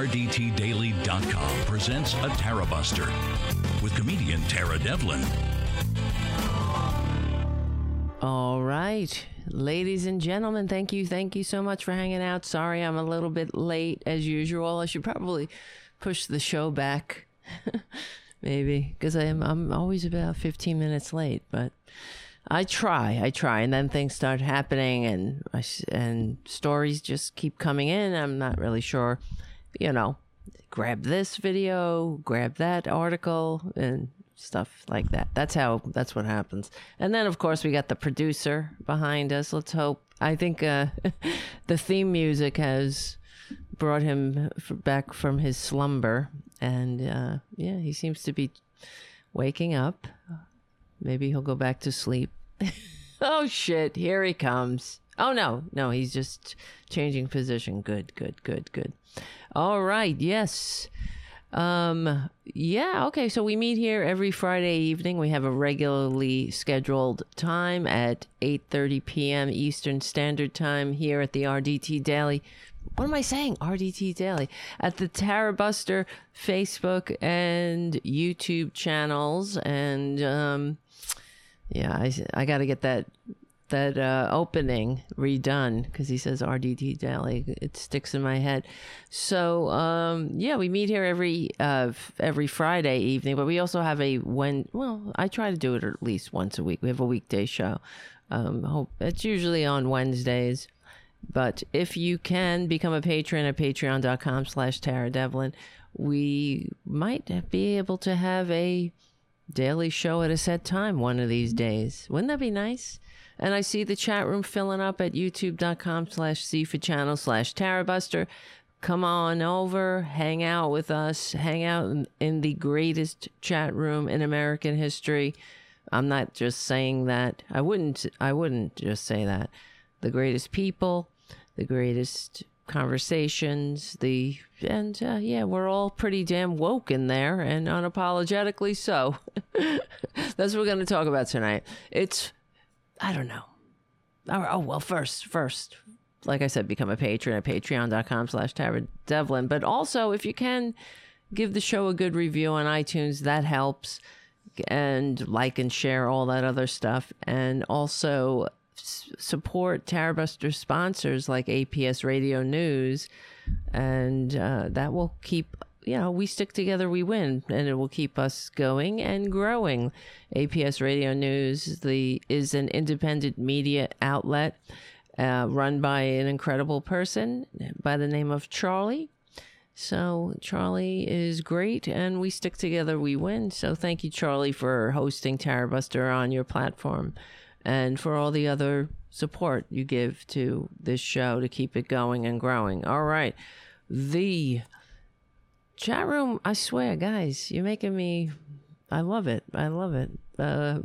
RDTDaily.com presents a Tarabuster with comedian Tara Devlin. All right. Ladies and gentlemen, thank you. Thank you so much for hanging out. Sorry I'm a little bit late as usual. I should probably push the show back. Maybe because I'm I'm always about 15 minutes late, but I try. I try and then things start happening and and stories just keep coming in. I'm not really sure, you know, grab this video, grab that article and stuff like that. That's how that's what happens. And then of course we got the producer behind us. Let's hope I think uh the theme music has brought him back from his slumber and uh yeah, he seems to be waking up. Maybe he'll go back to sleep. oh shit, here he comes. Oh no, no, he's just changing position. Good, good, good, good. All right, yes. Um yeah, okay, so we meet here every Friday evening. We have a regularly scheduled time at 8:30 p.m. Eastern Standard Time here at the RDT Daily. What am I saying? RDT Daily at the Tarabuster Facebook and YouTube channels and um yeah, I, I got to get that that uh, opening redone because he says RDT Daily. It sticks in my head. So um, yeah, we meet here every uh, every Friday evening, but we also have a when. Well, I try to do it at least once a week. We have a weekday show. Um, hope it's usually on Wednesdays. But if you can become a patron at patreon.com slash Tara Devlin, we might be able to have a daily show at a set time one of these days. Wouldn't that be nice? And I see the chat room filling up at youtube.com slash seafood channel slash tarabuster. Come on over, hang out with us, hang out in, in the greatest chat room in American history. I'm not just saying that. I wouldn't I wouldn't just say that. The greatest people, the greatest conversations, the and uh, yeah, we're all pretty damn woke in there and unapologetically so. That's what we're going to talk about tonight. It's I don't know. Oh, oh, well, first, first, like I said, become a patron at patreon.com slash Tara Devlin. But also, if you can give the show a good review on iTunes, that helps. And like and share all that other stuff. And also support Tarabuster sponsors like APS Radio News. And uh, that will keep know, we stick together, we win, and it will keep us going and growing. APS Radio News the is an independent media outlet uh, run by an incredible person by the name of Charlie. So Charlie is great, and we stick together, we win. So thank you, Charlie, for hosting Tarabuster on your platform, and for all the other support you give to this show to keep it going and growing. All right, the chat room i swear guys you're making me i love it. I love it. Uh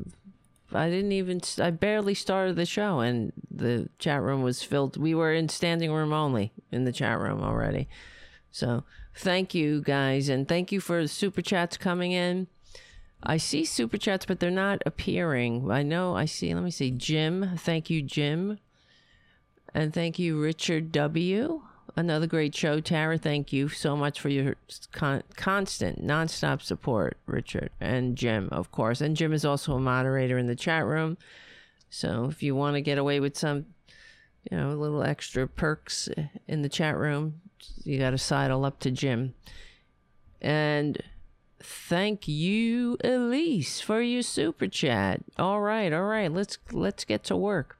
i didn't even i barely started the show and the chat room was filled. We were in standing room only in the chat room already. So thank you guys and thank you for the super chats coming in. I see super chats but they're not appearing. I know i see let me see. Jim thank you jim. And thank you richard w another great show. Tara, thank you so much for your con- constant, nonstop support, Richard and Jim, of course. And Jim is also a moderator in the chat room. So if you want to get away with some, you know, a little extra perks eh, in the chat room, you got to sidle up to Jim. And thank you, Elise, for your super chat. All right, all right, let's let's get to work.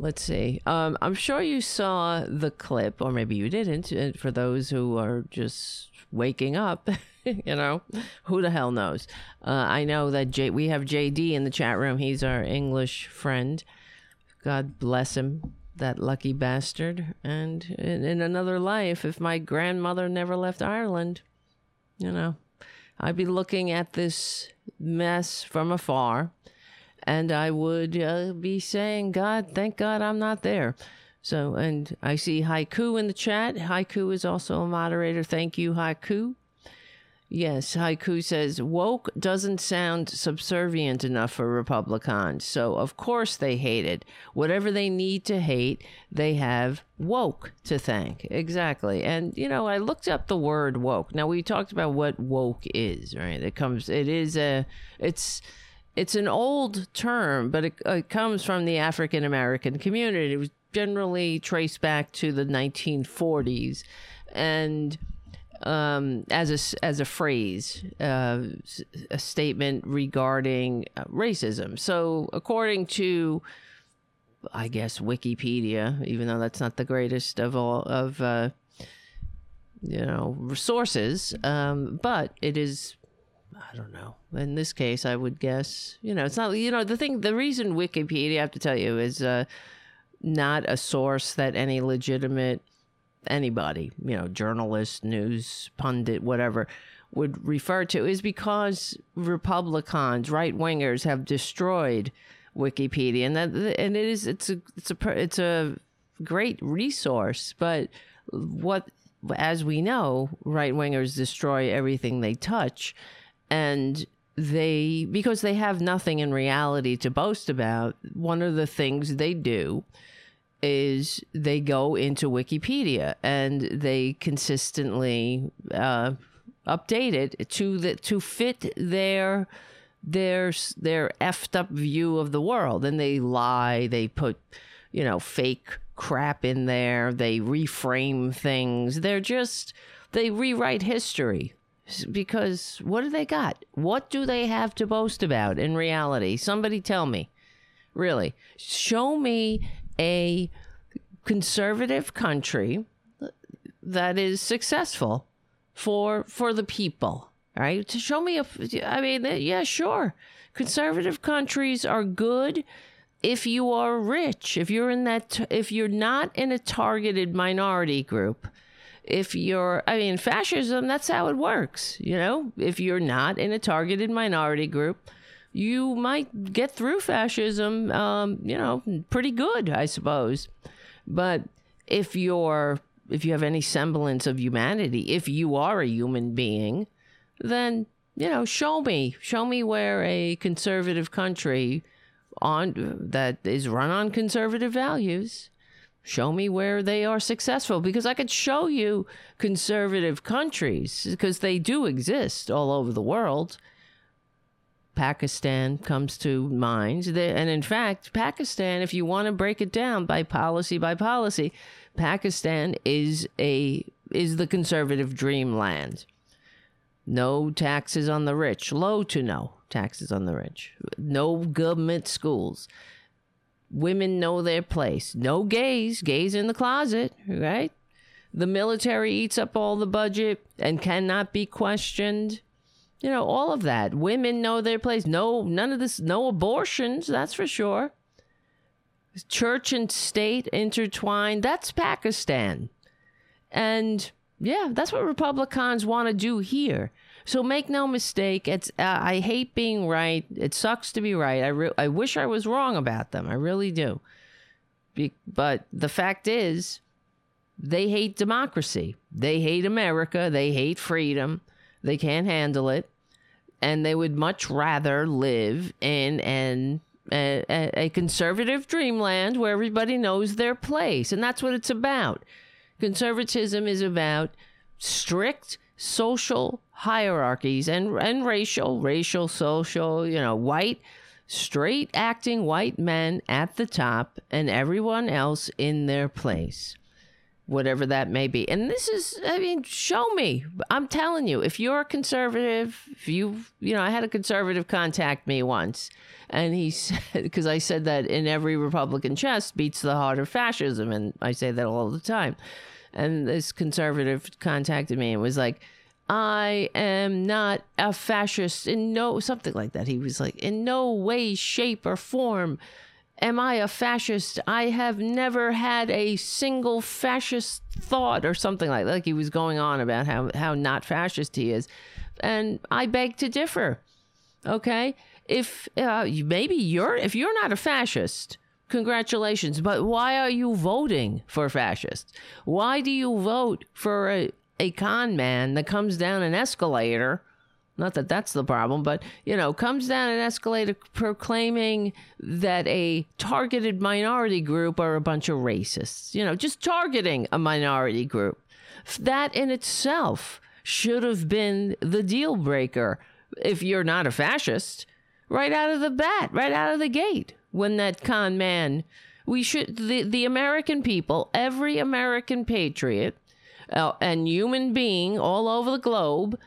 Let's see. Um, I'm sure you saw the clip, or maybe you didn't. uh, For those who are just waking up, you know, who the hell knows? Uh, I know that J- we have JD in the chat room. He's our English friend. God bless him, that lucky bastard. And in, in another life, if my grandmother never left Ireland, you know, I'd be looking at this mess from afar and I would uh, be saying, God, thank God I'm not there. So, and I see Haiku in the chat. Haiku is also a moderator. Thank you, Haiku. Yes, Haiku says woke doesn't sound subservient enough for Republicans. So, of course, they hate it. Whatever they need to hate, they have woke to thank. Exactly. And, you know, I looked up the word woke. Now, we talked about what woke is, right? It comes, it is a, it's, it's an old term, but it, it comes from the African American community. It was generally traced back to the 1940s. And, um, as a as a phrase, uh, a statement regarding uh, racism. So, according to, I guess Wikipedia, even though that's not the greatest of all of, uh, you know, resources, um, but it is. I don't know. In this case, I would guess, you know, it's not, you know, the thing, the reason Wikipedia, I have to tell you, is uh, not a source that any legitimate anybody, you know, journalist, news pundit, whatever, would refer to is because Republicans, right wingers, have destroyed Wikipedia, and that and it is it's a it's a it's a great resource, but what as we know, right wingers destroy everything they touch, and they because they have nothing in reality to boast about. One of the things they do is they go into Wikipedia and they consistently uh, update it to the to fit their their their effed up view of the world, and they lie. They put you know fake crap in there. They reframe things. They're just they rewrite history because what do they got? What do they have to boast about in reality? Somebody tell me. Really, show me a conservative country that is successful for for the people right to show me a i mean uh, yeah sure conservative countries are good if you are rich if you're in that if you're not in a targeted minority group if you're i mean fascism that's how it works you know if you're not in a targeted minority group you might get through fascism, um, you know, pretty good, I suppose. But if you're if you have any semblance of humanity, if you are a human being, then you know, show me, show me where a conservative country on that is run on conservative values. Show me where they are successful because I could show you conservative countries because they do exist all over the world Pakistan comes to mind. And in fact, Pakistan, if you want to break it down by policy by policy, Pakistan is a is the conservative dreamland. No taxes on the rich, low to no taxes on the rich. No government schools. Women know their place. No gays, gays in the closet, right? The military eats up all the budget and cannot be questioned you know, all of that. Women know their place. No, none of this, no abortions, that's for sure. Church and state intertwined. That's Pakistan. And yeah, that's what Republicans want to do here. So make no mistake, it's uh, I hate being right. It sucks to be right. I re- I wish I was wrong about them. I really do. Be- but the fact is, they hate democracy. They hate America. They hate freedom. They can't handle it. And they would much rather live in an a, a, conservative dreamland where everybody knows their place. And that's what it's about. Conservatism is about strict social hierarchies and, and racial, racial, social, you know, white, straight acting white men at the top and everyone else in their place whatever that may be. And this is, I mean, show me. I'm telling you, if you're a conservative, if you, you know, I had a conservative contact me once, and he said, because I said that in every Republican chest beats the heart of fascism, and I say that all the time. And this conservative contacted me and was like, I am not a fascist in no, something like that. He was like, in no way, shape, or form Am I a fascist? I have never had a single fascist thought or something like that. Like he was going on about how, how not fascist he is. And I beg to differ. Okay? If uh, maybe you're, if you're not a fascist, congratulations. But why are you voting for fascists? Why do you vote for a, a con man that comes down an escalator not that that's the problem, but you know, comes down an escalator proclaiming that a targeted minority group are a bunch of racists. You know, just targeting a minority group. That in itself should have been the deal breaker if you're not a fascist, right out of the bat, right out of the gate. When that con man, we should the the American people, every American patriot uh, and human being all over the globe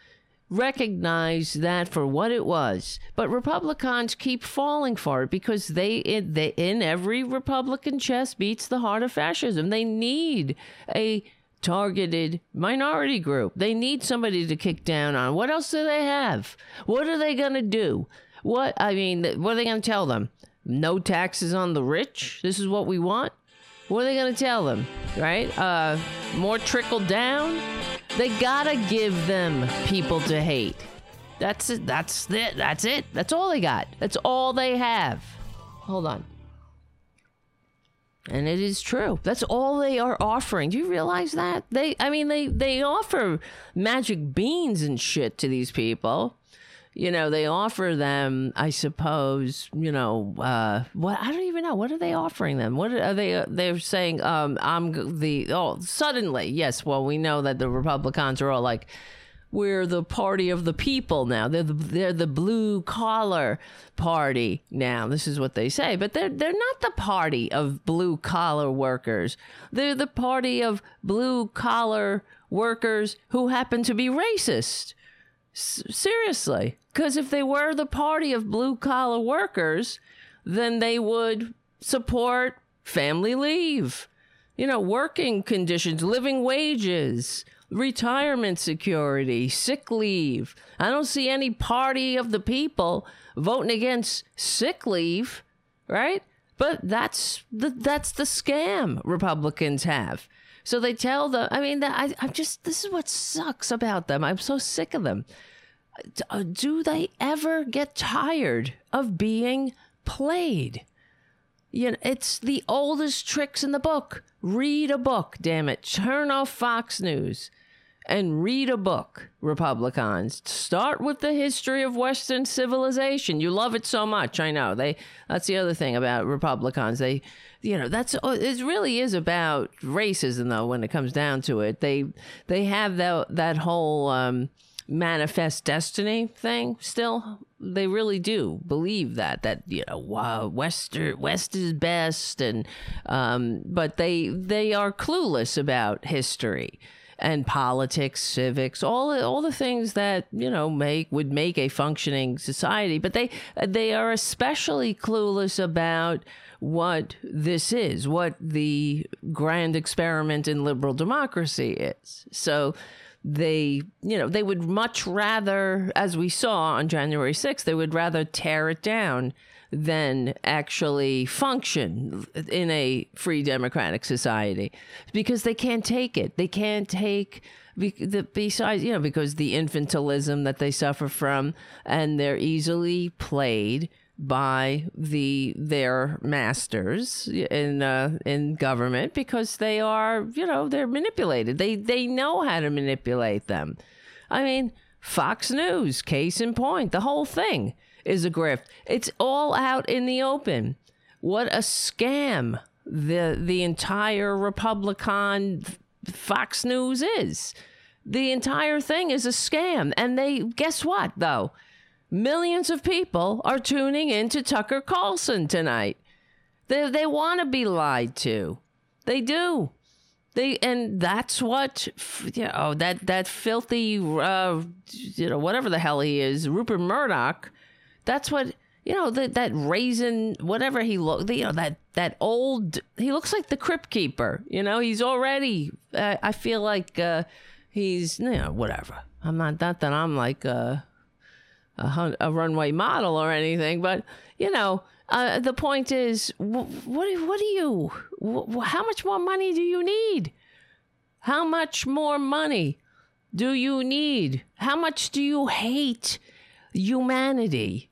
recognize that for what it was. But Republicans keep falling for it because they, it, they in every Republican chest beats the heart of fascism. They need a targeted minority group. They need somebody to kick down on. What else do they have? What are they going to do? What I mean, what are they going to tell them? No taxes on the rich. This is what we want. What are they going to tell them? Right? Uh, more trickle down. They gotta give them people to hate. That's it. That's it. That's it. That's all they got. That's all they have. Hold on. And it is true. That's all they are offering. Do you realize that? They I mean they they offer magic beans and shit to these people you know, they offer them, I suppose, you know, uh, what I don't even know. What are they offering them? What are they? Uh, they're saying, um, I'm the, oh, suddenly, yes. Well, we know that the Republicans are all like, we're the party of the people now. They're the, they're the blue collar party now. This is what they say, but they're they're not the party of blue collar workers. They're the party of blue collar workers who happen to be racist. S- seriously. Because if they were the party of blue collar workers, then they would support family leave, you know, working conditions, living wages, retirement security, sick leave. I don't see any party of the people voting against sick leave, right? But that's the that's the scam Republicans have. So they tell the I mean, I, I'm just this is what sucks about them. I'm so sick of them. Uh, do they ever get tired of being played? You know, it's the oldest tricks in the book. Read a book, damn it. Turn off Fox News and read a book, Republicans. Start with the history of Western civilization. You love it so much, I know. They that's the other thing about Republicans. They you know, that's oh, it really is about racism though when it comes down to it. They they have that that whole um manifest destiny thing still? They really do believe that that you know wow west is best and um, but they they are clueless about history and politics civics all all the things that you know make would make a functioning society. But they they are especially clueless about what this is what the grand experiment in liberal democracy is. So they, you know, they would much rather, as we saw on January 6th, they would rather tear it down than actually function in a free democratic society because they can't take it. They can't take the besides you know because the infantilism that they suffer from and they're easily played by the their masters in uh, in government because they are you know they're manipulated. They they know how to manipulate them. I mean, Fox News, case in point, the whole thing is a grift. It's all out in the open. What a scam the the entire Republican Fox News is. The entire thing is a scam. And they guess what though? Millions of people are tuning in to Tucker Carlson tonight. They they want to be lied to. They do. They and that's what you know that that filthy uh, you know whatever the hell he is Rupert Murdoch. That's what you know that that raisin whatever he look you know that that old he looks like the crypt keeper. You know he's already. Uh, I feel like uh, he's you know whatever. I'm not not that I'm like uh a, a runway model or anything, but you know, uh, the point is, what what do you? how much more money do you need? How much more money do you need? How much do you hate humanity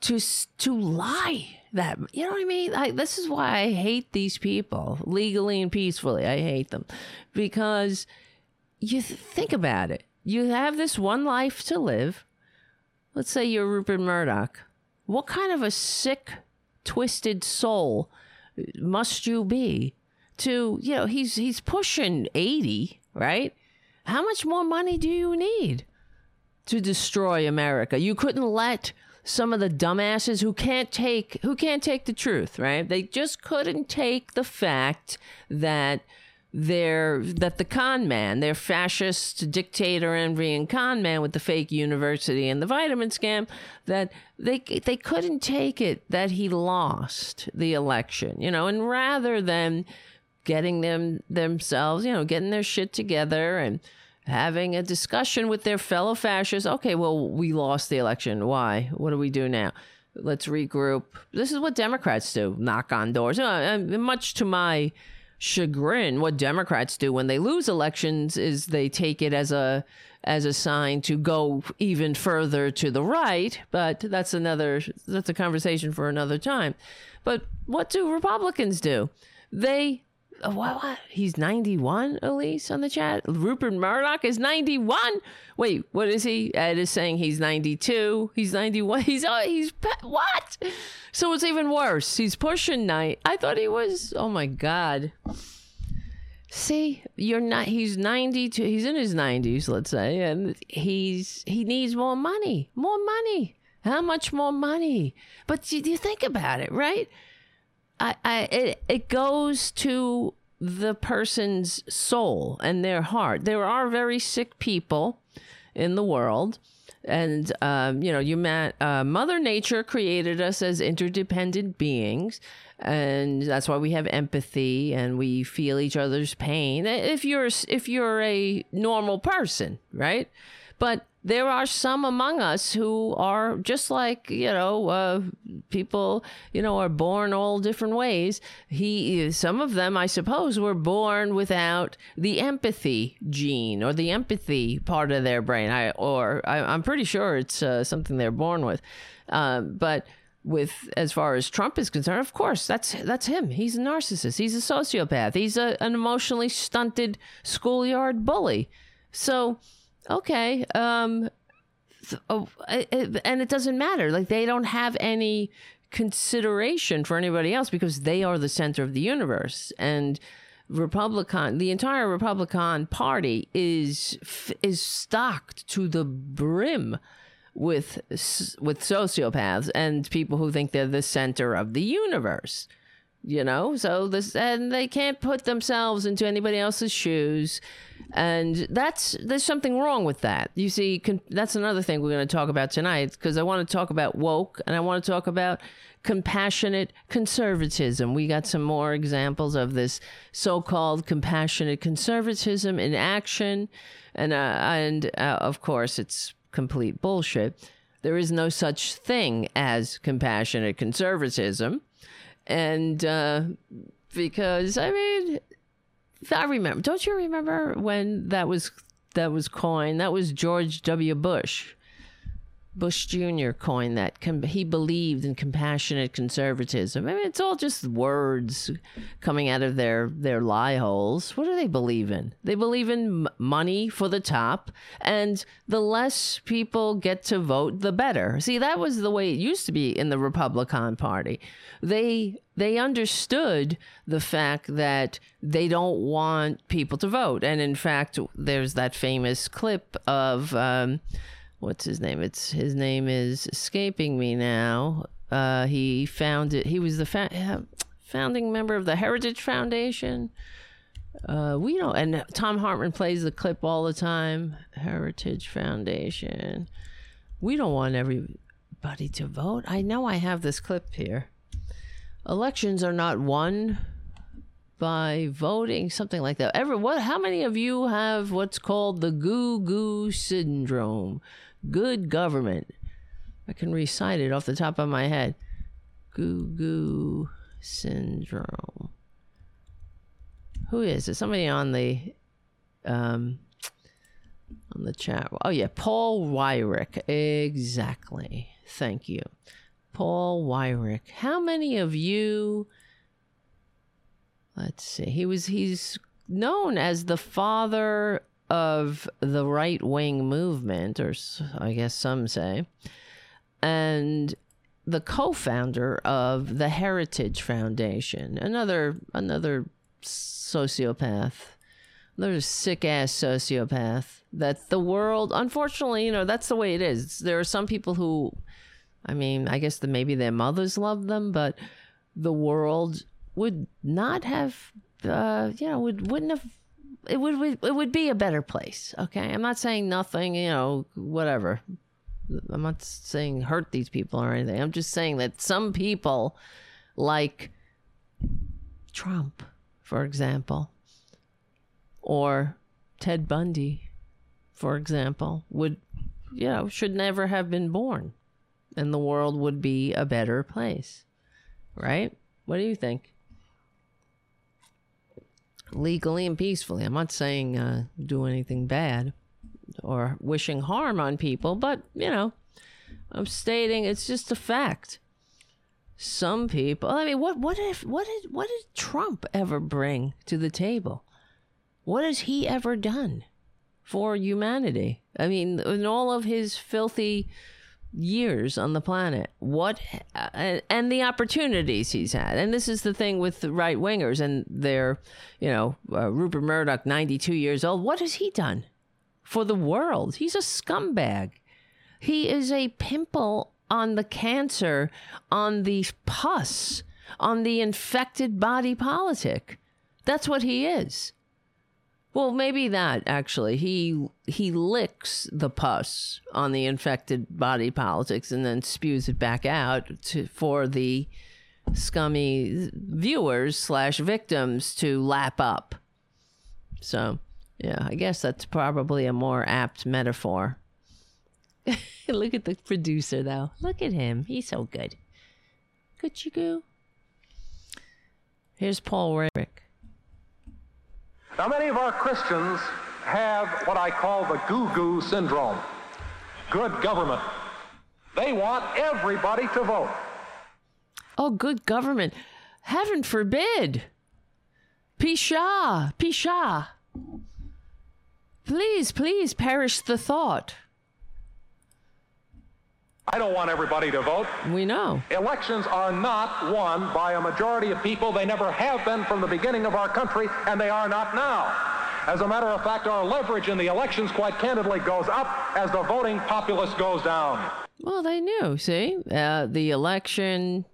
to to lie? That you know what I mean? This is why I hate these people legally and peacefully. I hate them because you th- think about it. You have this one life to live let's say you're Rupert Murdoch. What kind of a sick, twisted soul must you be to, you know, he's he's pushing 80, right? How much more money do you need to destroy America? You couldn't let some of the dumbasses who can't take who can't take the truth, right? They just couldn't take the fact that they're that the con man, their fascist dictator envying con man with the fake university and the vitamin scam, that they they couldn't take it that he lost the election, you know, and rather than getting them themselves, you know, getting their shit together and having a discussion with their fellow fascists. Okay, well, we lost the election. Why? What do we do now? Let's regroup. This is what Democrats do knock on doors. Uh, much to my chagrin, what Democrats do when they lose elections is they take it as a as a sign to go even further to the right, but that's another that's a conversation for another time. But what do Republicans do? They what, what? He's 91, Elise, on the chat. Rupert Murdoch is 91. Wait, what is he? Ed is saying he's 92. He's 91. He's, uh, he's, what? So it's even worse. He's pushing night. I thought he was, oh my God. See, you're not, he's 92. He's in his 90s, let's say, and he's, he needs more money. More money. How much more money? But you, you think about it, right? I, I it, it goes to the person's soul and their heart. There are very sick people in the world. And, um, you know, you met, uh, Mother Nature created us as interdependent beings. And that's why we have empathy and we feel each other's pain. If you're, if you're a normal person, right? But there are some among us who are just like you know uh, people you know are born all different ways he some of them i suppose were born without the empathy gene or the empathy part of their brain i or I, am pretty sure it's uh, something they're born with um, but with as far as Trump is concerned, of course, that's that's him. He's a narcissist. He's a sociopath. He's a, an emotionally stunted schoolyard bully. So okay um oh, and it doesn't matter like they don't have any consideration for anybody else because they are the center of the universe. And republican the entire republican party is is stocked to the brim with with sociopaths and people who think they're the center of the universe you know? So this and they can't put themselves into anybody else's shoes and that's there's something wrong with that. You see con- that's another thing we're going to talk about tonight because i want to talk about woke and i want to talk about compassionate conservatism. We got some more examples of this so-called compassionate conservatism in action. And uh, and uh, of course it's complete bullshit. There is no such thing as compassionate conservatism. And uh, because I mean, I remember. Don't you remember when that was that was coined? That was George W. Bush. Bush Jr. coined that. He believed in compassionate conservatism. I mean, it's all just words coming out of their their lie holes. What do they believe in? They believe in m- money for the top, and the less people get to vote, the better. See, that was the way it used to be in the Republican Party. They they understood the fact that they don't want people to vote, and in fact, there's that famous clip of. Um, what's his name? It's his name is escaping me now. Uh, he founded. He was the fa- founding member of the Heritage Foundation. Uh, we don't. And Thom Hartmann plays the clip all the time. Heritage Foundation. We don't want everybody to vote. I know I have this clip here. Elections are not won by voting, something like that. Ever what? How many of you have what's called the goo goo syndrome? Good government. I can recite it off the top of my head. Goo goo syndrome. Who is it? Somebody on the um on the chat. Oh yeah, Paul Weyrich. Exactly. Thank you. Paul Weyrich. How many of you let's see. He was he's known as the father of the right wing movement, or I guess some say, and the co-founder of the Heritage Foundation, another another sociopath, another sick ass sociopath. That the world, unfortunately, you know, that's the way it is. There are some people who, I mean, I guess that maybe their mothers love them, but the world would not have, uh, you know, would wouldn't have. It would it would be a better place. Okay, I'm not saying nothing. You know, whatever. I'm not saying hurt these people or anything. I'm just saying that some people, like Trump, for example, or Ted Bundy, for example, would, you know, should never have been born. And the world would be a better place. Right? What do you think? Legally and peacefully. I'm not saying uh, do anything bad or wishing harm on people, but you know, I'm stating it's just a fact. Some people, I mean, what what if what did what did Trump ever bring to the table? What has he ever done for humanity? I mean, in all of his filthy years on the planet, what uh, and the opportunities he's had. And this is the thing with the right wingers and their, you know, uh, Rupert Murdoch, 92 years old. What has he done? for the world. He's a scumbag. He is a pimple on the cancer, on the pus, on the infected body politic. That's what he is. Well, maybe that actually. He he licks the pus on the infected body politics and then spews it back out to, for the scummy viewers slash victims to lap up. So yeah, I guess that's probably a more apt metaphor. Look at the producer, though. Look at him. He's so good. Good you go. Here's Paul Weyrich. Now, many of our Christians have what I call the goo goo syndrome good government. They want everybody to vote. Oh, good government. Heaven forbid. Pisha, Pisha. Please, please perish the thought. I don't want everybody to vote. We know. Elections are not won by a majority of people. They never have been from the beginning of our country, and they are not now. As a matter of fact, our leverage in the elections, quite candidly, goes up as the voting populace goes down. Well, they knew, see? Uh, the election,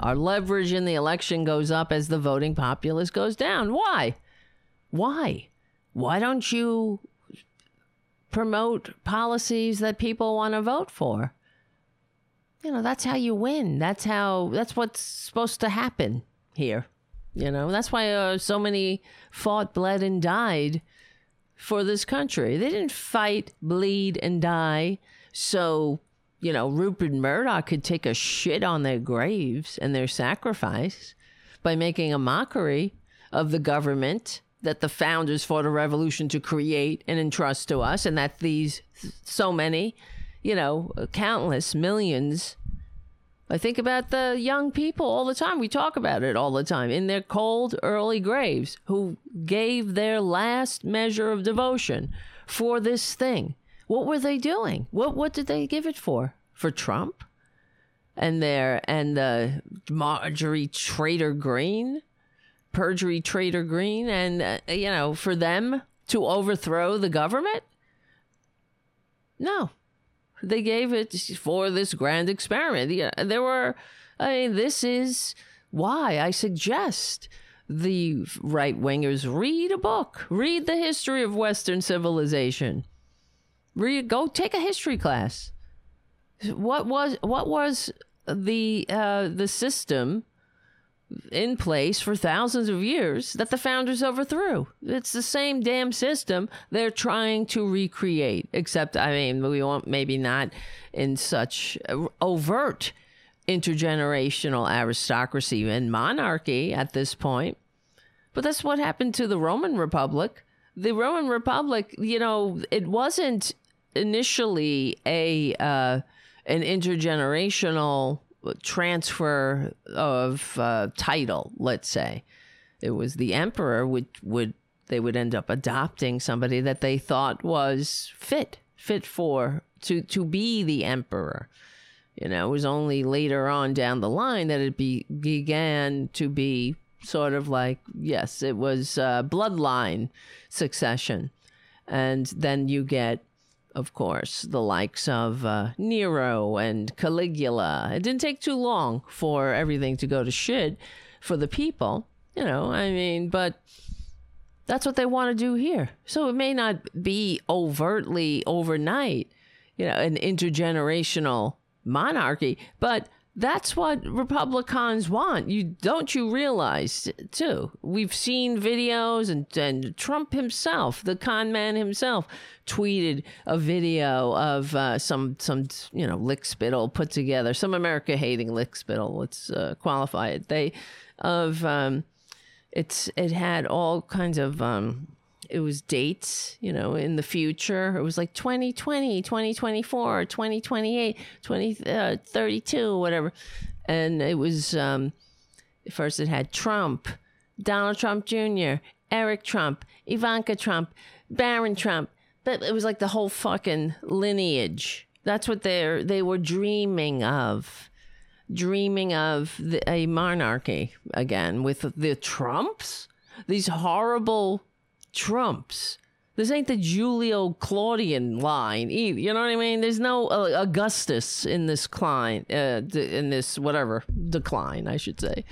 our leverage in the election goes up as the voting populace goes down. Why? Why? Why don't you promote policies that people want to vote for. You know, that's how you win. That's how, that's what's supposed to happen here. You know, that's why uh, so many fought, bled, and died for this country. They didn't fight, bleed, and die so, you know, Rupert Murdoch could take a shit on their graves and their sacrifice by making a mockery of the government that the founders fought a revolution to create and entrust to us, and that these so many, you know, countless millions. I think about the young people all the time. We talk about it all the time in their cold, early graves who gave their last measure of devotion for this thing. What were they doing? What what did they give it for? For Trump? And their and the Marjorie Traitor Greene, perjury Trader Greene, and, uh, you know, for them to overthrow the government? No. They gave it for this grand experiment. Yeah, there were, I mean, this is why I suggest the right wingers read a book, read the history of Western civilization. Read, go take a history class. What was what was the uh, the system in place for thousands of years that the founders overthrew. It's the same damn system they're trying to recreate, except, I mean, we want maybe not in such overt intergenerational aristocracy and monarchy at this point. But that's what happened to the Roman Republic. The Roman Republic, you know, it wasn't initially a uh, an intergenerational transfer of uh, title, let's say. It was the emperor would would they would end up adopting somebody that they thought was fit, fit for to to be the emperor. You know, it was only later on down the line that it be, began to be sort of like yes, it was uh, bloodline succession, and then you get of course, the likes of uh, Nero and Caligula. It didn't take too long for everything to go to shit for the people, you know, I mean, but that's what they want to do here. So it may not be overtly overnight, you know, an intergenerational monarchy, but that's what Republicans want. You don't you realize too? We've seen videos and, and Trump himself, the con man himself, tweeted a video of uh, some some you know lickspittle put together, some America hating lickspittle. Let's uh, qualify it. They of um, it's it had all kinds of um, it was dates, you know, in the future. It was like 2020, 2024, 2028, 2032, whatever. And it was, um, first it had Trump, Donald Trump Jr., Eric Trump, Ivanka Trump, Barron Trump. But it was like the whole fucking lineage. That's what they're, they were dreaming of. Dreaming of the, a monarchy again with the Trumps, these horrible Trumps. This ain't the Julio Claudian line either. You know what I mean? There's no uh, Augustus in this cline, uh, in this whatever decline, I should say,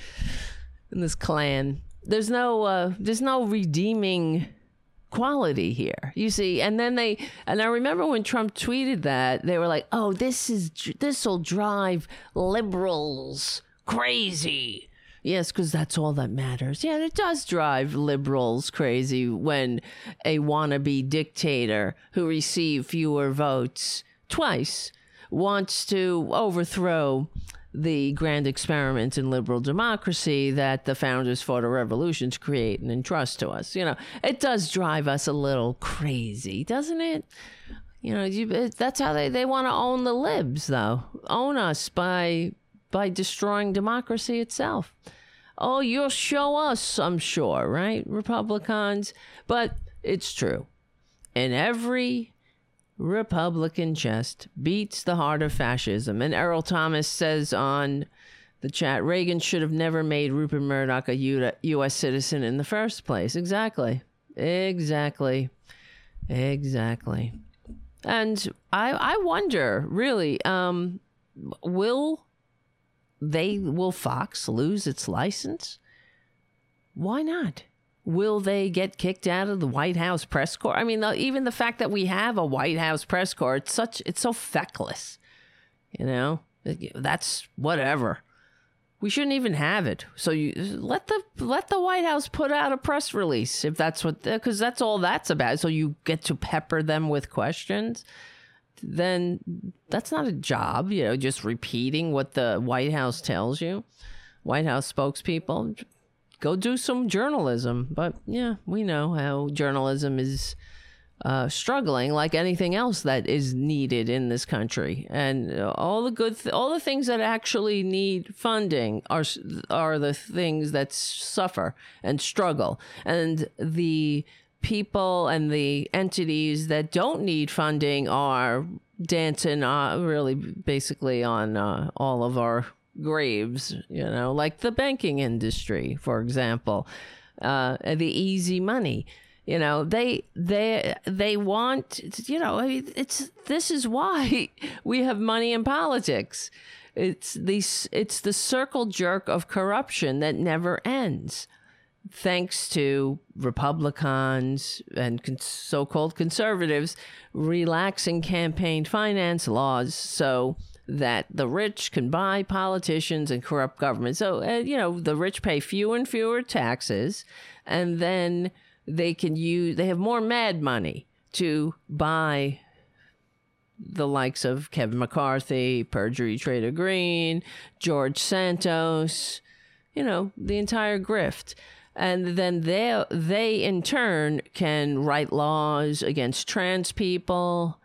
in this clan. There's no, uh, there's no redeeming quality here. You see, and then they, and I remember when Trump tweeted that they were like, "Oh, this is this will drive liberals crazy." Yes, because that's all that matters. Yeah, it does drive liberals crazy when a wannabe dictator who received fewer votes twice wants to overthrow the grand experiment in liberal democracy that the founders fought a revolution to create and entrust to us. You know, it does drive us a little crazy, doesn't it? You know, you, that's how they, they want to own the libs, though. Own us by by destroying democracy itself. Oh, you'll show us, I'm sure, right? Republicans. But it's true. And every Republican chest beats the heart of fascism. And Errol Thomas says on the chat Reagan should have never made Rupert Murdoch a U- U.S. citizen in the first place. Exactly. Exactly. Exactly. And I I wonder, really, um, will they will Fox lose its license? Why not? Will they get kicked out of the White House press corps? I mean, even the fact that we have a White House press corps, it's such it's so feckless. You know, that's whatever. We shouldn't even have it. So you let the let the White House put out a press release if that's what because that's all that's about. So you get to pepper them with questions then that's not a job, you know, just repeating what the White House tells you. White House spokespeople, go do some journalism. But yeah, we know how journalism is uh, struggling, like anything else that is needed in this country. And all the good, th- all the things that actually need funding are are the things that suffer and struggle. And the people and the entities that don't need funding are dancing uh, really basically on uh, all of our graves, you know, like the banking industry, for example, uh, the easy money. You know, they they they want you know it's this is why we have money in politics. It's these it's the circle jerk of corruption that never ends thanks to Republicans and so called conservatives relaxing campaign finance laws so that the rich can buy politicians and corrupt government. So, uh, you know, the rich pay fewer and fewer taxes, and then they can use, they have more mad money to buy the likes of Kevin McCarthy, perjury trader Greene, George Santos, you know, the entire grift and then they they in turn can write laws against trans people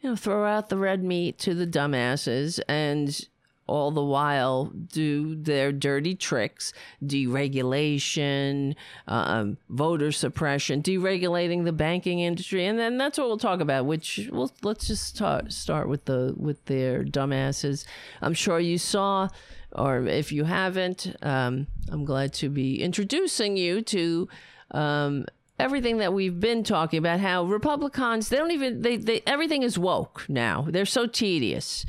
you know throw out the red meat to the dumbasses and all the while do their dirty tricks, deregulation, um, voter suppression, deregulating the banking industry, and then that's what we'll talk about. Which we'll let's just start start with the with their dumbasses. I'm sure you saw, or if you haven't, um, I'm glad to be introducing you to. Um, everything that we've been talking about how republicans they don't even they, they everything is woke now. They're so tedious.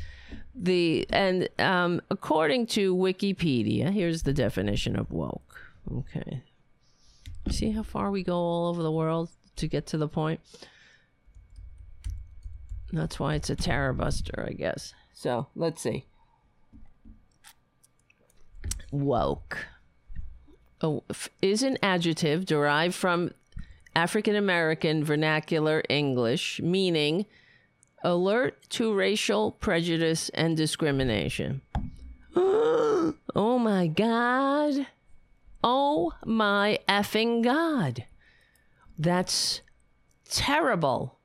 The and um, according to wikipedia here's the definition of woke. Okay. See how far we go all over the world to get to the point? That's why it's a terror buster i guess. So let's see woke oh, is an adjective derived from African American vernacular English, meaning alert to racial prejudice and discrimination. oh my God. Oh my effing God. That's terrible.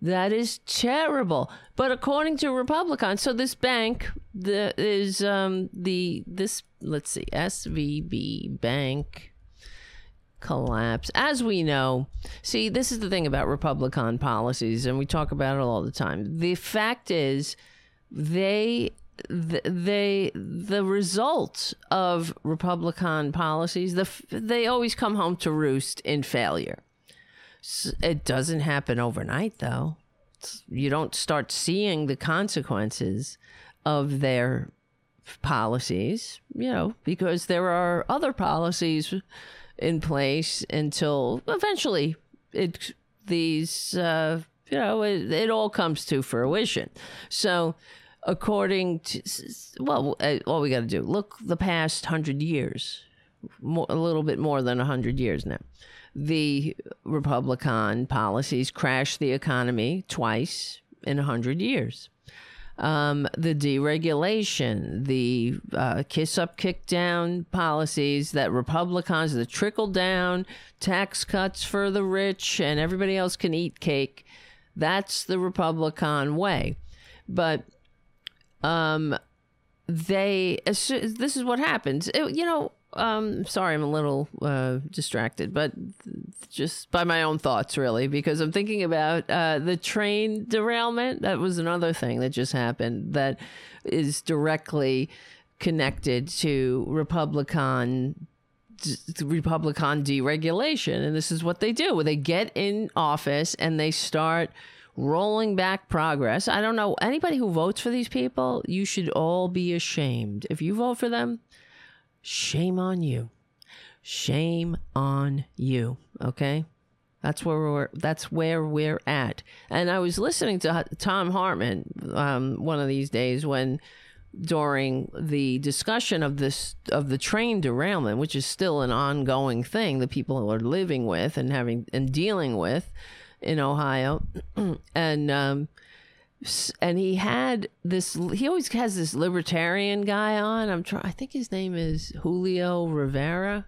That is terrible. But according to Republicans, so this bank the, is um, the this let's see SVB Bank collapse. As we know, see, this is the thing about Republican policies, and we talk about it all the time. The fact is, they they the result of Republican policies, the they always come home to roost in failure. It doesn't happen overnight, though. You don't start seeing the consequences of their policies, you know, because there are other policies in place until eventually it these uh, you know it, it all comes to fruition. So according to well uh, all we got to do look the past 100 years more, a little bit more than 100 years now the republican policies crashed the economy twice in 100 years um, the deregulation, the uh, kiss up, kick down policies that Republicans, the trickle down tax cuts for the rich and everybody else can eat cake. That's the Republican way. But um, they, this is what happens. It, you know, um, sorry, I'm a little uh, distracted, but just by my own thoughts, really, because I'm thinking about uh, the train derailment. That was another thing that just happened that is directly connected to Republican Republican deregulation, and this is what they do: they get in office and they start rolling back progress. I don't know anybody who votes for these people. You should all be ashamed if you vote for them Shame on you. Shame on you. Okay? That's where we're that's where we're at. And I was listening to Thom Hartmann um, one of these days when during the discussion of this of the train derailment, which is still an ongoing thing that people are living with and having and dealing with in Ohio, and um, and he had this he always has this libertarian guy on. I'm trying i think his name is julio rivera.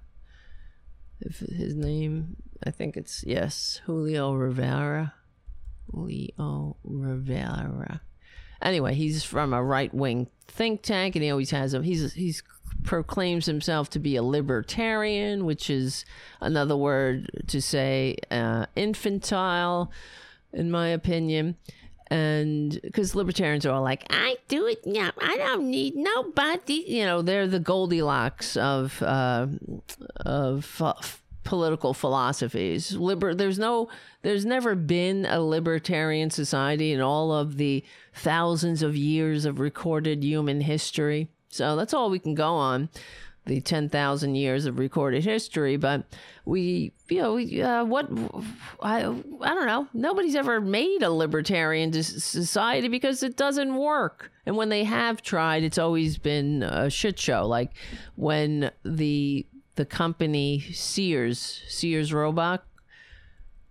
If his name i think it's yes julio rivera. Leo rivera. Anyway he's from a right-wing think tank and he always has him he's he's proclaims himself to be a libertarian which is another word to say uh, infantile in my opinion and because libertarians are all like, I do it, yeah, I don't need nobody. You know, they're the Goldilocks of uh, of political philosophies. Liber- there's no, there's never been a libertarian society in all of the thousands of years of recorded human history. So that's all we can go on the 10,000 years of recorded history, but we, you know, we, uh, what, I, I don't know. Nobody's ever made a libertarian society because it doesn't work. And when they have tried, it's always been a shit show. Like when the, the company Sears, Sears Roebuck,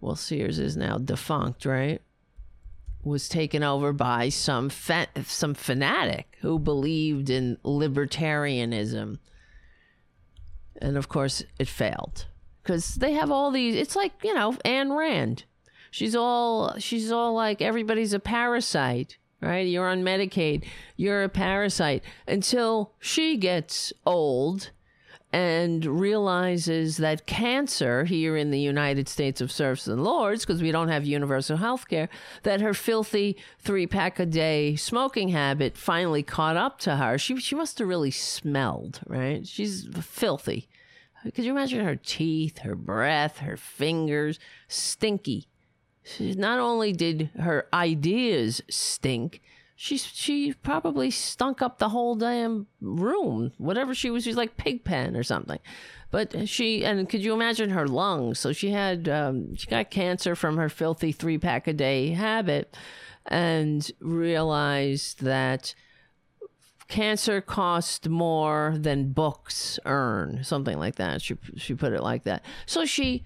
well, Sears is now defunct, right? was taken over by some fa- some fanatic who believed in libertarianism and of course it failed because they have all these it's like you know Ayn Rand she's all she's all like everybody's a parasite right? You're on Medicaid. You're a parasite until she gets old and realizes that cancer here in the United States of Serfs and Lords, because we don't have universal health care, that her filthy three pack a day smoking habit finally caught up to her. She, she must have really smelled, right? She's filthy. Could you imagine her teeth, her breath, her fingers? Stinky. She, not only did her ideas stink, she she probably stunk up the whole damn room. Whatever she was, she's like Pigpen or something. But she and could you imagine her lungs? So she had um, she got cancer from her filthy three pack a day habit, and realized that cancer costs more than books earn, something like that. She she put it like that. So she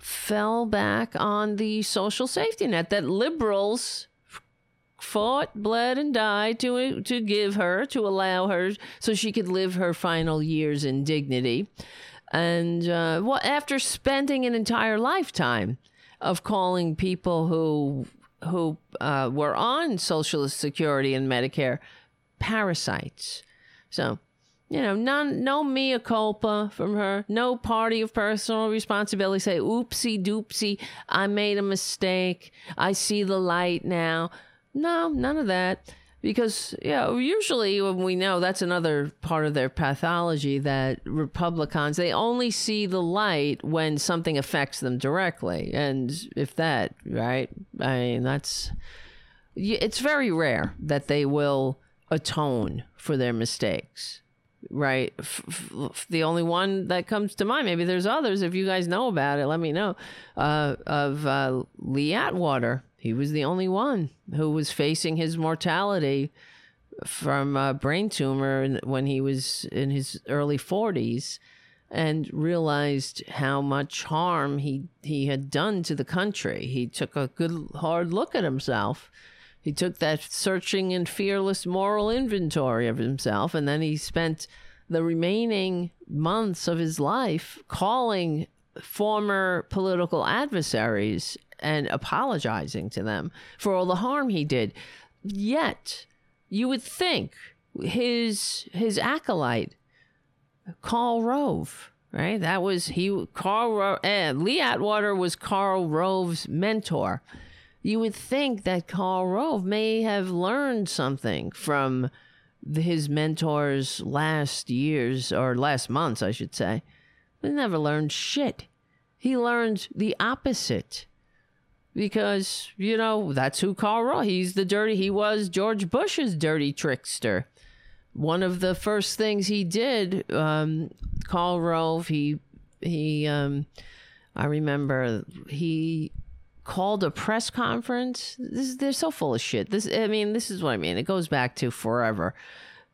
fell back on the social safety net that liberals fought, bled, and died to to give her to allow her so she could live her final years in dignity. And uh, well, after spending an entire lifetime of calling people who who uh, were on Social Security and Medicare parasites, so you know, none, no mea culpa from her, no party of personal responsibility. Say, oopsie doopsie, I made a mistake. I see the light now. No, none of that. Because, yeah, usually when we know that's another part of their pathology that Republicans, they only see the light when something affects them directly. And if that, right? I mean, that's, it's very rare that they will atone for their mistakes right? F- f- the only one that comes to mind, maybe there's others. If you guys know about it, let me know. Uh, of uh, Lee Atwater, he was the only one who was facing his mortality from a brain tumor when he was in his early 40s and realized how much harm he he had done to the country. He took a good hard look at himself. He took that searching and fearless moral inventory of himself and then he spent the remaining months of his life calling former political adversaries and apologizing to them for all the harm he did. Yet, you would think his his acolyte, Karl Rove, right? That was he. Karl Rove, eh, Lee Atwater was Karl Rove's mentor. You would think that Karl Rove may have learned something from his mentor's last years or last months, I should say, but he never learned shit. He learned the opposite because you know that's who Karl Rove. He's the dirty. He was George Bush's dirty trickster. One of the first things he did, um, Karl Rove. He he. Um, I remember he called a press conference. This they're so full of shit. This I mean, this is what I mean. It goes back to forever.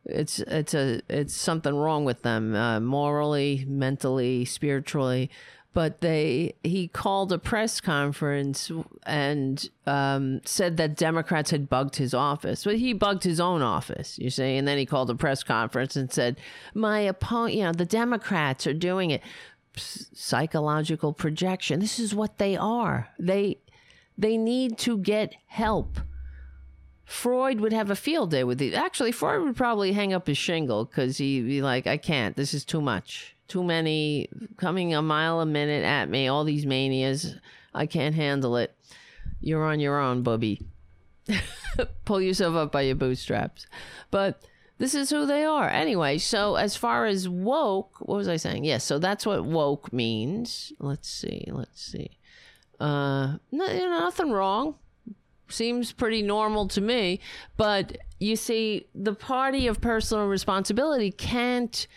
It's it's a it's something wrong with them uh, morally, mentally, spiritually but they he called a press conference and um, said that Democrats had bugged his office. But he bugged his own office, you see, and then he called a press conference and said, "My opponent, you know, the Democrats are doing it." Psychological projection. This is what they are. They they need to get help. Freud would have a field day with it. Actually, Freud would probably hang up his shingle because he'd be like, "I can't. This is too much." Too many coming a mile a minute at me, all these manias. I can't handle it. You're on your own, bubby. Pull yourself up by your bootstraps. But this is who they are. Anyway, so as far as woke, what was I saying? Yes, so that's what woke means. Let's see, let's see. Uh, no, you know, nothing wrong. Seems pretty normal to me. But you see, the party of personal responsibility can't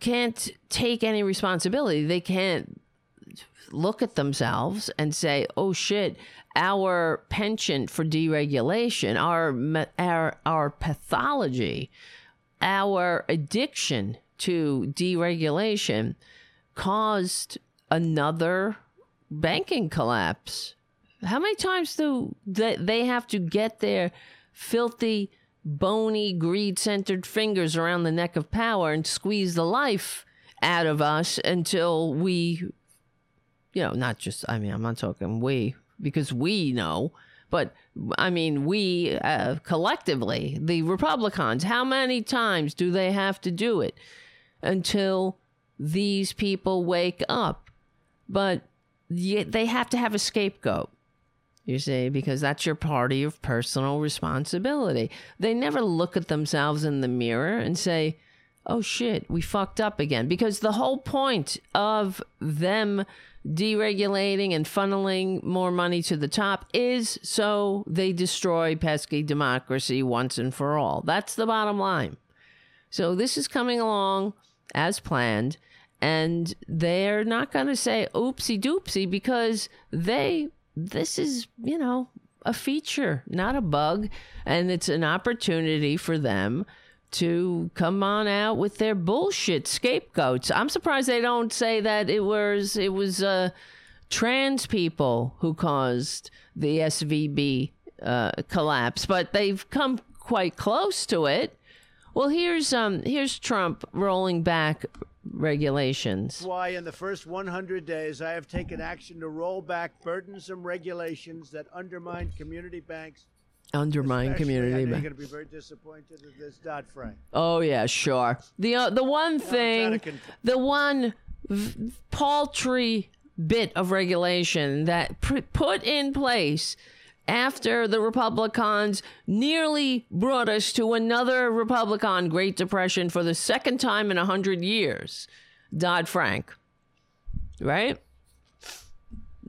can't take any responsibility. They can't look at themselves and say, "Oh shit, our penchant for deregulation, our our our pathology, our addiction to deregulation caused another banking collapse." How many times do they have to get their filthy bony, greed centered fingers around the neck of power and squeeze the life out of us until we, you know, not just, I mean, I'm not talking we, because we know, but I mean, we uh, collectively, the Republicans, how many times do they have to do it until these people wake up? But they have to have a scapegoat. You see, because that's your party of personal responsibility. They never look at themselves in the mirror and say, oh shit, we fucked up again. Because the whole point of them deregulating and funneling more money to the top is so they destroy pesky democracy once and for all. That's the bottom line. So this is coming along as planned. And they're not going to say oopsie doopsie because they, this is, you know, a feature, not a bug. And it's an opportunity for them to come on out with their bullshit scapegoats. I'm surprised they don't say that it was it was uh, trans people who caused the SVB uh, collapse, but they've come quite close to it. Well, here's um here's Trump rolling back regulations. Why in the first 100 days I have taken action to roll back burdensome regulations that undermine community banks undermine Especially, community. Know you're going to be very disappointed at this Dodd Frank. Oh yeah, sure. The uh, the one thing, the one v- paltry bit of regulation that pr- put in place after the Republicans nearly brought us to another Republican Great Depression for the second time in a hundred years, Dodd Frank, right?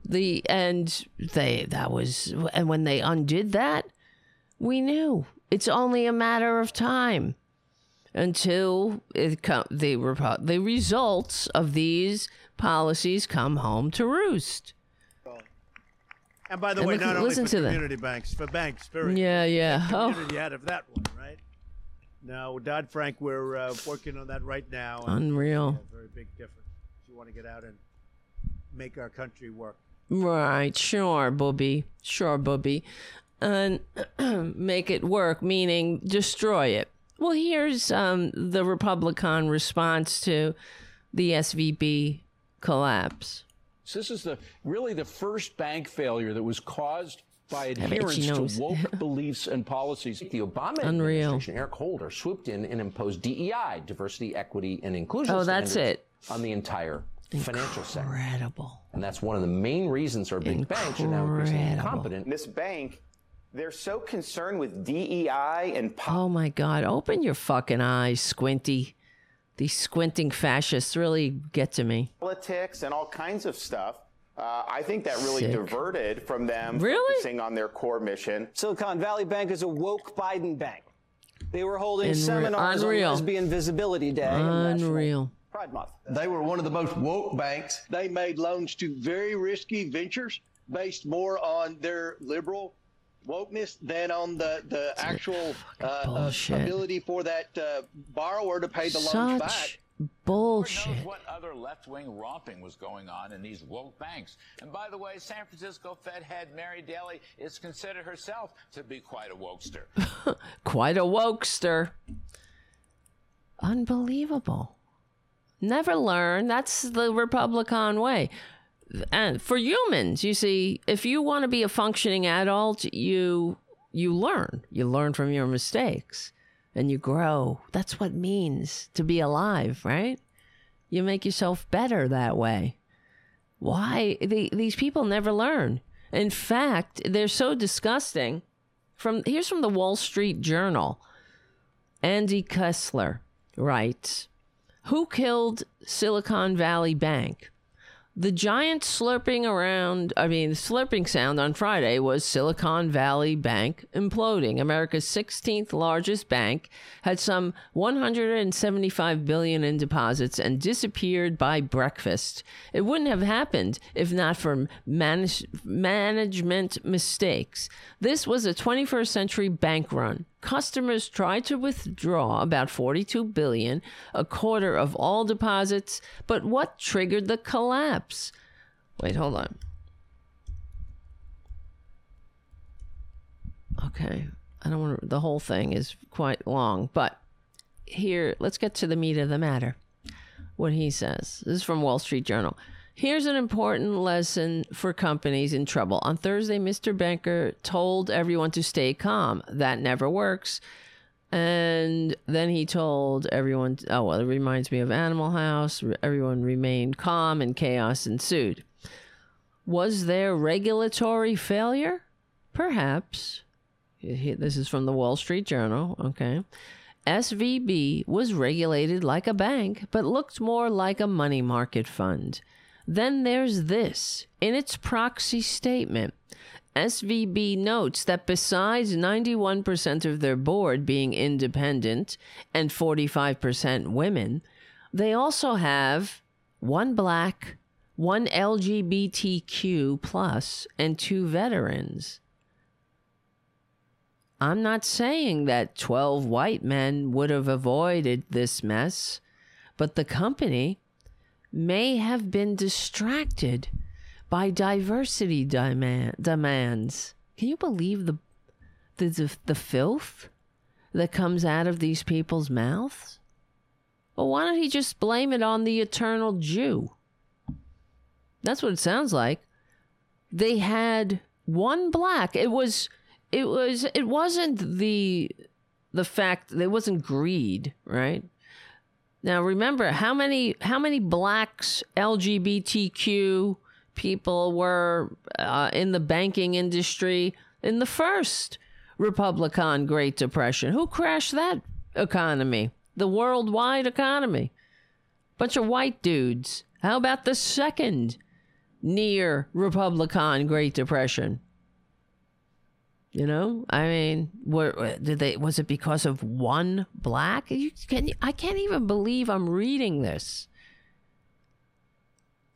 The and they that was and when they undid that we knew it's only a matter of time until it com- the the results of these policies come home to roost. And by the and way, look, not only for community them. banks, for banks, period. Yeah, yeah. Oh. Community oh. out of that one, right? Now, Dodd Frank, we're uh, working on that right now. Unreal. very big difference. If you want to get out and make our country work. Right, sure, Booby. Sure, Booby and make it work, meaning destroy it. Well, here's um, the Republican response to the SVB collapse. So this is the really the first bank failure that was caused by adherence to woke beliefs and policies. The Obama Unreal. administration, Eric Holder, swooped in and imposed DEI, diversity, equity, and inclusion. Oh, that's it. On the entire financial sector. Incredible. And that's one of the main reasons our big Incredible. banks are now incompetent. This bank they're so concerned with DEI and. Po- oh my God! Open your fucking eyes, Squinty. These squinting fascists really get to me. Politics and all kinds of stuff. Uh, I think that really Sick. diverted from them really? focusing on their core mission. Silicon Valley Bank is a woke Biden bank. They were holding seminars Unreal. on Lesbian Visibility Day. Unreal. Pride Month. They were one of the most woke banks. They made loans to very risky ventures based more on their liberal wokeness than on the the actual uh, uh ability for that uh, borrower to pay the Such loans back. Bullshit. Knows what other left-wing romping was going on in these woke banks? And by the way, San Francisco Fed head Mary Daly is considered herself to be quite a wokester. quite a wokester. Unbelievable. Never learn. That's the Republican way and for humans, you see, if you want to be a functioning adult, you you learn. You learn from your mistakes and you grow. That's what means to be alive, right? You make yourself better that way. Why the, these people never learn? In fact, they're so disgusting. From here's from the Wall Street Journal. Andy Kessler writes, "Who killed Silicon Valley Bank?" The giant slurping around, I mean, slurping sound on Friday was Silicon Valley Bank imploding. America's 16th largest bank had some 175 billion in deposits and disappeared by breakfast. It wouldn't have happened if not for manage- management mistakes. This was a 21st century bank run customers tried to withdraw about 42 billion, a quarter of all deposits, but what triggered the collapse? Wait, hold on. Okay. I don't want to, the whole thing is quite long, but here, let's get to the meat of the matter. What he says. This is from Wall Street Journal. Here's an important lesson for companies in trouble. On Thursday, Mr. Banker told everyone to stay calm. That never works. And then he told everyone, oh, well, it reminds me of Animal House. Everyone remained calm and chaos ensued. Was there regulatory failure? Perhaps. This is from the Wall Street Journal. Okay. SVB was regulated like a bank, but looked more like a money market fund. Then there's this. In its proxy statement, SVB notes that besides 91% of their board being independent and 45% women, they also have one black, one LGBTQ plus, and two veterans. I'm not saying that 12 white men would have avoided this mess, but the company may have been distracted by diversity demand, demands. Can you believe the, the, the filth that comes out of these people's mouths? Well, why don't he just blame it on the eternal Jew? That's what it sounds like. They had one black. It was it was it wasn't the the fact it wasn't greed, right? Now remember how many how many blacks LGBTQ people were uh, in the banking industry in the first Republican Great Depression. Who crashed that economy? The worldwide economy. Bunch of white dudes. How about the second near Republican Great Depression? You know, I mean, were did they? Was it because of one black? You can. I can't even believe I'm reading this.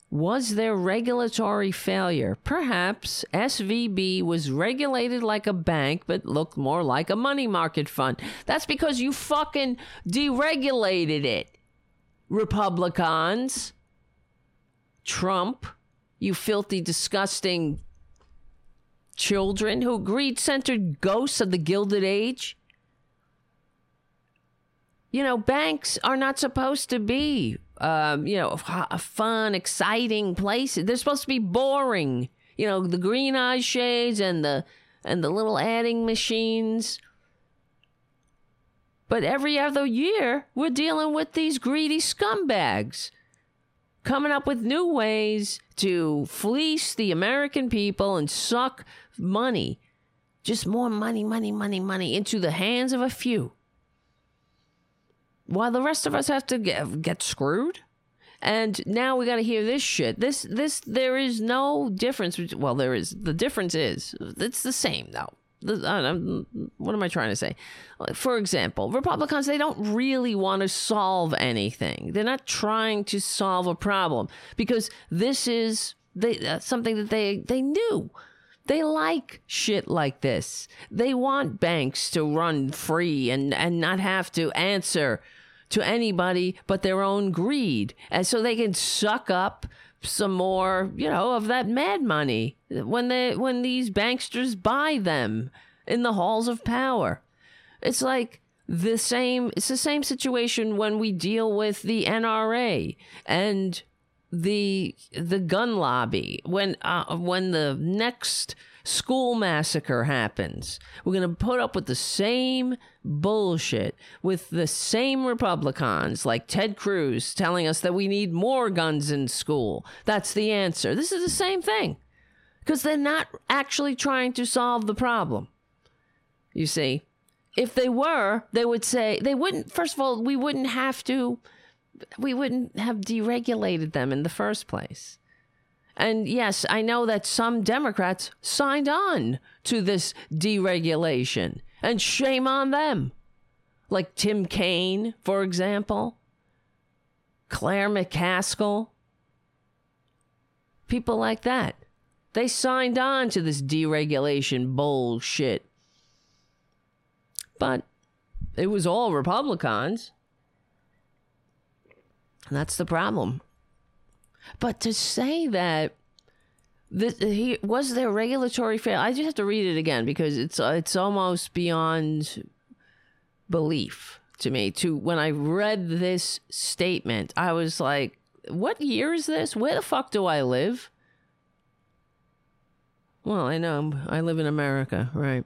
Was there regulatory failure? Perhaps SVB was regulated like a bank, but looked more like a money market fund. That's because you fucking deregulated it. Republicans, Trump, you filthy, disgusting children who greed centered ghosts of the Gilded Age. You know, banks are not supposed to be, um, you know, a fun, exciting places. They're supposed to be boring. You know, the green eye shades and the and the little adding machines. But every other year, we're dealing with these greedy scumbags coming up with new ways to fleece the American people and suck money, just more money, money, money, money into the hands of a few. While the rest of us have to get, get screwed. And now we got to hear this shit. This, this, there is no difference. Well, there is. The difference is, it's the same though. What am I trying to say? For example, Republicans, they don't really want to solve anything. They're not trying to solve a problem because this is they, uh, something that they, they knew they like shit like this. They want banks to run free and, and not have to answer to anybody but their own greed. And so they can suck up some more, you know, of that mad money when they when these banksters buy them in the halls of power. It's like the same it's the same situation when we deal with the NRA and the the gun lobby when uh, when the next school massacre happens. We're going to put up with the same bullshit with the same republicans like ted cruz telling us that we need more guns in school. That's the answer. This is the same thing because they're not actually trying to solve the problem. You see if they were they would say they wouldn't first of all we wouldn't have to we wouldn't have deregulated them in the first place. And yes, I know that some Democrats signed on to this deregulation, and shame on them. Like Tim Kaine, for example, Claire McCaskill, people like that. They signed on to this deregulation bullshit. But it was all Republicans. That's the problem. But to say that this, he was there regulatory fail, I just have to read it again because it's uh, it's almost beyond belief to me. To when I read this statement, I was like, what year is this? Where the fuck do I live? Well, I know I live in America, right?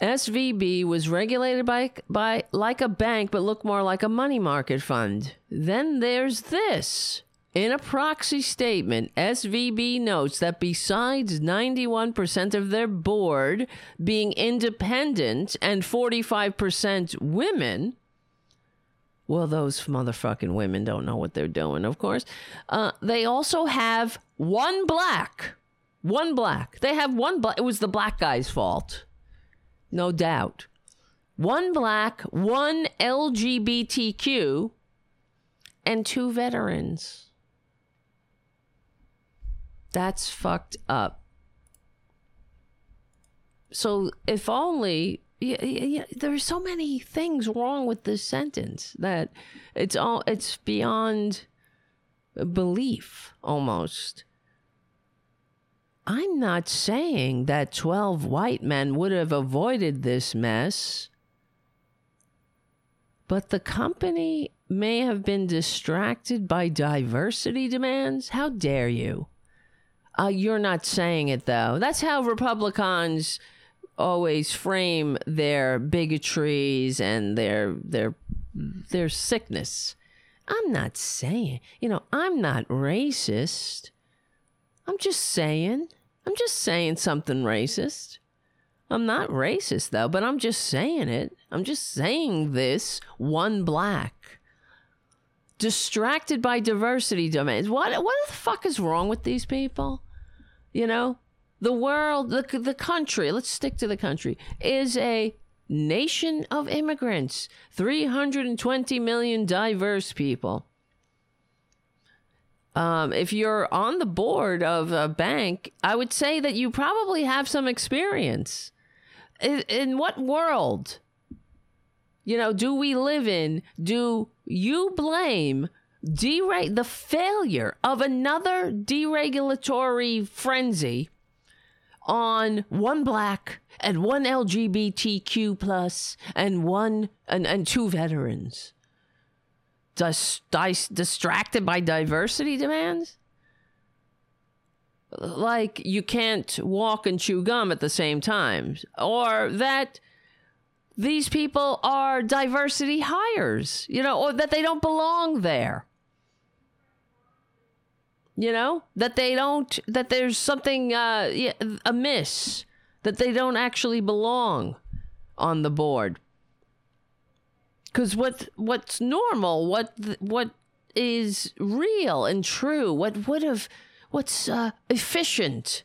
SVB was regulated by by like a bank but looked more like a money market fund. Then there's this. In a proxy statement, SVB notes that besides 91% of their board being independent and 45% women, well, those motherfucking women don't know what they're doing, of course. Uh, they also have one black. One black. They have one black. It was the black guy's fault. No doubt. One black, one LGBTQ, and two veterans. That's fucked up. So if only yeah, yeah, there's so many things wrong with this sentence that it's all it's beyond belief almost. I'm not saying that 12 white men would have avoided this mess, but the company may have been distracted by diversity demands. How dare you? Uh, you're not saying it though. That's how Republicans always frame their bigotries and their their their sickness. I'm not saying, you know, I'm not racist. I'm just saying. I'm just saying something racist. I'm not racist though, but I'm just saying it. I'm just saying this one black distracted by diversity domains. What what the fuck is wrong with these people? You know, the world, the, the country, let's stick to the country, is a nation of immigrants, 320 million diverse people. Um, if you're on the board of a bank, I would say that you probably have some experience. In, in what world, you know, do we live in? Do you blame dere- the failure of another deregulatory frenzy on one black and one LGBTQ plus and one and, and two veterans. Dis, dis, distracted by diversity demands? Like you can't walk and chew gum at the same time. Or that these people are diversity hires, you know, or that they don't belong there you know that they don't that there's something uh, amiss that they don't actually belong on the board because what what's normal what what is real and true what would have what's uh, efficient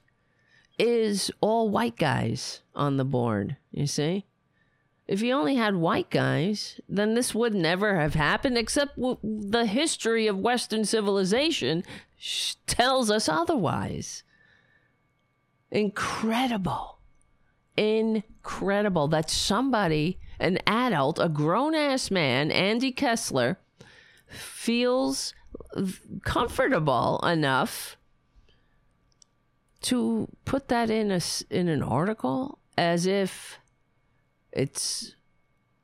is all white guys on the board you see if you only had white guys, then this would never have happened, except the history of Western civilization tells us otherwise. Incredible. Incredible that somebody, an adult, a grown ass man, Andy Kessler, feels comfortable enough to put that in a in an article as if it's,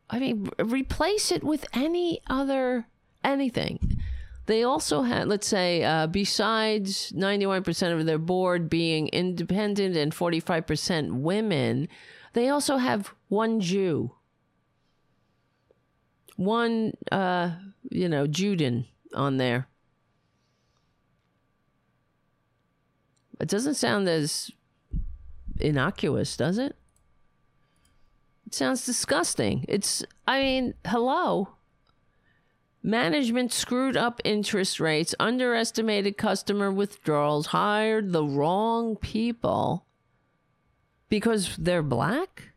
I mean, replace it with any other anything. They also had, let's say, uh, besides 91% of their board being independent and 45% women, they also have one Jew. One, uh, you know, Juden on there. It doesn't sound as innocuous, does it? It sounds disgusting. It's, I mean, hello. Management screwed up interest rates, underestimated customer withdrawals, hired the wrong people because they're black.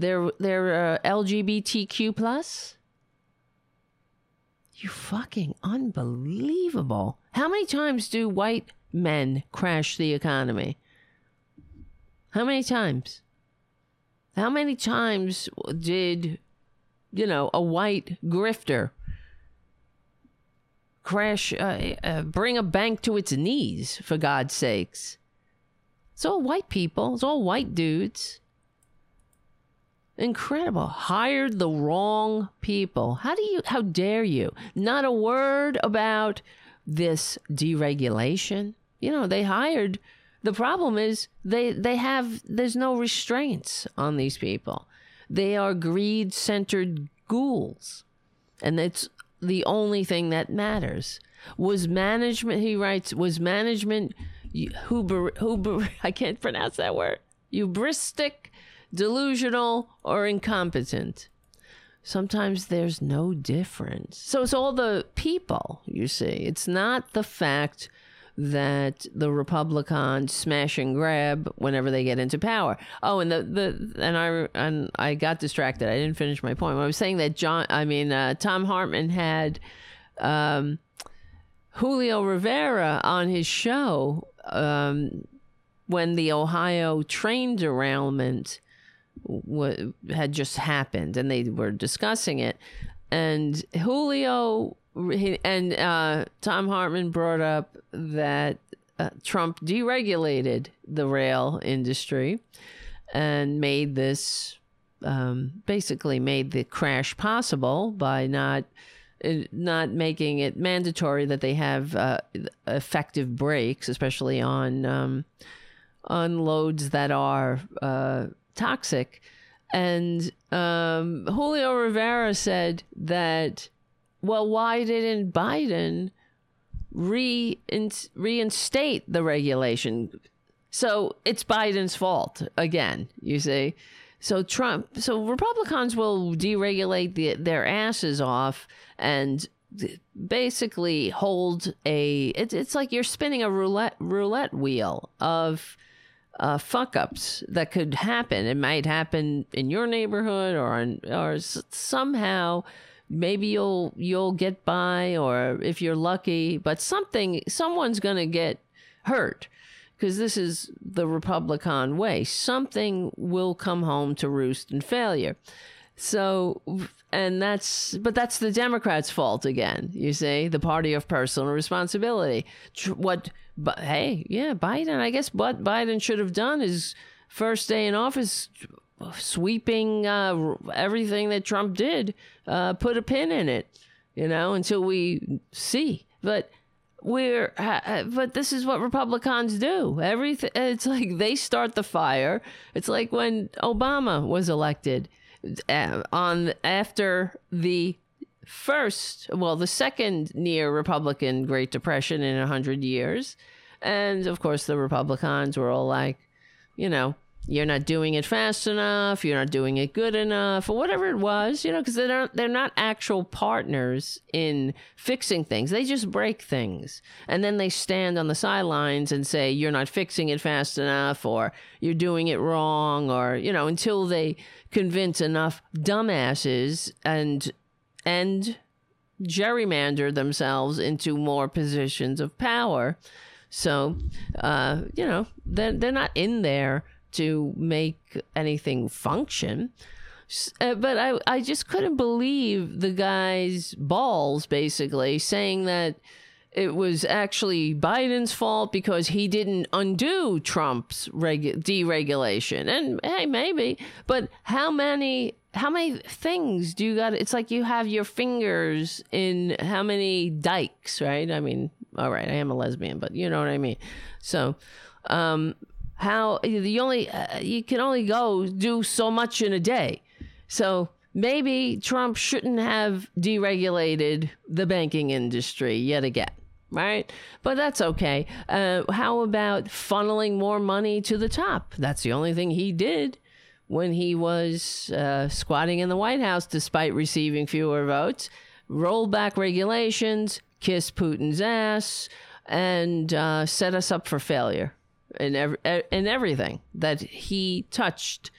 They're they're uh, LGBTQ plus. You fucking unbelievable. How many times do white men crash the economy? How many times? How many times did, you know, a white grifter crash, uh, uh, bring a bank to its knees, for God's sakes? It's all white people, it's all white dudes. Incredible. Hired the wrong people. How do you, how dare you? Not a word about this deregulation. You know, they hired, the problem is they, they have, there's no restraints on these people. They are greed centered ghouls. And it's the only thing that matters. Was management, he writes, was management, huber, huber, I can't pronounce that word, hubristic, delusional, or incompetent? Sometimes there's no difference. So it's all the people, you see. It's not the fact that the Republicans smash and grab whenever they get into power. Oh, and the the and I and I got distracted. I didn't finish my point. I was saying that John, I mean uh, Thom Hartmann had um, Julio Rivera on his show um, when the Ohio train derailment w- had just happened, and they were discussing it, and Julio and uh, Thom Hartmann brought up that uh, Trump deregulated the rail industry and made this um, basically made the crash possible by not uh, not making it mandatory that they have uh, effective brakes, especially on um, on loads that are uh, toxic. And um, Julio Rivera said that well, why didn't Biden reinstate the regulation? So it's Biden's fault again, you see. So Trump, so Republicans will deregulate the, their asses off and basically hold a. It's it's like you're spinning a roulette roulette wheel of uh, fuck ups that could happen. It might happen in your neighborhood or on, or somehow maybe you'll you'll get by or if you're lucky but something someone's going to get hurt because this is the republican way something will come home to roost in failure so and that's but that's the democrats fault again you see the party of personal responsibility what but hey yeah biden i guess what biden should have done is first day in office sweeping uh, everything that Trump did, uh, put a pin in it, you know, until we see. But we're, uh, but this is what Republicans do. Everything, it's like they start the fire. It's like when Obama was elected uh, on after the first, well, the second near Republican Great Depression in a hundred years, and of course the Republicans were all like, you know, you're not doing it fast enough, you're not doing it good enough, or whatever it was, you know, because they're not, they're not actual partners in fixing things. They just break things. And then they stand on the sidelines and say, you're not fixing it fast enough, or you're doing it wrong, or, you know, until they convince enough dumbasses and, and gerrymander themselves into more positions of power. So, uh, you know, they're, they're not in there to make anything function. Uh, but I, I just couldn't believe the guy's balls, basically, saying that it was actually Biden's fault because he didn't undo Trump's regu- deregulation. And hey, maybe, but how many how many things do you got? It's like you have your fingers in how many dikes, right? I mean, all right, I am a lesbian, but you know what I mean. So, um, how the only uh, you can only go do so much in a day. So maybe Trump shouldn't have deregulated the banking industry yet again, right? But that's okay. Uh, how about funneling more money to the top? That's the only thing he did when he was uh, squatting in the White House, despite receiving fewer votes. Roll back regulations, kiss Putin's ass, and uh, set us up for failure in every, in everything that he touched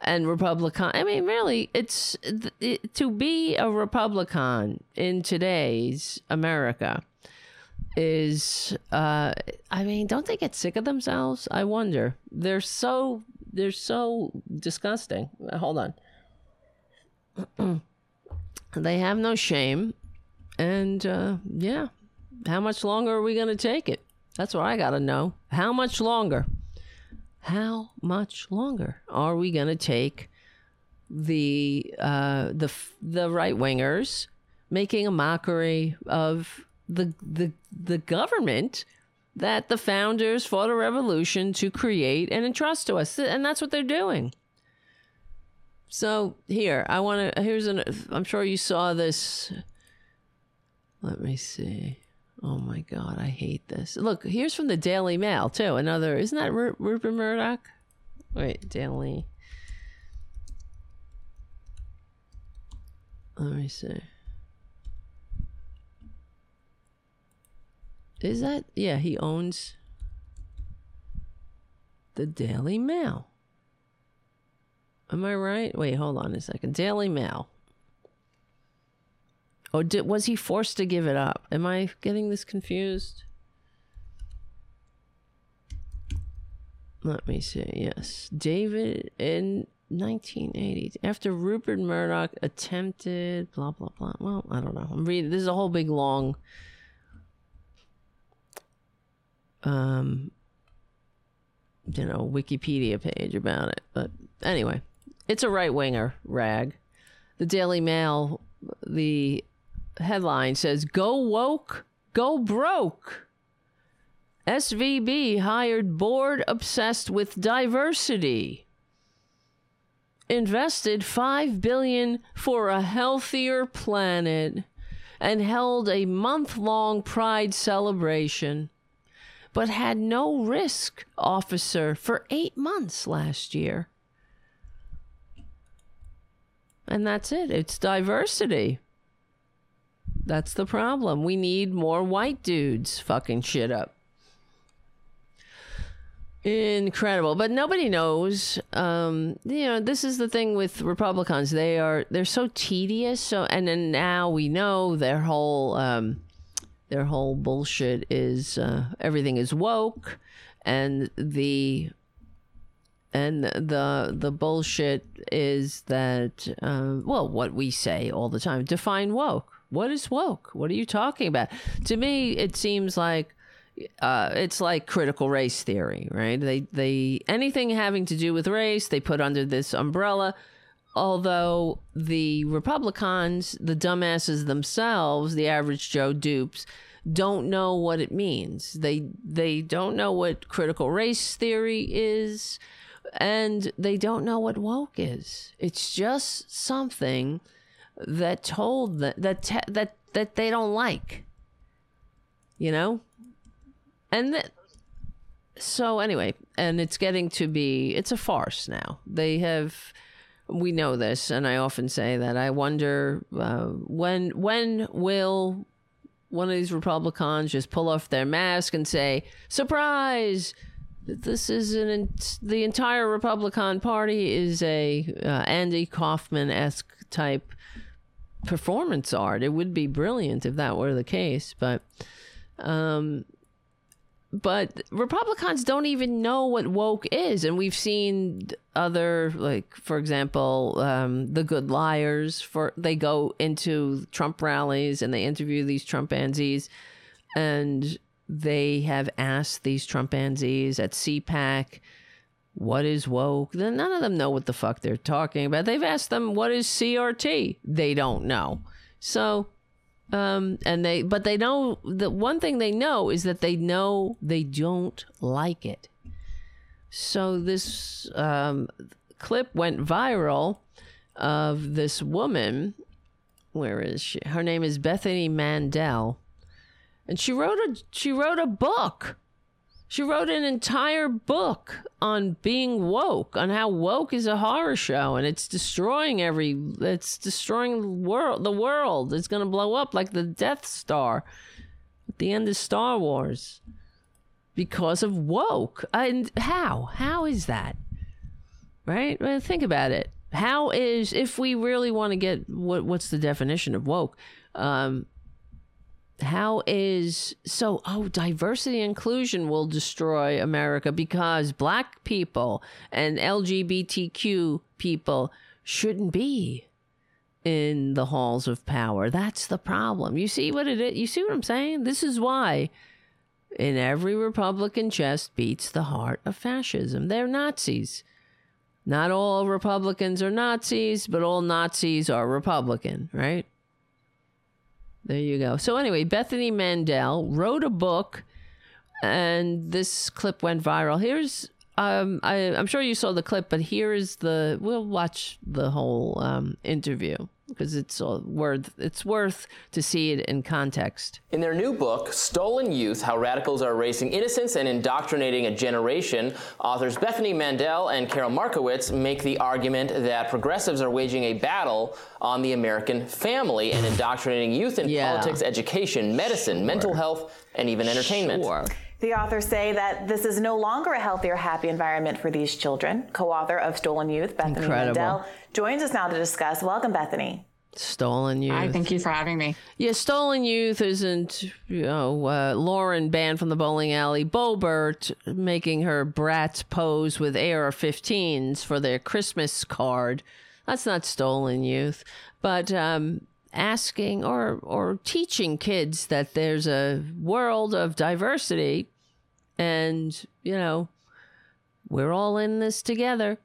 and Republican. I mean, really, it's it, to be a Republican in today's America is. Uh, I mean, don't they get sick of themselves? I wonder. They're so they're so disgusting. Hold on. they have no shame, and uh, yeah, how much longer are we going to take it? That's what I got to know. How much longer? How much longer are we going to take the uh, the the right wingers making a mockery of the the the government that the founders fought a revolution to create and entrust to us, and that's what they're doing. So here, I want to. Here's an. I'm sure you saw this. Let me see. Oh my God, I hate this. Look, here's from the Daily Mail too. Another. Isn't that R- Rupert Murdoch? Wait, Daily. Let me see. Is that? Yeah, he owns the Daily Mail. Am I right? Wait, hold on a second. Daily Mail. Oh, did, was he forced to give it up? Am I getting this confused? Let me see. Yes. David in 1980. After Rupert Murdoch attempted blah blah blah. Well, I don't know. I'm reading this is a whole big long um you know, Wikipedia page about it. But anyway, it's a right winger rag. The Daily Mail, the headline says, Go woke, go broke. SVB hired board obsessed with diversity. Invested 5 billion for a healthier planet and held a month-long pride celebration but had no risk officer for 8 months last year. And that's it. It's diversity. That's the problem. We need more white dudes fucking shit up. Incredible, but nobody knows. Um, you know, this is the thing with Republicans. They are they're so tedious. So, and then now we know their whole um, their whole bullshit is uh, everything is woke, and the and the the bullshit is that uh, well, what we say all the time: define woke. What is woke? What are you talking about? To me, it seems like uh, it's like critical race theory, right? They they anything having to do with race, they put under this umbrella. Although the Republicans, the dumbasses themselves, the average Joe dupes, don't know what it means. They they don't know what critical race theory is, and they don't know what woke is. It's just something that told that that that that they don't like. You know, and. So anyway, and it's getting to be it's a farce now. They have we know this and I often say that I wonder uh, when when will one of these Republicans just pull off their mask and say, "Surprise! This is an the entire Republican Party is a uh, Andy Kaufman esque type performance art. It would be brilliant if that were the case, but um, but Republicans don't even know what woke is, and we've seen other, like for example, um, the Good Liars. For they go into Trump rallies and they interview these Trumpanzees, and they have asked these Trumpanzees at CPAC, "What is woke?" None of them know what the fuck they're talking about. They've asked them, "What is CRT?" They don't know. So um, and they, but they know the one thing they know is that they know they don't like it. So this um, clip went viral of this woman. Where is she? Her name is Bethany Mandel, and she wrote a she wrote a book she wrote an entire book on being woke, on how woke is a horror show and it's destroying every it's destroying the world the world. It's gonna blow up like the Death Star at the end of Star Wars. Because of woke. And how? How is that? Right? Well, think about it. How is if we really want to get what what's the definition of woke? Um, how is so oh diversity inclusion will destroy america because black people and lgbtq people shouldn't be in the halls of power. That's the problem. You see what it is you see what i'm saying? This is why in every republican chest beats the heart of fascism. They're nazis. Not all Republicans are Nazis, but all Nazis are Republican, right? There you go. So, anyway, Bethany Mandel wrote a book, and this clip went viral. Here's um, I, am sure you saw the clip, but here is the. We'll watch the whole um, interview because it's worth it's worth to see it in context. In their new book, Stolen Youth: How Radicals Are Erasing Innocence and Indoctrinating a Generation, authors Bethany Mandel and Carol Markowitz make the argument that progressives are waging a battle on the American family and indoctrinating youth in yeah. politics, education, medicine, sure. mental health, and even entertainment. Sure. The authors say that this is no longer a healthy or happy environment for these children. Co-author of Stolen Youth, Bethany Incredible. Mandel, joins us now to discuss. Welcome, Bethany. Stolen Youth. Hi, thank you for having me. Yeah, Stolen Youth isn't, you know, uh, Lauren banned from the bowling alley, Boebert making her brats pose with AR-15s for their Christmas card. That's not Stolen Youth, but um, asking or or teaching kids that there's a world of diversity and you know we're all in this together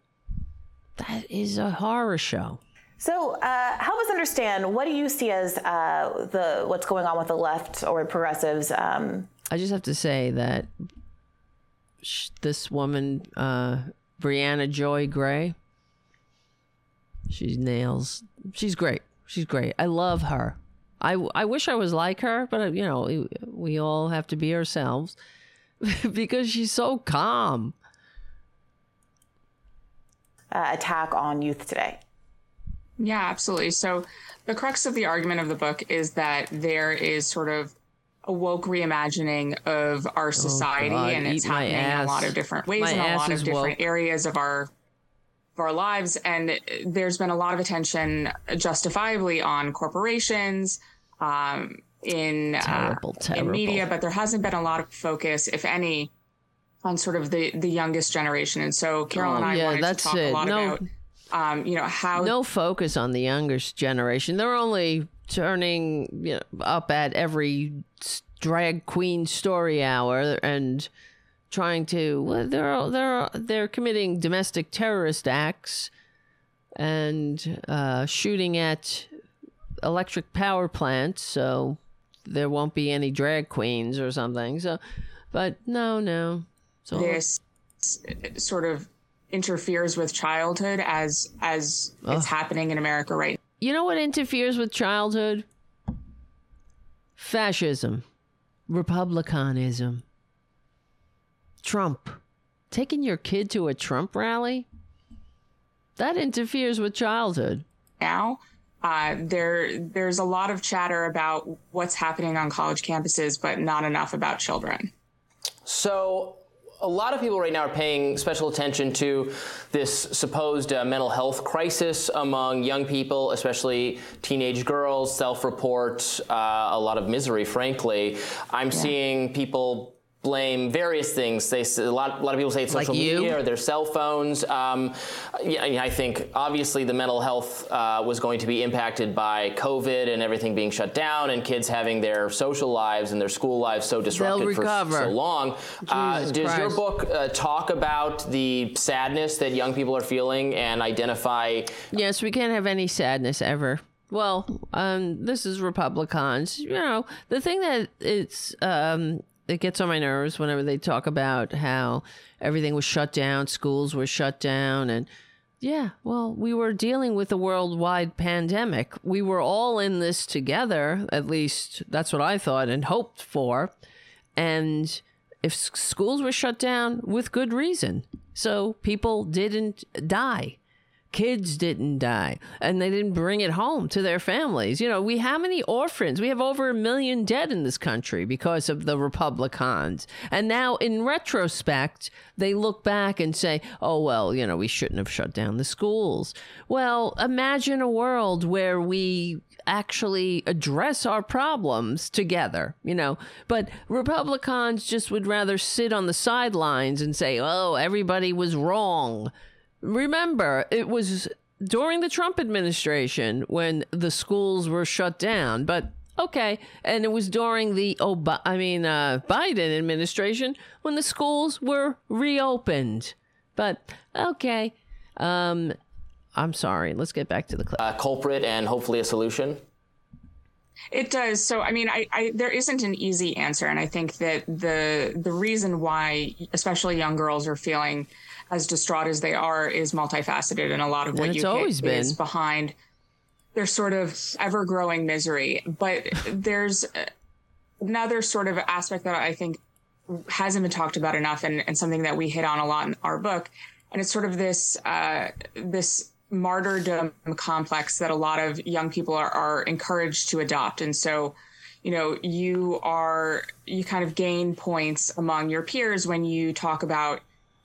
that is a horror show so uh, help us understand what do you see as uh, the what's going on with the left or progressives um, i just have to say that sh- this woman uh, briahna joy gray she nails she's great She's great. I love her. I, I wish I was like her, but you know, we all have to be ourselves because she's so calm. Uh, attack on youth today. Yeah, absolutely. So, the crux of the argument of the book is that there is sort of a woke reimagining of our oh, society, oh and it's happening in a lot of different ways my in a lot of woke. different areas of our of our lives. And there's been a lot of attention, justifiably, on corporations, um, in terrible, uh, terrible. in media, but there hasn't been a lot of focus, if any, on sort of the the youngest generation. And so Carol oh, and I yeah, wanted to talk it. a lot no, about. Um, you know how no focus on the youngest generation. They're only turning you know, up at every drag queen story hour and trying to well, they're they're they're committing domestic terrorist acts and uh, shooting at electric power plants, so there won't be any drag queens or something. So, but no, no. So this sort of interferes with childhood as as oh. it's happening in America right. You know what interferes with childhood? Fascism, republicanism. Trump. Taking your kid to a Trump rally? That interferes with childhood. Now, uh, there there's a lot of chatter about what's happening on college campuses, but not enough about children. So a lot of people right now are paying special attention to this supposed uh, mental health crisis among young people, especially teenage girls, self report, uh, a lot of misery, frankly. I'm yeah. seeing people blame various things. They a lot, a lot of people say it's social like media or their cell phones. Um, yeah, I think obviously the mental health uh, was going to be impacted by COVID and everything being shut down, and kids having their social lives and their school lives so disrupted for so long. Uh, does Christ. your book uh, talk about the sadness that young people are feeling and identify? Yes, we can't have any sadness ever. Well, um, this is Republicans. You know, the thing that it's um, it gets on my nerves whenever they talk about how everything was shut down, schools were shut down, and yeah, well, we were dealing with a worldwide pandemic. We were all in this together, at least that's what I thought and hoped for. And if schools were shut down with good reason, so people didn't die kids didn't die and they didn't bring it home to their families. You know, we how many orphans? We have over a million dead in this country because of the Republicans. And now in retrospect, they look back and say, "Oh well, you know, we shouldn't have shut down the schools." Well, imagine a world where we actually address our problems together, you know. But Republicans just would rather sit on the sidelines and say, "Oh, everybody was wrong." Remember, it was during the Trump administration when the schools were shut down, but okay. And it was during the Ob- I mean uh, Biden administration when the schools were reopened. But okay. Um, I'm sorry. Let's get back to the clip. Uh, culprit and hopefully a solution. It does. So, I mean, I, I, there isn't an easy answer, and I think that the the reason why, especially young girls, are feeling as distraught as they are is multifaceted, and a lot of what you always been. is behind their sort of ever growing misery. But there's another sort of aspect that I think hasn't been talked about enough, and, and something that we hit on a lot in our book, and it's sort of this uh, this martyrdom complex that a lot of young people are, are encouraged to adopt. And so, you know, you are, you kind of gain points among your peers when you talk about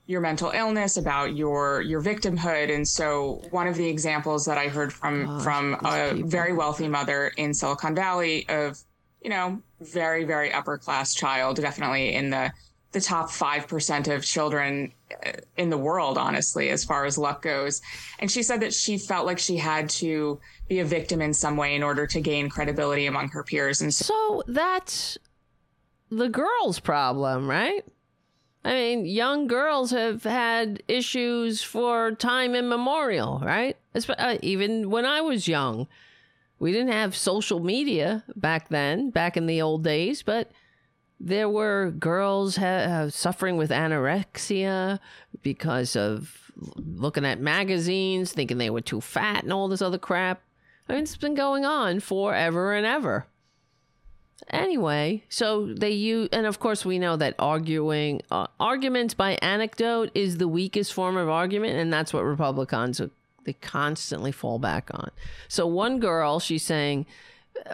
your mental illness, about your your victimhood. And so one of the examples that I heard from from a people. very wealthy mother in Silicon Valley of, you know, very, very upper class child, definitely in the the top 5% of children uh, in the world, honestly, as far as luck goes. And she said that she felt like she had to be a victim in some way in order to gain credibility among her peers. And so, so that's the girl's problem, right? I mean, young girls have had issues for time immemorial, right? Uh, even when I was young, we didn't have social media back then, back in the old days, but there were girls ha- suffering with anorexia because of looking at magazines, thinking they were too fat and all this other crap. I mean, it's been going on forever and ever. Anyway, so they use, and of course, we know that arguing, uh, arguments by anecdote is the weakest form of argument, and that's what Republicans they constantly fall back on. So one girl, she's saying,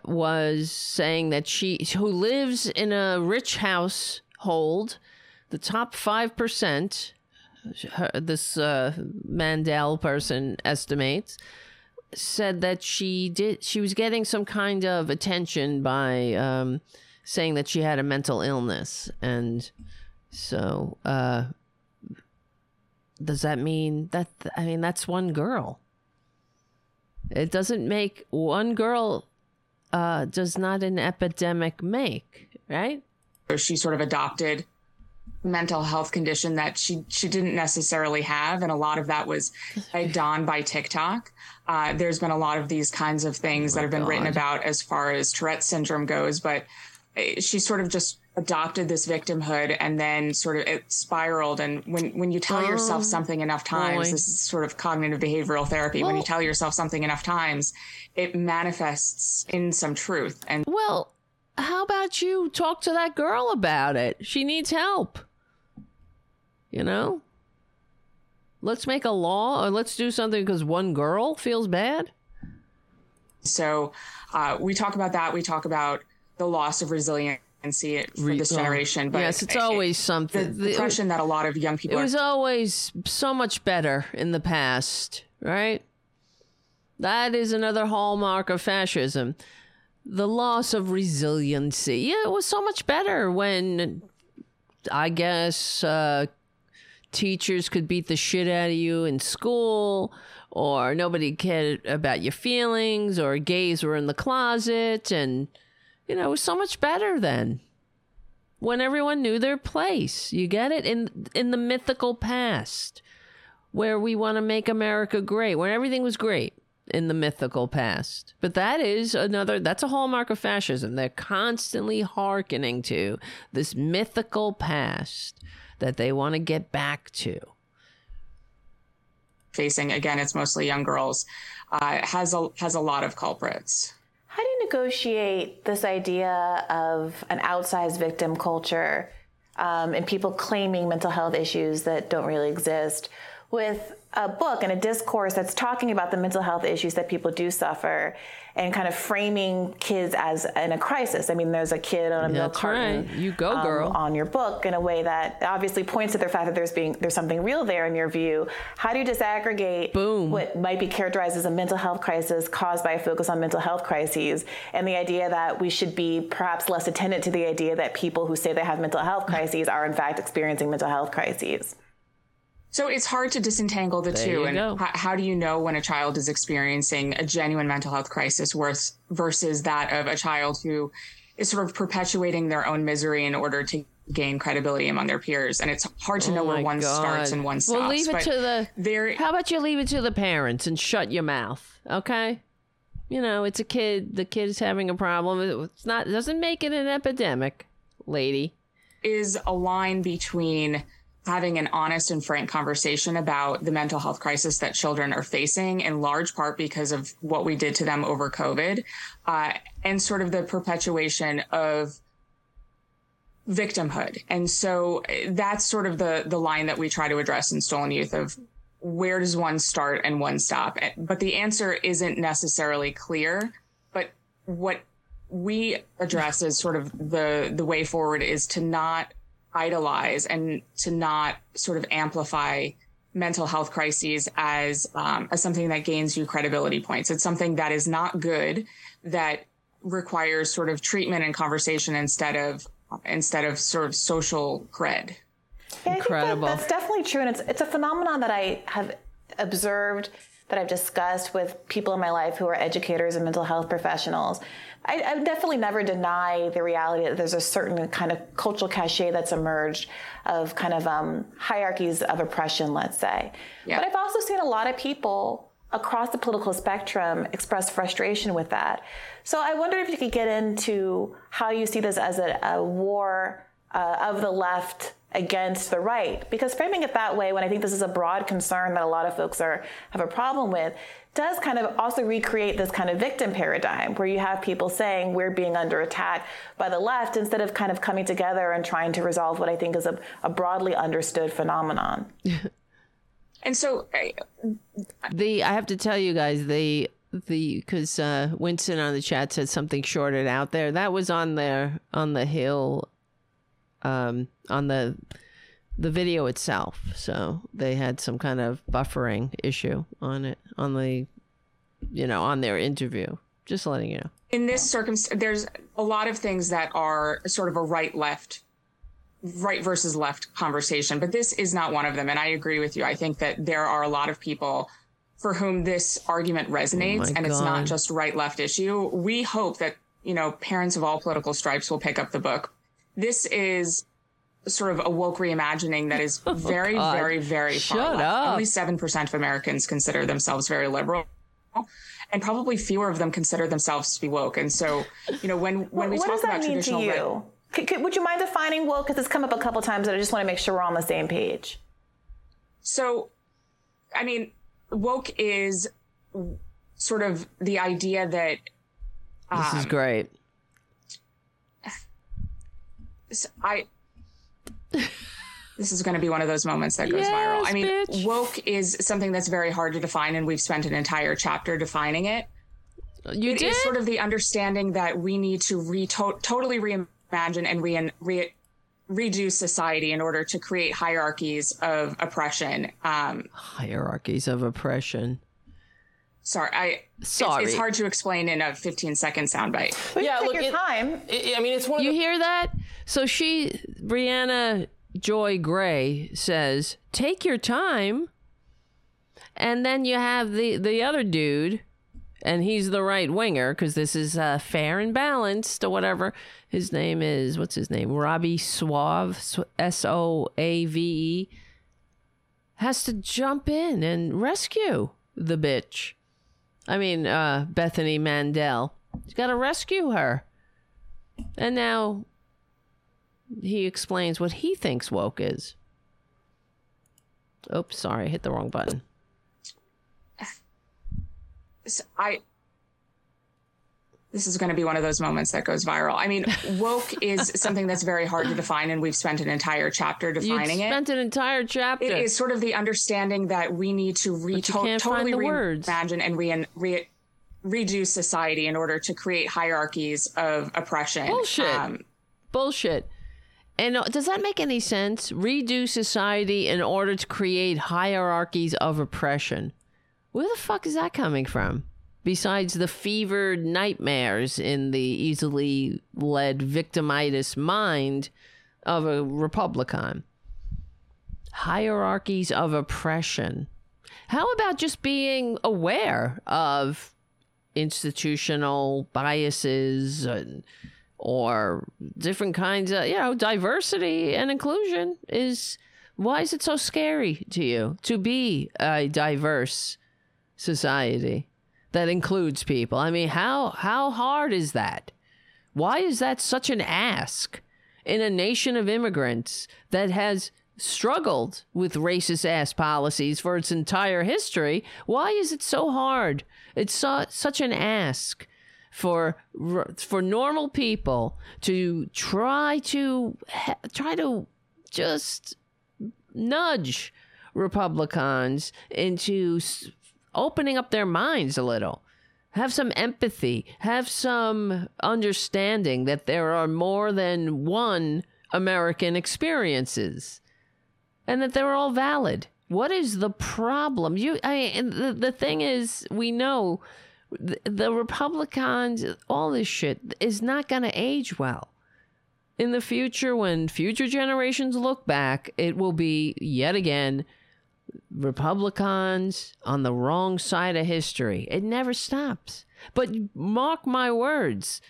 was saying that she who lives in a rich household, the top five percent, this uh, Mandel person estimates, said that she did she was getting some kind of attention by um, saying that she had a mental illness, and so uh, does that mean that I mean that's one girl? It doesn't make one girl uh, does not an epidemic make, right? She sort of adopted mental health condition that she she didn't necessarily have, and a lot of that was on by TikTok. Uh, there's been a lot of these kinds of things oh that have been God. written about as far as Tourette syndrome goes, but eh, she sort of just adopted this victimhood and then sort of it spiraled. And when when you tell oh, yourself something enough times boy. this is sort of cognitive behavioral therapy. Well, when you tell yourself something enough times it manifests in some truth. And well how about you talk to that girl about it? She needs help. You know let's make a law or let's do something because one girl feels bad so uh, we talk about that we talk about the loss of resilience and see it for this generation. But yes, it's always something. The depression that a lot of young people. It was are- always so much better in the past, right? That is another hallmark of fascism. The loss of resiliency. Yeah, it was so much better when, I guess, uh, teachers could beat the shit out of you in school, or nobody cared about your feelings, or gays were in the closet, and you know, it was so much better then. When everyone knew their place. You get it? In in the mythical past. Where we want to make America great, where everything was great in the mythical past. But that is another that's a hallmark of fascism. They're constantly hearkening to this mythical past that they want to get back to. Facing again, it's mostly young girls. Uh, has a has a lot of culprits. How do you negotiate this idea of an outsized victim culture um, and people claiming mental health issues that don't really exist with a book and a discourse that's talking about the mental health issues that people do suffer and kind of framing kids as in a crisis. I mean, there's a kid on a milk carton. Right. You go, um, girl. On your book in a way that obviously points to the fact that there's being there's something real there in your view. How do you disaggregate Boom. what might be characterized as a mental health crisis caused by a focus on mental health crises and the idea that we should be perhaps less attentive to the idea that people who say they have mental health crises are in fact experiencing mental health crises? So it's hard to disentangle the there two. and how, how, do you know when a child is experiencing a genuine mental health crisis versus that of a child who is sort of perpetuating their own misery in order to gain credibility among their peers. And it's hard to oh know where one God. starts and one stops. Well, leave it to the. There. How about you leave it to the parents and shut your mouth? Okay. You know, it's a kid. The kid's having a problem. It's not. It doesn't make it an epidemic, lady. Is a line between having an honest and frank conversation about the mental health crisis that children are facing, in large part because of what we did to them over COVID, uh, and sort of the perpetuation of victimhood. And so uh, that's sort of the the line that we try to address in Stolen Youth of where does one start and one stop? But the answer isn't necessarily clear. But what we address as sort of the the way forward is to not idolize and to not sort of amplify mental health crises as um, as something that gains you credibility points. It's something that is not good that requires sort of treatment and conversation instead of instead of sort of social cred. Yeah, Incredible. That, that's definitely true, and it's it's a phenomenon that I have observed that I've discussed with people in my life who are educators and mental health professionals. I, I definitely never deny the reality that there's a certain kind of cultural cachet that's emerged of kind of um, hierarchies of oppression, let's say. Yeah. But I've also seen a lot of people across the political spectrum express frustration with that. So I wonder if you could get into how you see this as a, a war uh, of the left against the right because framing it that way when i think this is a broad concern that a lot of folks are have a problem with does kind of also recreate this kind of victim paradigm where you have people saying we're being under attack by the left instead of kind of coming together and trying to resolve what i think is a, a broadly understood phenomenon and so the i have to tell you guys the the because uh, Winston on the chat said something shorted out there. That was on there on the hill um, on the the video itself. So they had some kind of buffering issue on it on the you know on their interview. Just letting you know. In this circumstance, there's a lot of things that are sort of a right left right versus left conversation, but this is not one of them. And I agree with you. I think that there are a lot of people for whom this argument resonates oh and God. it's not just right left issue. We hope that, you know, parents of all political stripes will pick up the book this is sort of a woke reimagining that is very, oh, very, very Shut far left. Up. Only 7% of Americans consider themselves very liberal. And probably fewer of them consider themselves to be woke. And so, you know, when, when we what talk about traditional. What does that mean to you? Right, could, would you mind defining woke? Because it's come up a couple times, and I just want to make sure we're on the same page. So, I mean, woke is sort of the idea that. Um, this is um, great. I. this is going to be one of those moments that goes yes, viral. I mean, bitch. woke is something that's very hard to define, and we've spent an entire chapter defining it. You it did? is sort of the understanding that we need to re- to- totally reimagine and re- re- redo society in order to create hierarchies of oppression. Um, hierarchies of oppression. Sorry, I. Sorry, it's, it's, hard to explain in a 15 second soundbite. yeah, look, it, time. It, I mean, it's one. You the- hear that? So she, Briahna Joy Gray says, "Take your time." And then you have the the other dude, and he's the right winger because this is uh, fair and balanced or whatever. His name is what's his name? Robby Soave, S O A V E. Has to jump in and rescue the bitch. I mean, uh, Bethany Mandel. He's got to rescue her. And now he explains what he thinks woke is. Oops, sorry, I hit the wrong button. I this is going to be one of those moments that goes viral. I mean, woke is something that's very hard to define, and we've spent an entire chapter defining it. you it. Spent an entire chapter. It is sort of the understanding that we need to re- to- totally reimagine and re- re- redo society in order to create hierarchies of oppression. Bullshit. Um, Bullshit. And uh, does that make any sense? Redo society in order to create hierarchies of oppression. Where the fuck is that coming from? Besides the fevered nightmares in the easily led victimitis mind of a Republican. Hierarchies of oppression. How about just being aware of institutional biases and or different kinds of, you know, diversity and inclusion is why is it so scary to you to be a diverse society that includes people? I mean, how how hard is that? Why is that such an ask in a nation of immigrants that has struggled with racist ass policies for its entire history? Why is it so hard? It's so, such an ask for for normal people to try to try to just nudge Republicans into opening up their minds a little. Have some empathy, have some understanding that there are more than one American experiences and that they're all valid. What is the problem? You I the, the thing is we know the, the Republicans all this shit is not going to age well in the future, when future generations look back, it will be yet again Republicans on the wrong side of history. It never stops. But mark my words,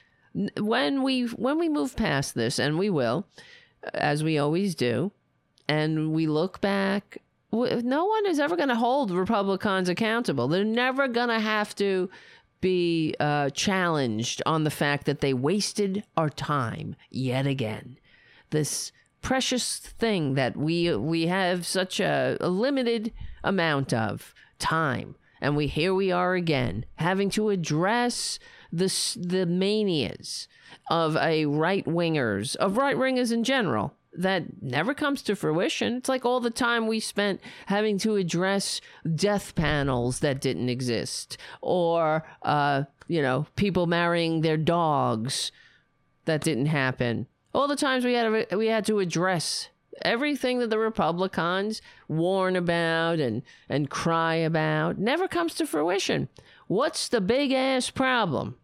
when we when we move past this, and we will, as we always do, and we look back, no one is ever going to hold Republicans accountable. They're never going to have to be uh, challenged on the fact that they wasted our time yet again. This precious thing that we we have such a, a limited amount of time, and we here we are again having to address the the manias of a right wingers of right wingers in general that never comes to fruition. It's like all the time we spent having to address death panels that didn't exist, or uh, you know, people marrying their dogs that didn't happen. All the times we had to, we had to address everything that the Republicans warn about and and cry about never comes to fruition. What's the big ass problem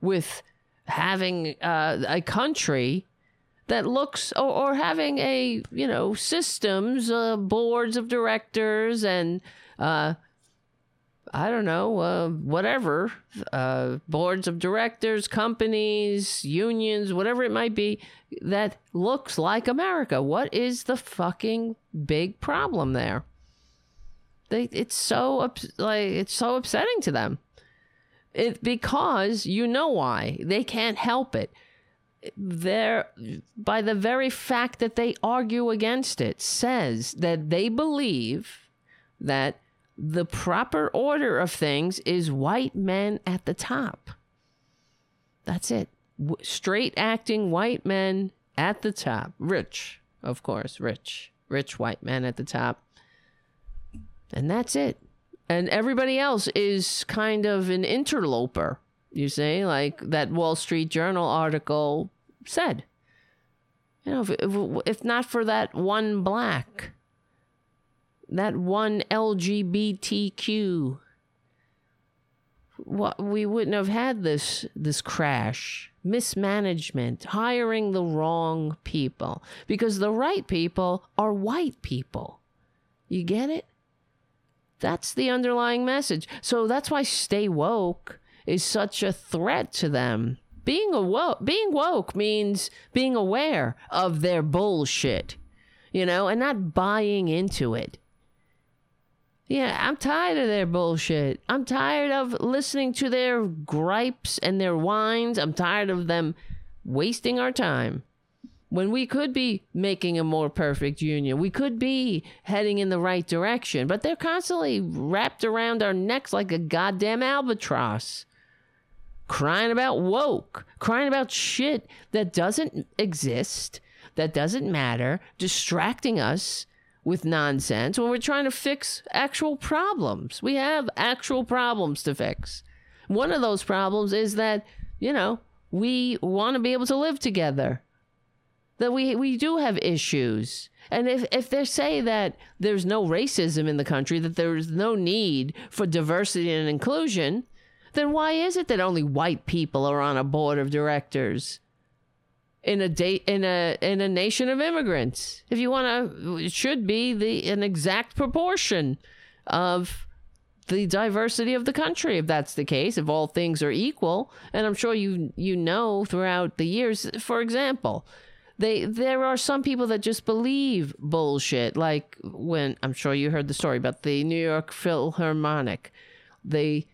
with having uh, a country that looks or, or having a you know systems uh, boards of directors and uh, I don't know, uh, whatever, uh, boards of directors, companies, unions, whatever it might be, that looks like America. What is the fucking big problem there? They, it's so like it's so upsetting to them. It because you know why they can't help it there by the very fact that they argue against it says that they believe that the proper order of things is white men at the top. That's it. W- straight acting white men at the top. Rich of course rich rich white men at the top. And that's it. And everybody else is kind of an interloper you see, like that Wall Street Journal article said. You know, if, if, if not for that one black, that one LGBTQ, what we wouldn't have had this this crash, mismanagement, hiring the wrong people because the right people are white people. You get it? That's the underlying message. So that's why stay woke is such a threat to them being awoke, being woke means being aware of their bullshit, you know, and not buying into it. Yeah, I'm tired of their bullshit. I'm tired of listening to their gripes and their whines. I'm tired of them wasting our time when we could be making a more perfect union. We could be heading in the right direction, but they're constantly wrapped around our necks like a goddamn albatross crying about woke, crying about shit that doesn't exist, that doesn't matter, distracting us with nonsense when we're trying to fix actual problems. We have actual problems to fix. One of those problems is that, you know, we want to be able to live together. That we we do have issues. And if, if they say that there's no racism in the country, that there's no need for diversity and inclusion, then why is it that only white people are on a board of directors in a date in a in a nation of immigrants? If you want to, it should be the an exact proportion of the diversity of the country if that's the case if all things are equal. And i'm sure you you know throughout the years for example they there are some people that just believe bullshit. Like when i'm sure you heard the story about the new york philharmonic. They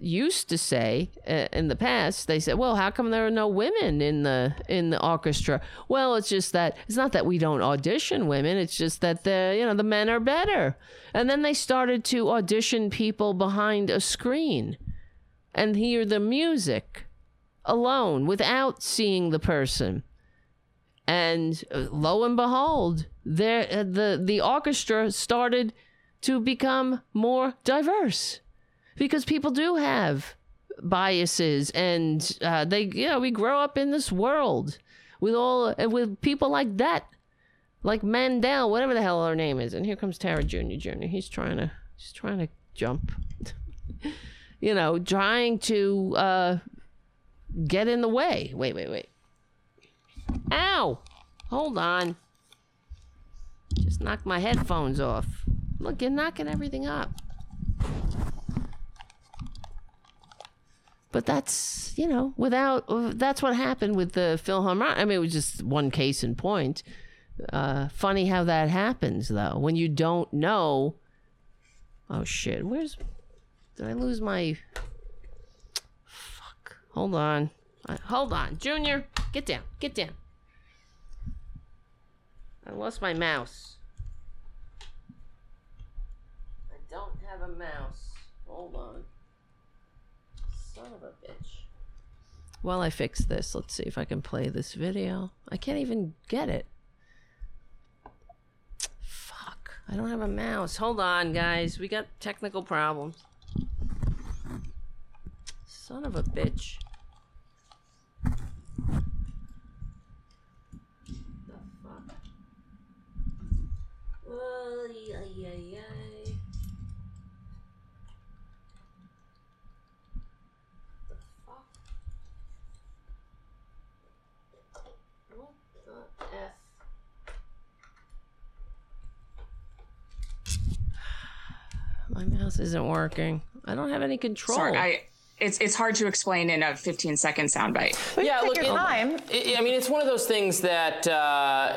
used to say uh, in the past they said well how come there are no women in the in the orchestra? Well it's just that it's not that we don't audition women it's just that the you know the men are better. And then they started to audition people behind a screen and hear the music alone without seeing the person. And uh, lo and behold, there uh, the the orchestra started to become more diverse because people do have biases and uh, they you know we grow up in this world with all uh, with people like that like Mandel whatever the hell her name is and here comes Tara Jr. Jr. he's trying to he's trying to jump you know trying to uh get in the way wait wait wait Ow! Hold on. Just knocked my headphones off. Look, you're knocking everything up. But that's, you know, without, that's what happened with the Philharmonic. I mean, it was just one case in point. Uh, funny how that happens, though, when you don't know. Oh, shit. Where's. Did I lose my. Fuck. Hold on. Hold on. Junior, get down. Get down. I lost my mouse. I don't have a mouse. Hold on. Son of a bitch. While I fix this, let's see if I can play this video. I can't even get it. Fuck. I don't have a mouse. Hold on, guys. We got technical problems. Son of a bitch. The Ay, ay, ay, ay. The fuck? What the F? My mouse isn't working. I don't have any control. Sorry, I it's it's hard to explain in a 15 second soundbite. Yeah, look, it, time. It, I mean, it's one of those things that uh,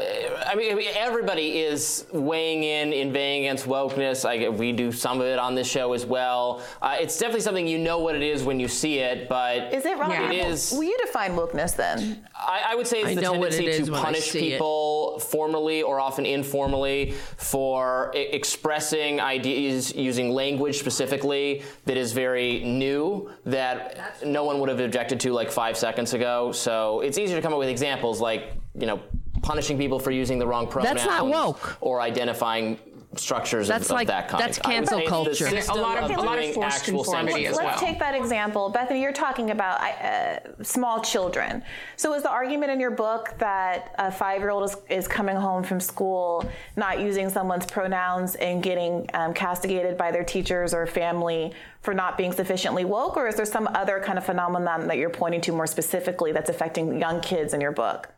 I mean, everybody is weighing in, inveighing against wokeness. I, we do some of it on this show as well. Uh, it's definitely something you know what it is when you see it, but is it wrong? Yeah. It is. Will you define wokeness then? I, I would say it's I the tendency it to punish people it. formally or often informally for I- expressing ideas using language specifically that is very new that no one would have objected to like five seconds ago. So it's easier to come up with examples like, you know, punishing people for using the wrong pronouns. That's not woke. Or identifying structures that's of, like, of that kind. That's cancel culture. A lot of, a lot of forced conformity as well. Let's take that example. Bethany, you're talking about uh, small children. So is the argument in your book that a five-year-old is, is coming home from school not using someone's pronouns and getting um, castigated by their teachers or family for not being sufficiently woke, or is there some other kind of phenomenon that you're pointing to more specifically that's affecting young kids in your book?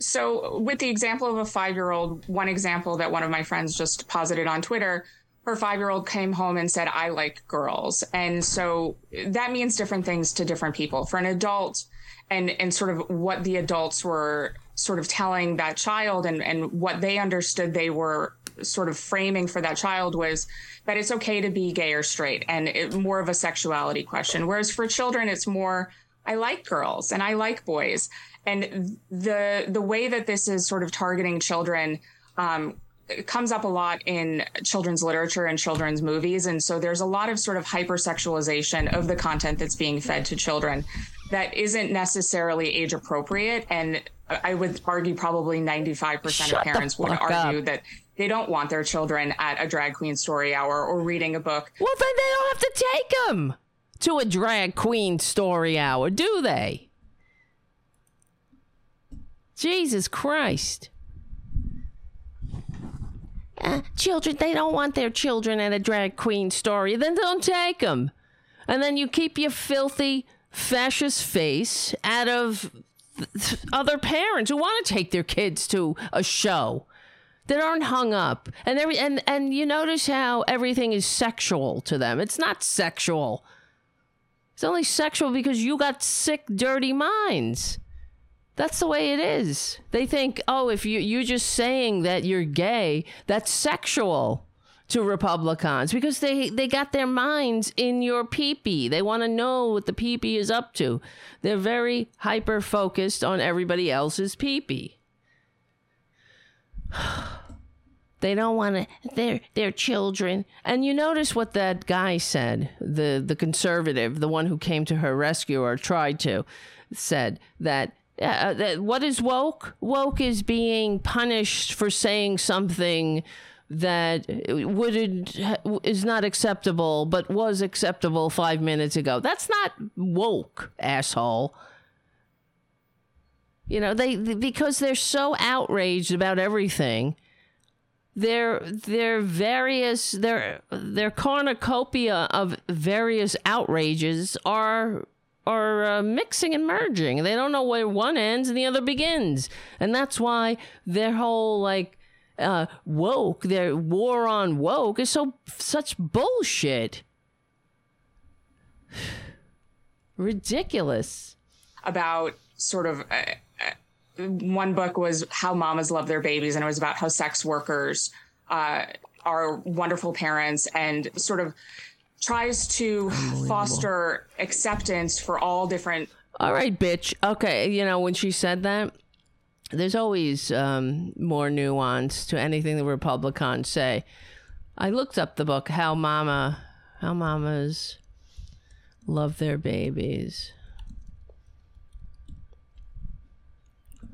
So, with the example of a five year old, one example that one of my friends just posited on Twitter, her five year old came home and said, I like girls. And so that means different things to different people. For an adult, and, and sort of what the adults were sort of telling that child and, and what they understood they were sort of framing for that child was that it's okay to be gay or straight and it, more of a sexuality question. Whereas for children, it's more, I like girls and I like boys. And the the way that this is sort of targeting children um, comes up a lot in children's literature and children's movies. And so there's a lot of sort of hypersexualization of the content that's being fed to children that isn't necessarily age appropriate. And i would argue probably 95% Shut of parents would argue up. that they don't want their children at a drag queen story hour or reading a book. Well then they don't have to take them to a drag queen story hour do they Jesus Christ. Uh, children, they don't want their children at a drag queen story. Then don't take them. And then you keep your filthy fascist face out of th- other parents who want to take their kids to a show. that aren't hung up. And every and and you notice how everything is sexual to them. It's not sexual. It's only sexual because you got sick, dirty minds. That's the way it is. They think, oh, if you you're just saying that you're gay, that's sexual to Republicans because they they got their minds in your peepee. They want to know what the peepee is up to. They're very hyper focused on everybody else's peepee. they don't want to they're they're children. And you notice what that guy said the the conservative the one who came to her rescue or tried to said that uh, that what is woke? Woke is being punished for saying something that would is not acceptable but was acceptable 5 minutes ago. That's not woke asshole. You know they because they're so outraged about everything their their various their their cornucopia of various outrages are are uh, mixing and merging. They don't know where one ends and the other begins, and that's why their whole like uh, woke, their war on woke, is so such bullshit. Ridiculous. About sort of. One book was how mamas love their babies, and it was about how sex workers uh, are wonderful parents and sort of tries to foster acceptance for all different. All right, bitch. Okay, you know when she said that, there's always um, more nuance to anything the Republicans say. I looked up the book "How Mama, How Mamas Love Their Babies."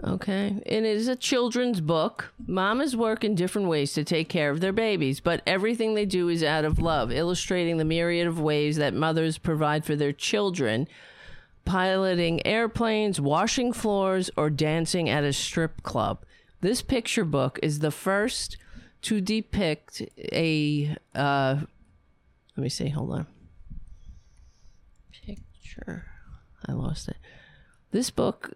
Okay. And It is a children's book. Mamas work in different ways to take care of their babies, but everything they do is out of love, illustrating the myriad of ways that mothers provide for their children, piloting airplanes, washing floors, or dancing at a strip club. This picture book is the first to depict a. Uh, let me see, hold on. Picture. I lost it. This book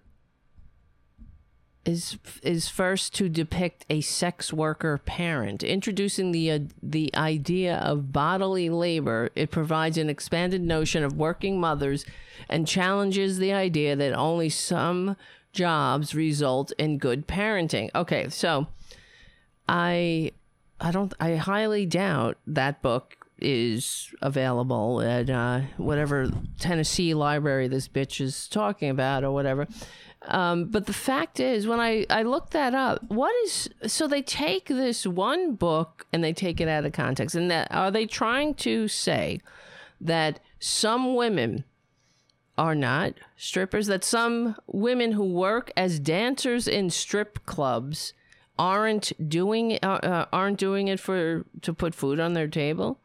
is is first to depict a sex worker parent, introducing the uh, the idea of bodily labor. It provides an expanded notion of working mothers and challenges the idea that only some jobs result in good parenting. Okay, so I I don't I highly doubt that book is available at uh, whatever Tennessee library this bitch is talking about or whatever. Um, but the fact is, when I, I looked that up, what is so they take this one book and they take it out of context, and that are they trying to say that some women are not strippers, that some women who work as dancers in strip clubs aren't doing uh, uh, aren't doing it for to put food on their table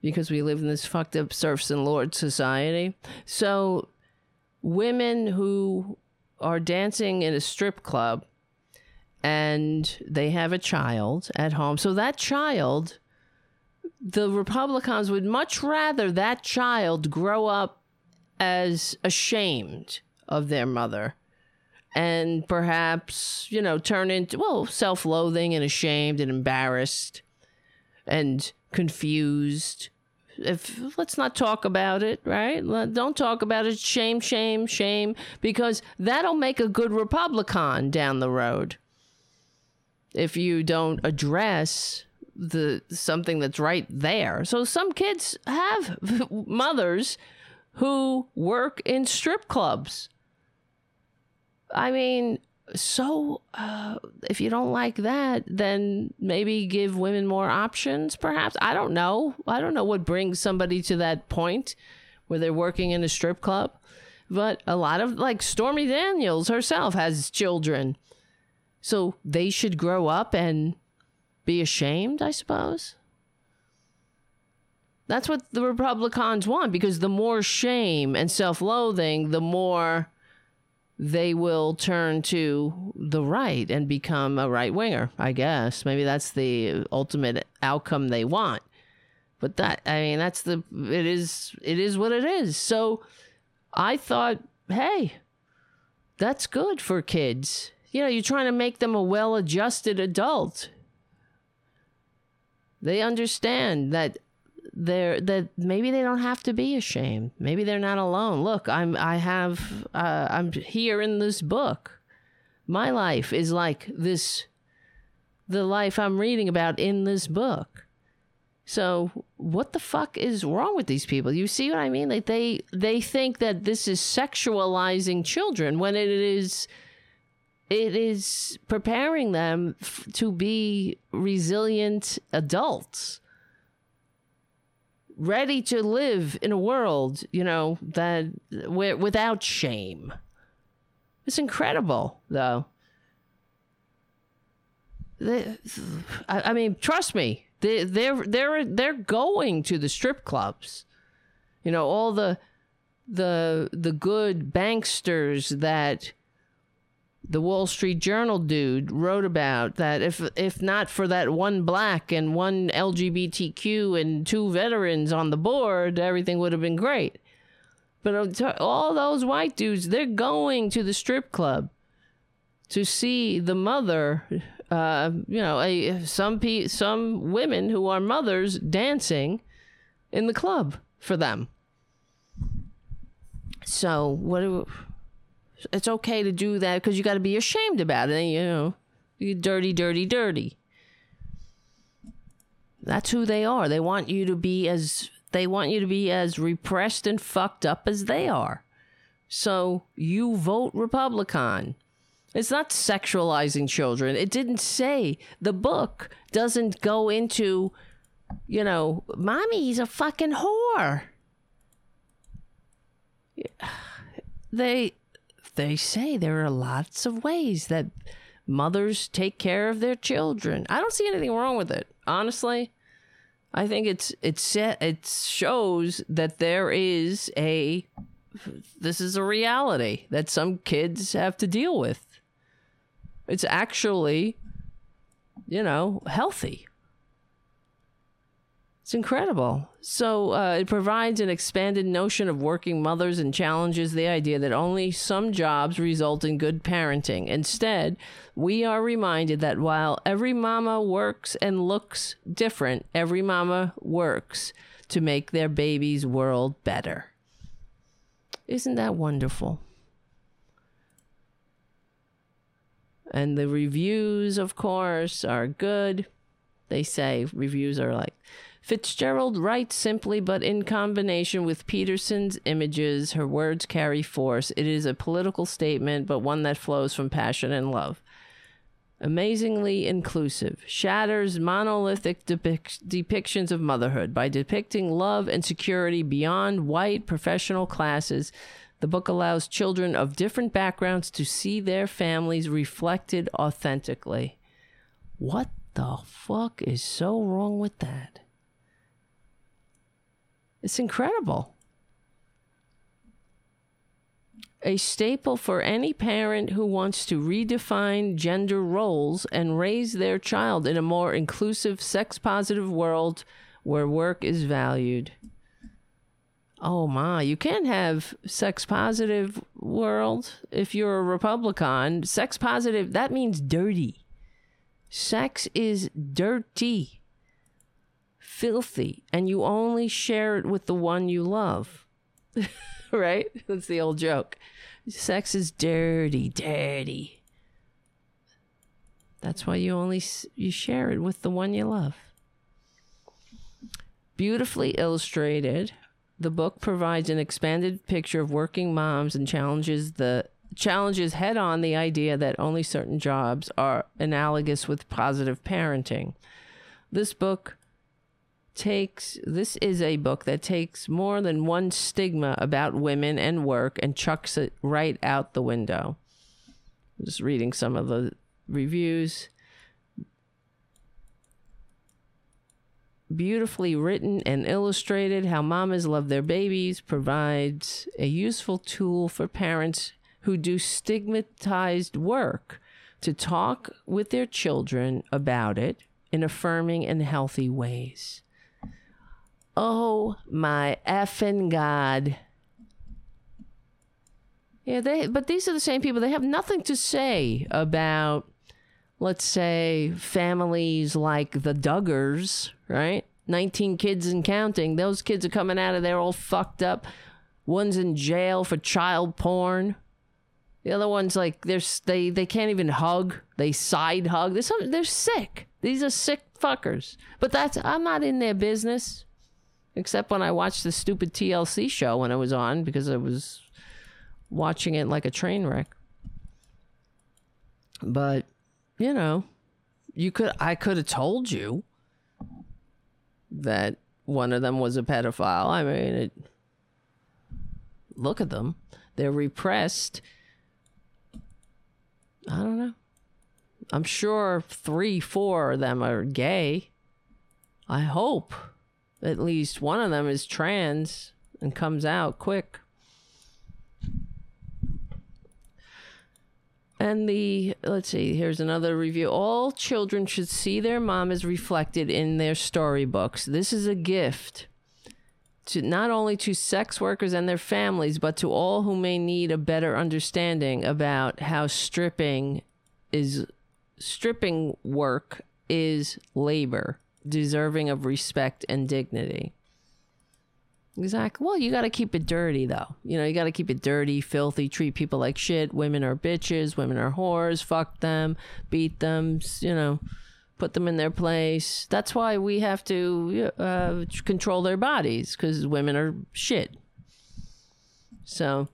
because we live in this fucked up serfs and lords society. So women who are dancing in a strip club and they have a child at home. So that child, the Republicans would much rather that child grow up as ashamed of their mother and perhaps, you know, turn into, well, self loathing and ashamed and embarrassed and confused if let's not talk about it, right? Don't talk about it. Shame, shame, shame, because that'll make a good Republican down the road. If you don't address the something that's right there. So some kids have mothers who work in strip clubs. I mean, so uh, if you don't like that then maybe give women more options perhaps? I don't know. I don't know what brings somebody to that point where they're working in a strip club. But a lot of like stormy daniels herself has children. So they should grow up and be ashamed i suppose? That's what the republicans want because the more shame and self-loathing the more they will turn to the right and become a right winger, I guess. Maybe that's the ultimate outcome they want. But that I mean that's the it is it is what it is. So I thought, hey, that's good for kids. you know, you're trying to make them a well adjusted adult. They understand that they're that maybe they don't have to be ashamed. Maybe they're not alone. Look, I'm I have uh, I'm here in this book. My life is like this the life I'm reading about in this book. So what the fuck is wrong with these people? You see what I mean? Like they they think that this is sexualizing children when it is it is preparing them f- to be resilient adults ready to live in a world, you know, that without shame. It's incredible, though. They, I, I mean, trust me, they, they're they're they're going to the strip clubs. You know, all the the the good banksters that the Wall Street Journal dude wrote about that if if not for that one black and one LGBTQ and two veterans on the board, everything would have been great. But all those white dudes, they're going to the strip club to see the mother. Uh, you know, a, some pe- some women who are mothers dancing in the club for them. So what do? It's okay to do that because you got to be ashamed about it. You know, you dirty, dirty, dirty. That's who they are. They want you to be as they want you to be as repressed and fucked up as they are. So you vote Republican. It's not sexualizing children. It didn't say the book doesn't go into, you know, mommy's a fucking whore. They they say there are lots of ways that mothers take care of their children. I don't see anything wrong with it, honestly. I think it's it's it shows that there is a this is a reality that some kids have to deal with. It's actually, you know, healthy. It's incredible. So uh, it provides an expanded notion of working mothers and challenges the idea that only some jobs result in good parenting. Instead, we are reminded that while every mama works and looks different, every mama works to make their baby's world better. Isn't that wonderful? And the reviews, of course, are good. They say reviews are like, Fitzgerald writes simply, but in combination with Peterson's images, her words carry force. It is a political statement, but one that flows from passion and love. Amazingly inclusive, shatters monolithic depic- depictions of motherhood by depicting love and security beyond white professional classes. The book allows children of different backgrounds to see their families reflected authentically. What the fuck is so wrong with that? It's incredible. A staple for any parent who wants to redefine gender roles and raise their child in a more inclusive, sex positive world where work is valued. Oh my, you can't have sex positive world if you're a Republican. Sex positive, that means dirty. Sex is dirty filthy and you only share it with the one you love. right? That's the old joke. Sex is dirty, dirty. That's why you only you share it with the one you love. Beautifully illustrated, the book provides an expanded picture of working moms and challenges the challenges head on the idea that only certain jobs are analogous with positive parenting. This book takes this is a book that takes more than one stigma about women and work and chucks it right out the window. I'm just reading some of the reviews. Beautifully written and illustrated, How Mamas Love Their Babies provides a useful tool for parents who do stigmatized work to talk with their children about it in affirming and healthy ways. Oh my effing God. Yeah, they but these are the same people. They have nothing to say about let's say families like the Duggars, right? 19 kids and counting. Those kids are coming out of there all fucked up. One's in jail for child porn. The other one's like they're they they can't even hug. They side hug. They're some, they're sick. These are sick fuckers. But that's I'm not in their business, except when I watched the stupid TLC show when it was on because I was watching it like a train wreck. But you know, you could I could have told you that one of them was a pedophile. I mean, it, look at them. They're repressed I don't know. I'm sure three, four of them are gay. I hope at least one of them is trans and comes out quick. And the, let's see, here's another review. All children should see their mom as reflected in their storybooks. This is a gift to not only to sex workers and their families, but to all who may need a better understanding about how stripping is stripping work is labor deserving of respect and dignity. Exactly. Well, you got to keep it dirty, though. You know, you got to keep it dirty, filthy, treat people like shit. Women are bitches. Women are whores. Fuck them. Beat them. You know, put them in their place. That's why we have to uh, control their bodies because women are shit. So,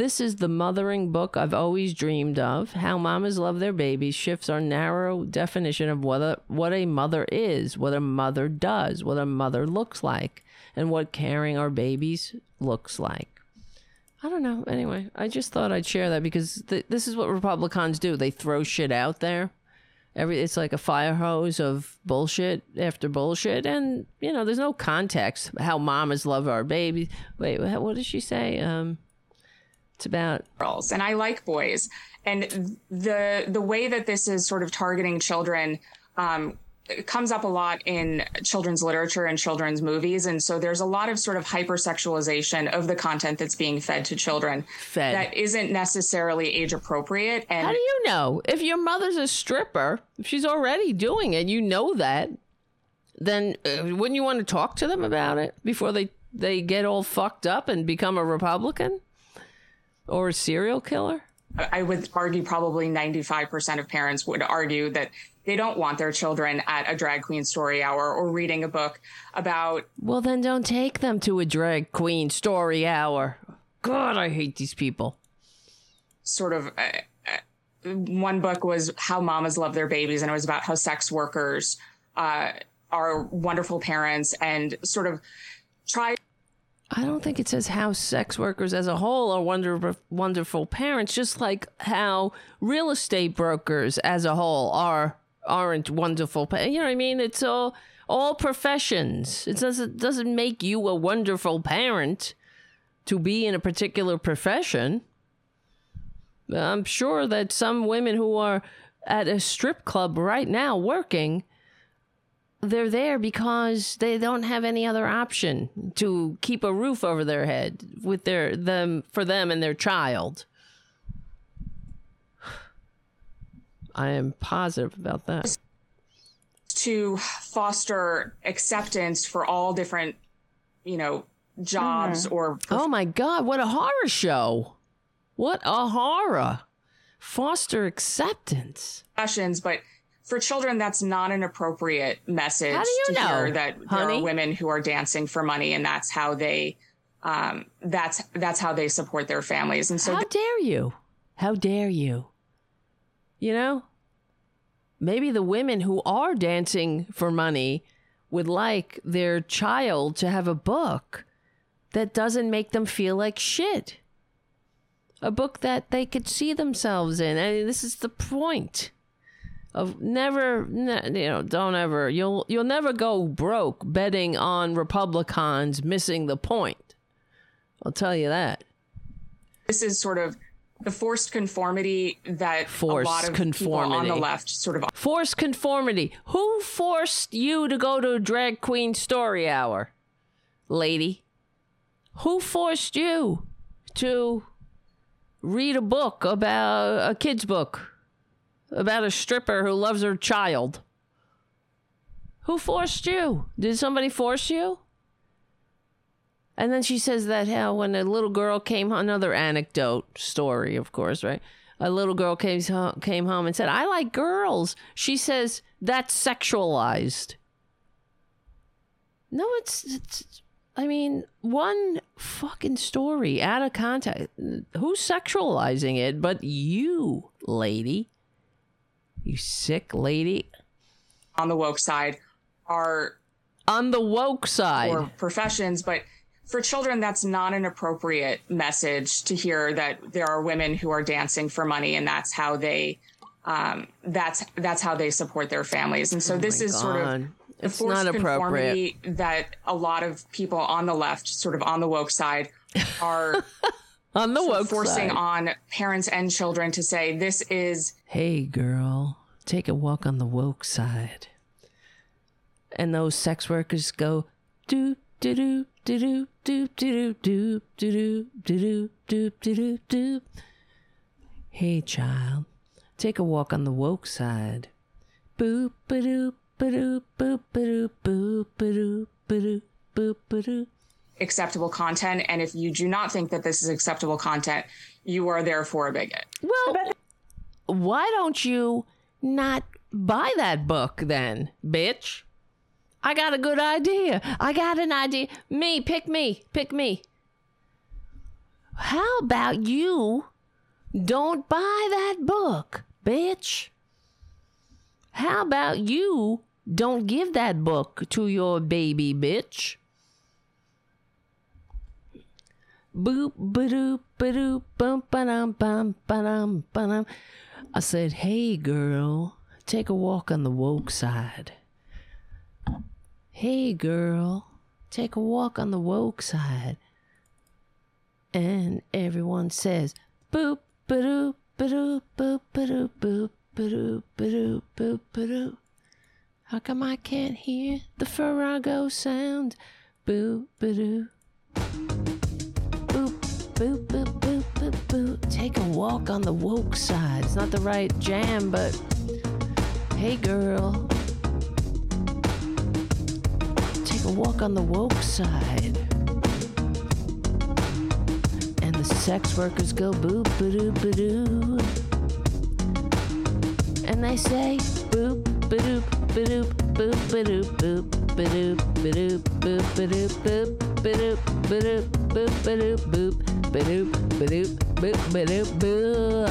this is the mothering book I've always dreamed of. How mamas love their babies shifts our narrow definition of what a, what a mother is, what a mother does, what a mother looks like, and what caring our babies looks like. I don't know. Anyway, I just thought I'd share that because th- this is what Republicans do. They throw shit out there. Every it's like a fire hose of bullshit after bullshit, and you know, there's no context how mamas love our babies. Wait, what did she say? Um, it's about girls, and I like boys. And the the way that this is sort of targeting children um, it comes up a lot in children's literature and children's movies. And so there's a lot of sort of hypersexualization of the content that's being fed to children fed. that isn't necessarily age appropriate. And how do you know? If your mother's a stripper, if she's already doing it, you know that, then uh, wouldn't you want to talk to them about it before they, they get all fucked up and become a Republican or a serial killer? I would argue probably 95% of parents would argue that they don't want their children at a drag queen story hour or reading a book about. Well, then don't take them to a drag queen story hour. God, I hate these people. Sort of. Uh, uh, one book was how mamas love their babies, and it was about how sex workers uh, are wonderful parents and sort of try. I don't think it says how sex workers as a whole are wonderful, wonderful parents, just like how real estate brokers as a whole are aren't wonderful. You know what I mean? It's all all professions. It doesn't doesn't make you a wonderful parent to be in a particular profession. I'm sure that some women who are at a strip club right now working they're there because they don't have any other option to keep a roof over their head with their them for them and their child. I am positive about that. To foster acceptance for all different, you know, jobs mm. or. Prof- oh my God, what a horror show! What a horror! Foster acceptance. Professions, but for children, that's not an appropriate message how do you to know, hear that honey? there are women who are dancing for money and that's how they um, that's that's how they support their families. And so How dare you? How dare you? You know? Maybe the women who are dancing for money would like their child to have a book that doesn't make them feel like shit. A book that they could see themselves in. I mean, this is the point of never you know don't ever you'll you'll never go broke betting on republicans missing the point. I'll tell you that. This is sort of the forced conformity that forced a lot of conformity. people on the left sort of forced conformity. Who forced you to go to a drag queen story hour lady? Who forced you to read a book about a kid's book about a stripper who loves her child? Who forced you? Did somebody force you? And then she says that when a little girl came, another anecdote story, of course, right? A little girl came came home and said, "I like girls." She says that's sexualized. No, it's, it's I mean, one fucking story out of context. Who's sexualizing it but you, lady? You sick lady. On the woke side are on the woke side or professions, but for children, that's not an appropriate message to hear that there are women who are dancing for money and that's how they um, that's that's how they support their families. And so oh this is God. sort of the it's forced not conformity that a lot of people on the left, sort of on the woke side, are on the woke forcing side. on parents and children to say this is Hey girl, take a walk on the woke side. And those sex workers go do do do do do do do do do do do do do do. Hey child, take a walk on the woke side. Boop ba doop ba doop boop ba doop boop ba doop ba doop boop ba doop. Acceptable content, and if you do not think that this is acceptable content, you are therefore a bigot. Well, why don't you not buy that book then, bitch? I got a good idea. I got an idea. Me, pick me, pick me. How about you don't buy that book, bitch? How about you don't give that book to your baby, bitch? Boop ba doop bum ba dum bum ba dum ba dum. I said, hey girl, take a walk on the woke side. Hey girl, take a walk on the woke side. And everyone says, boop, boop, ba doop, boop, ba doop, ba doop, boop. How come I can't hear the Farrago sound? Boop, ba doop. Boop, boop, boop, boop, boop, boop. Take a walk on the woke side. It's not the right jam, but hey girl, Take a walk on the woke side. And the sex workers go boop doo ba doo. And they say boop boop boop doop boop ba doop boop ba doop ba doop boop ba doop boop ba doop ba doop boop ba doop boo.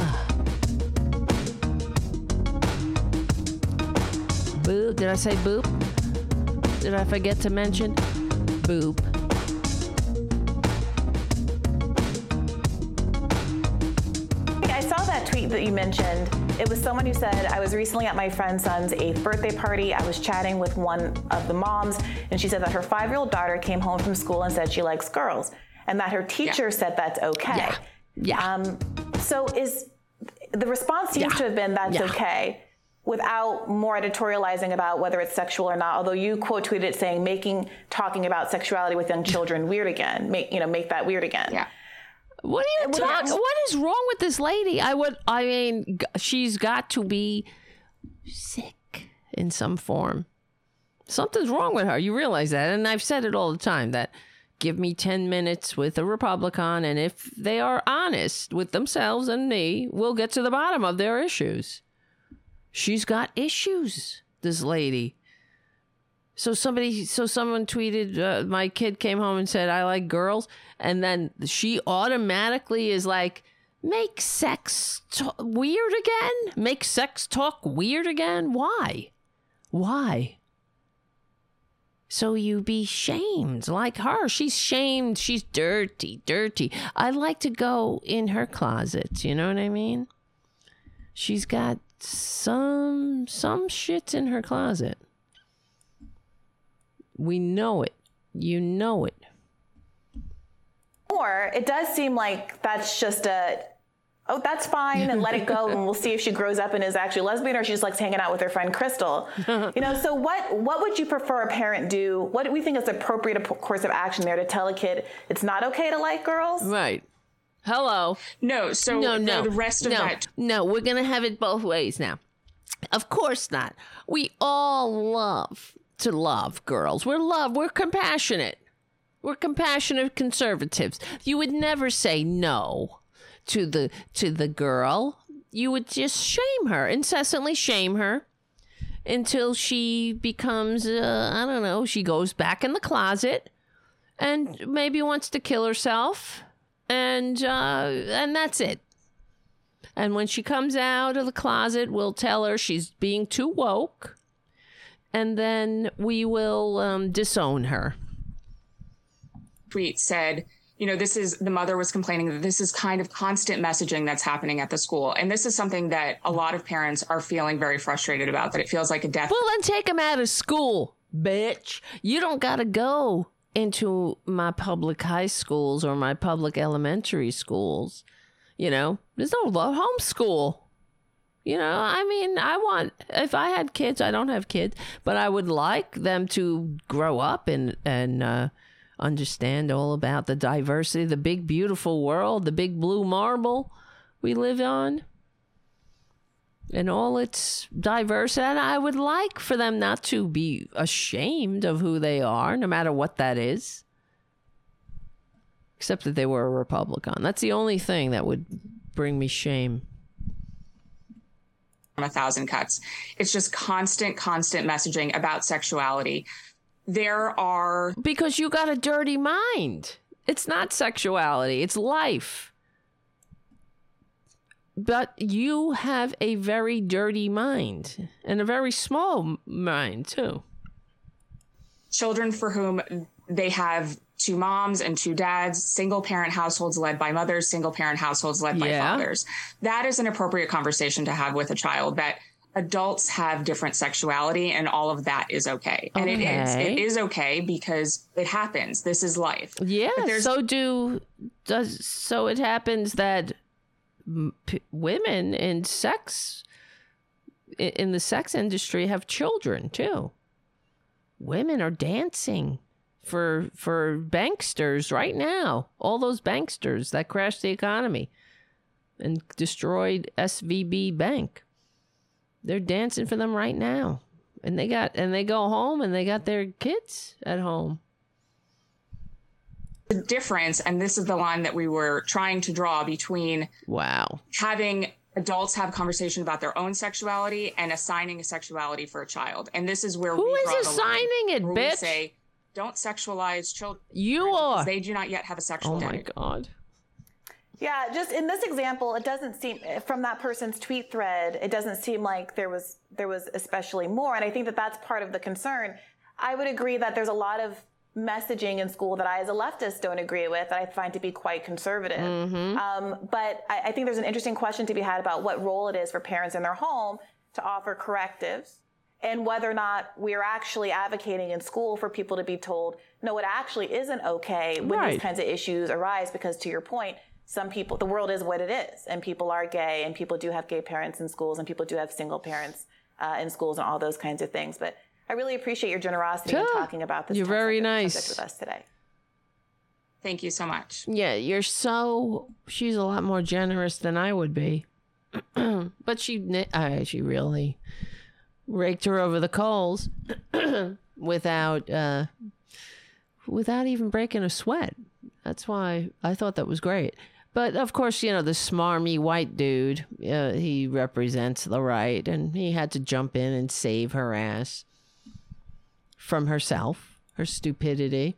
Boop. Did I say boop? Did I forget to mention? Boop. I saw that tweet that you mentioned. It was someone who said, I was recently at my friend's son's eighth birthday party. I was chatting with one of the moms, and she said that her five year old daughter came home from school and said she likes girls, and that her teacher yeah. said that's okay. Yeah. yeah. Um, so is the response seems yeah. to have been that's yeah. okay without more editorializing about whether it's sexual or not. Although you quote tweeted it saying making talking about sexuality with young children weird again. Make you know make that weird again. Yeah. What are you talking? What is wrong with this lady? I would. I mean, she's got to be sick in some form. Something's wrong with her. You realize that, and I've said it all the time that give me 10 minutes with a Republican, and if they are honest with themselves and me, we'll get to the bottom of their issues. She's got issues, this lady. So somebody, so someone tweeted, uh, my kid came home and said, I like girls. And then she automatically is like, make sex t- weird again? Make sex talk weird again? Why? Why? So you be shamed like her. She's shamed. She's dirty, dirty. I like to go in her closet. You know what I mean? She's got some some shit's in her closet. We know it. You know it. Or it does seem like that's just a oh, that's fine, and let it go, and we'll see if she grows up and is actually lesbian, or she just likes hanging out with her friend Crystal. you know, so what what would you prefer a parent do? What do we think is the appropriate course of action there to tell a kid it's not okay to like girls? Right. Hello. No. So no, no. The rest of no, that. No, we're gonna have it both ways now. Of course not. We all love to love girls. We're love. We're compassionate. We're compassionate conservatives. You would never say no to the to the girl. You would just shame her, incessantly shame her until she becomes uh, I don't know, she goes back in the closet and maybe wants to kill herself and uh, and that's it. And when she comes out of the closet, we'll tell her she's being too woke, and then we will um, disown her tweet said, you know, this is the mother was complaining that this is kind of constant messaging that's happening at the school. And this is something that a lot of parents are feeling very frustrated about, that it feels like a death. Well, then take them out of school, bitch. You don't got to go into my public high schools or my public elementary schools. You know, there's no homeschool. You know, I mean, I want if I had kids, I don't have kids, but I would like them to grow up and and uh, understand all about the diversity, the big, beautiful world, the big blue marble we live on, and all its diversity. And I would like for them not to be ashamed of who they are, no matter what that is. Except that they were a Republican. That's the only thing that would bring me shame a thousand cuts. It's just constant, constant messaging about sexuality there are because you got a dirty mind. It's not sexuality, it's life. But you have a very dirty mind and a very small mind, too. Children for whom they have two moms and two dads, single parent households led by mothers, single parent households led by fathers. That is an appropriate conversation to have with a child that adults have different sexuality and all of that is okay. And okay. it is. It is okay because it happens. This is life. Yeah. So do does so it happens that p- women in sex in the sex industry have children too. Women are dancing for for banksters right now. All those banksters that crashed the economy and destroyed SVB Bank. They're dancing for them right now. And they got and they go home and they got their kids at home. The difference, and this is the line that we were trying to draw between wow having adults have conversation about their own sexuality and assigning a sexuality for a child. And this is where Who we is assigning it, bitch? say, don't sexualize children. You are. They do not yet have a sexual. Oh identity. my god. Yeah, just in this example, it doesn't seem from that person's tweet thread, it doesn't seem like there was there was especially more, and I think that that's part of the concern. I would agree that there's a lot of messaging in school that I, as a leftist, don't agree with. That I find to be quite conservative. Mm-hmm. Um, but I, I think there's an interesting question to be had about what role it is for parents in their home to offer correctives and whether or not we're actually advocating in school for people to be told, no, it actually isn't okay when Right. these kinds of issues arise, because to your point, some people, the world is what it is, and people are gay, and people do have gay parents in schools, and people do have single parents uh, in schools, and all those kinds of things. But I really appreciate your generosity in talking about this. You're topic- very subject nice. with us today. Thank you so much. Yeah, you're so she's a lot more generous than I would be. but she uh, she really raked her over the coals without uh without even breaking a sweat. That's why I thought that was great. But of course, you know, the smarmy white dude, uh, he represents the right, and he had to jump in and save her ass from herself, her stupidity.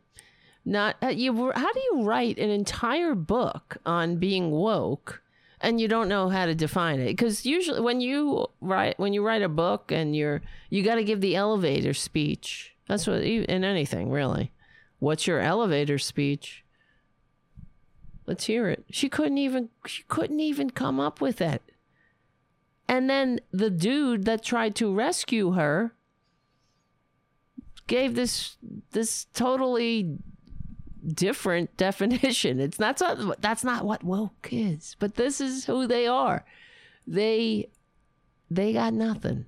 Not uh, you. How do you write an entire book on being woke, and you don't know how to define it? Because usually, when you write when you write a book, and you're you got to give the elevator speech. That's what in anything really. What's your elevator speech? Let's hear it. She couldn't even she couldn't even come up with it. And then the dude that tried to rescue her gave this this totally different definition. It's not that's not what woke is, but this is who they are. They they got nothing.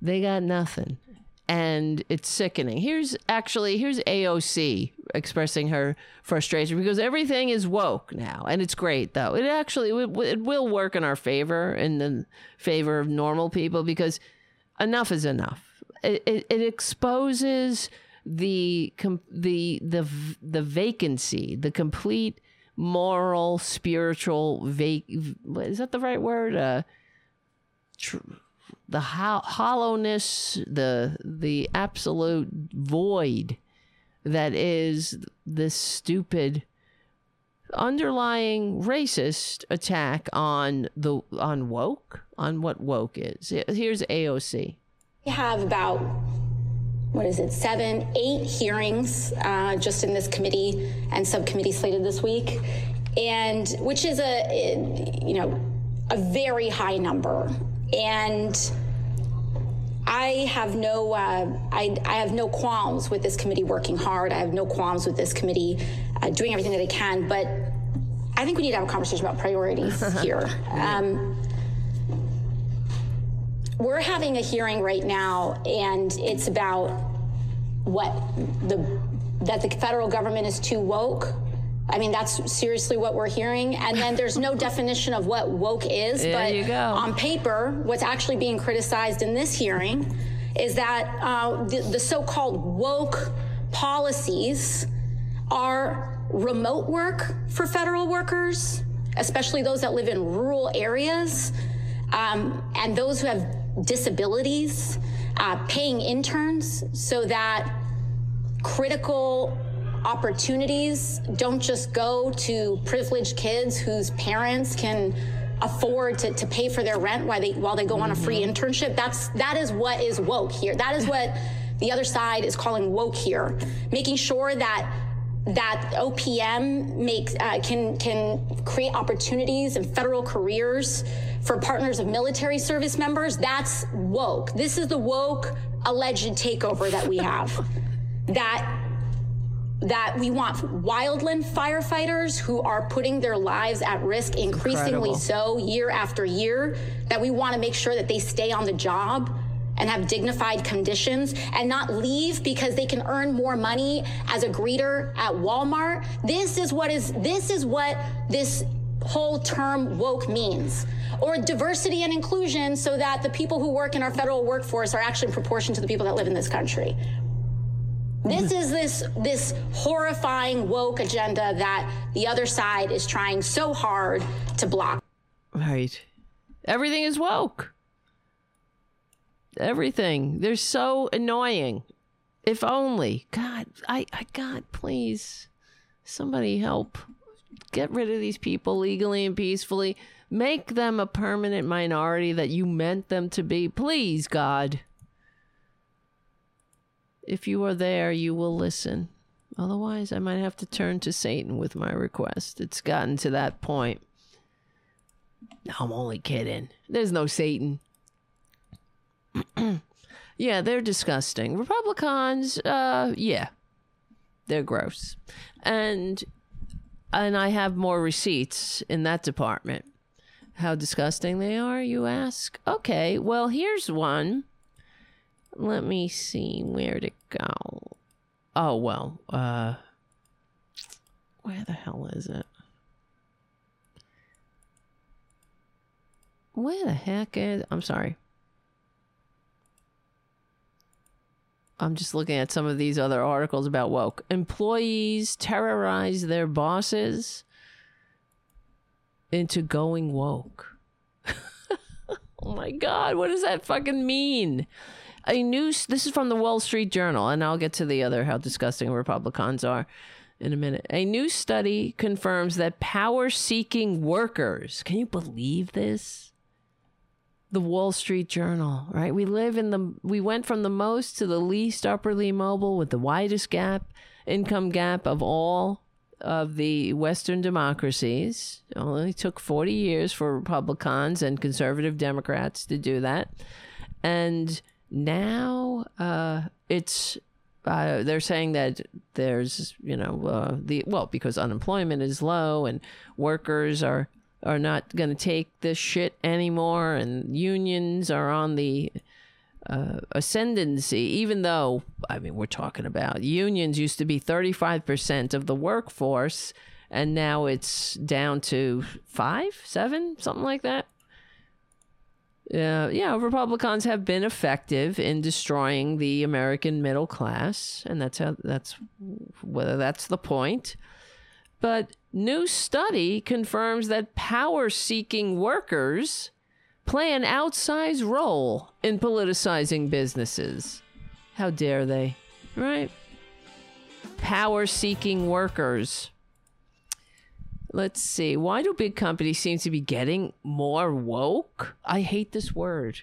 They got nothing. And it's sickening. Here's actually here's AOC expressing her frustration because everything is woke now, and it's great though. It actually it will work in our favor in the favor of normal people because enough is enough. It, it, it exposes the the the the vacancy, the complete moral, spiritual vac. Is that the right word? Uh, tr- the ho- hollowness, the the absolute void that is this stupid underlying racist attack on the on woke on what woke is. Here's AOC. We have about what is it, seven, eight hearings uh, just in this committee and subcommittee slated this week, and which is a, you know, a very high number. And I have no, uh, I, I, have no qualms with this committee working hard. I have no qualms with this committee uh, doing everything that it can. But I think we need to have a conversation about priorities here. Um, we're having a hearing right now, and it's about what the that the federal government is too woke. I mean, that's seriously what we're hearing. And then there's no definition of what woke is. There but you go. on paper, what's actually being criticized in this hearing is that uh, the, the so called woke policies are remote work for federal workers, especially those that live in rural areas, um, and those who have disabilities, uh, paying interns so that critical opportunities don't just go to privileged kids whose parents can afford to, to pay for their rent while they while they go on a free mm-hmm. internship. That's that is what is woke here. That is what the other side is calling woke here. Making sure that that OPM makes uh, can can create opportunities and federal careers for partners of military service members. That's woke. This is the woke alleged takeover that we have. that that we want wildland firefighters who are putting their lives at risk increasingly so year after year that we want to make sure that they stay on the job and have dignified conditions and not leave because they can earn more money as a greeter at Walmart. This is what is this is what this whole term woke means. Or diversity and inclusion so that the people who work in our federal workforce are actually in proportion to the people that live in this country. This is this this horrifying woke agenda that the other side is trying so hard to block. Right. Everything is woke everything. They're so annoying. If only. God, I, I, God, please. Somebody help. Get rid of these people legally and peacefully. Make them a permanent minority that you meant them to be. Please, God. If you are there, you will listen. Otherwise, I might have to turn to Satan with my request. It's gotten to that point. I'm only kidding. There's no Satan. yeah, they're disgusting. Republicans, uh, yeah, they're gross, and and I have more receipts in that department. How disgusting they are, you ask? Okay, well, here's one. Let me see where to go. Oh, well, uh, where the hell is it? Where the heck is I'm sorry. I'm just looking at some of these other articles about woke. Employees terrorize their bosses into going woke. oh my God, what does that fucking mean? A new, this is from the Wall Street Journal, and I'll get to the other how disgusting Republicans are in a minute. A new study confirms that power seeking workers, can you believe this? the Wall Street Journal, right? We live in the, we went from the most to the least upperly mobile with the widest gap, income gap of all of the Western democracies. It only took 40 years for Republicans and conservative Democrats to do that. And now uh, it's uh, they're saying that there's, you know, uh, the well because unemployment is low and workers are are not going to take this shit anymore, and unions are on the uh, ascendancy. Even though, I mean, we're talking about unions used to be thirty five percent of the workforce, and now it's down to five, seven, something like that uh, yeah, Republicans have been effective in destroying the American middle class, and that's how that's whether that's the point. But new study confirms that power-seeking workers play an outsized role in politicizing businesses. How dare they? Right? Power-seeking workers Let's see. Why do big companies seem to be getting more woke? I hate this word.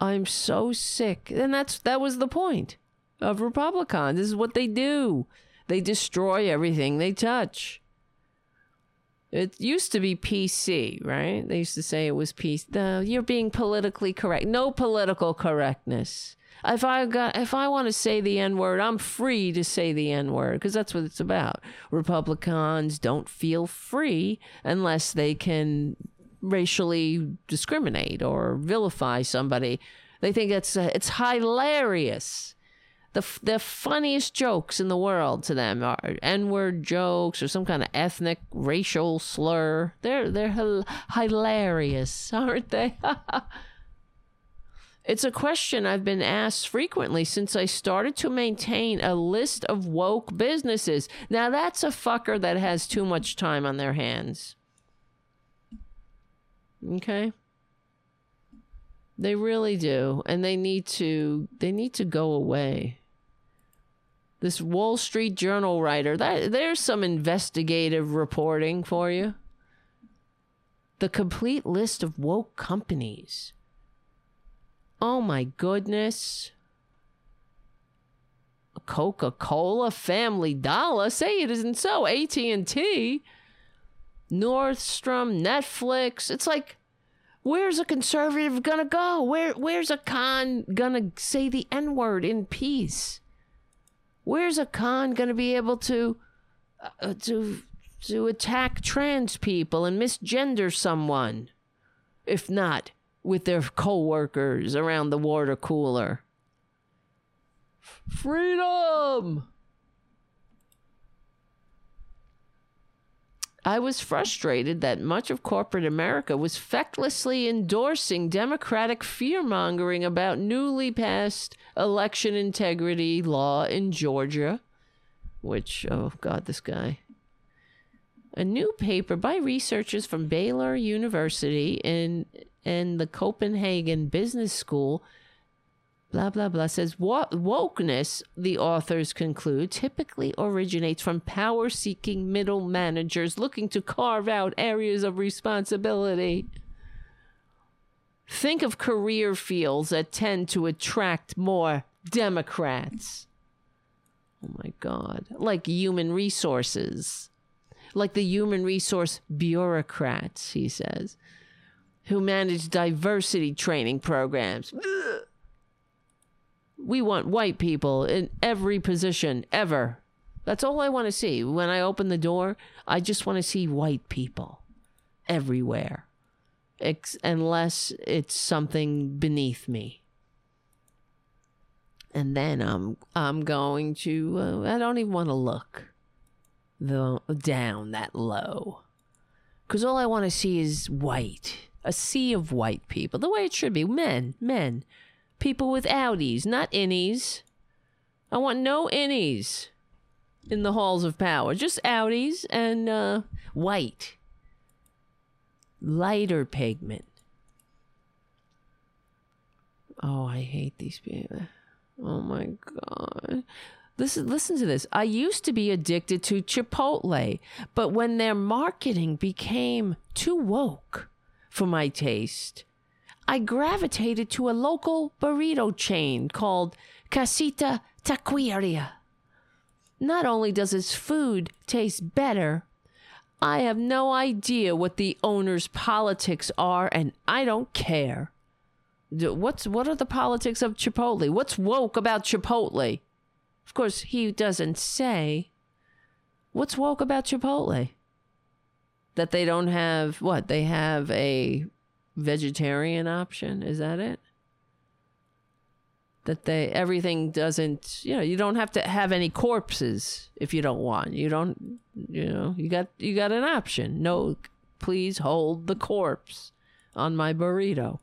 I'm so sick. And that's that was the point of Republicans. This is what they do. They destroy everything they touch. It used to be PC, right? They used to say it was PC. You're being politically correct. No political correctness. If I got, if I want to say the N word, I'm free to say the N word because that's what it's about. Republicans don't feel free unless they can racially discriminate or vilify somebody. They think it's uh, it's hilarious. The, the funniest jokes in the world to them are N-word jokes or some kind of ethnic racial slur. They're they're hilarious, aren't they? It's a question I've been asked frequently since I started to maintain a list of woke businesses. Now, that's a fucker that has too much time on their hands. Okay? They really do. And they need to they need to go away. This Wall Street Journal writer, that there's some investigative reporting for you. The complete list of woke companies. Oh my goodness. Coca-Cola, Family Dollar, say it isn't so. AT&T, Nordstrom, Netflix. It's like where's a conservative gonna go? Where where's a con gonna say the N-word in peace? Where's a con gonna be able to uh, to to attack trans people and misgender someone? If not, with their co-workers around the water cooler. Freedom! I was frustrated that much of corporate America was fecklessly endorsing Democratic fear mongering about newly passed election integrity law in Georgia, which, oh God, this guy. A new paper by researchers from Baylor University in and the Copenhagen Business School, blah, blah, blah, says wokeness, the authors conclude, typically originates from power seeking middle managers looking to carve out areas of responsibility. Think of career fields that tend to attract more Democrats. Oh my God. Like human resources. Like the human resource bureaucrats, he says who manage diversity training programs. We want white people in every position ever. That's all I want to see. When I open the door, I just want to see white people everywhere. Ex- unless it's something beneath me. And then I'm I'm going to uh, I don't even want to look the down that low. Cuz all I want to see is white a sea of white people, the way it should be. Men, men, people with outies, not innies. I want no innies in the halls of power, just outies and uh, white, lighter pigment. Oh, I hate these people. Oh my god. Listen, listen to this. I used to be addicted to Chipotle, but when their marketing became too woke, for my taste, I gravitated to a local burrito chain called Casita Taqueria. Not only does its food taste better, I have no idea what the owner's politics are, and I don't care. What's what are the politics of Chipotle? What's woke about Chipotle? Of course, he doesn't say what's woke about Chipotle. That they don't have what? They have a vegetarian option. Is that it? That they everything doesn't, you know, you don't have to have any corpses if you don't want. You don't, you know, you got you got an option. No, please hold the corpse on my burrito.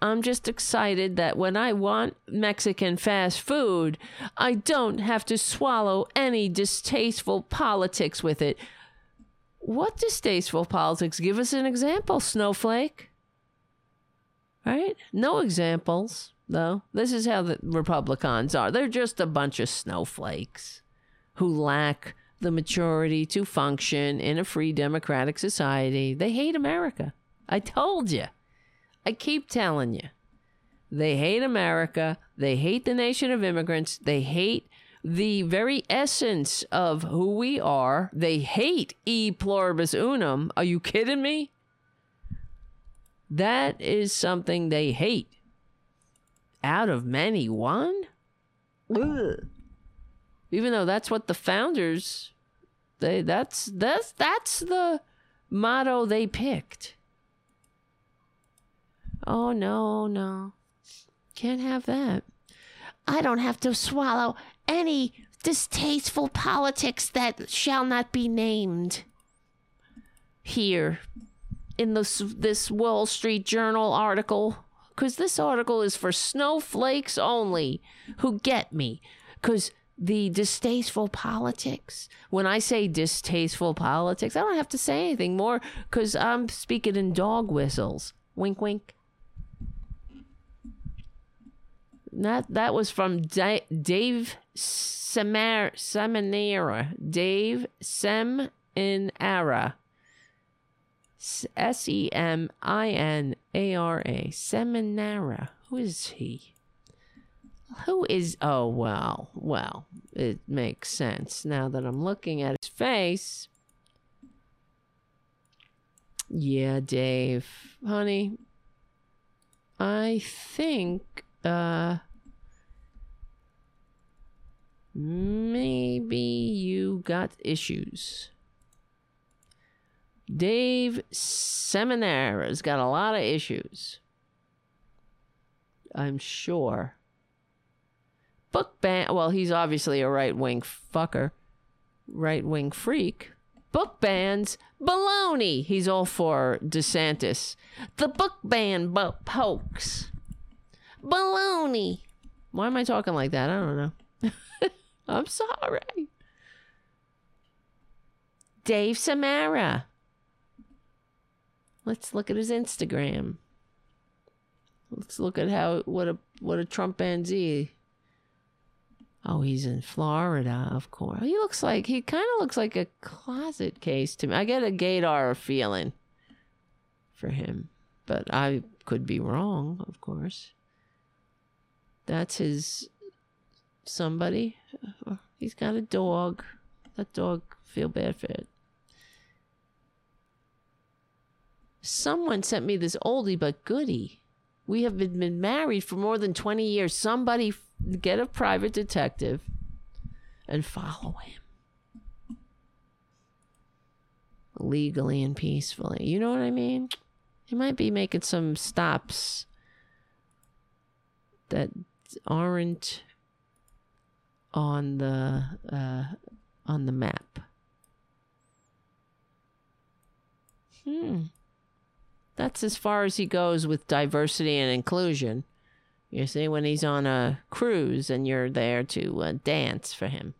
I'm just excited that when I want Mexican fast food, I don't have to swallow any distasteful politics with it. What distasteful politics? Give us an example, Snowflake. Right? No examples, though. This is how the Republicans are. They're just a bunch of snowflakes who lack the maturity to function in a free democratic society. They hate America. I told you. I keep telling you. They hate America. They hate the nation of immigrants. They hate the very essence of who we are. They hate e pluribus unum. Are you kidding me? That is something they hate. Out of many, one? Ugh. Even though that's what the founders they that's that's that's the motto they picked. Oh, no, no. Can't have that. I don't have to swallow any distasteful politics that shall not be named here in this this Wall Street Journal article cuz this article is for snowflakes only who get me. Cuz the distasteful politics when I say distasteful politics I don't have to say anything more cuz I'm speaking in dog whistles. Wink wink That that was from Dave Seminara. Dave Seminara. S E M I N A R A. Seminara. Who is he? Who is. Oh, well, well, it makes sense now that I'm looking at his face. Yeah, Dave. Honey, I think uh, maybe you got issues. Dave Seminara's got a lot of issues. I'm sure. Book ban. Well, he's obviously a right wing fucker, right wing freak. Book bans, baloney. He's all for DeSantis. The book ban bo- hoax. Baloney. Why am I talking like that? I don't know. I'm sorry. Dave Samara. Let's look at his Instagram. Let's look at how what a what a Trumpanzee. Oh, he's in Florida, of course. He looks like he kind of looks like a closet case to me. I get a gaydar feeling for him, but I could be wrong, of course. That's his somebody. He's got a dog. That dog feel bad for it. Someone sent me this oldie but goodie. We have been, been married for more than 20 years. Somebody get a private detective and follow him legally and peacefully. You know what I mean? He might be making some stops that aren't on the uh, on the map. Hmm. That's as far as he goes with diversity and inclusion. You see, when he's on a cruise and you're there to uh, dance for him.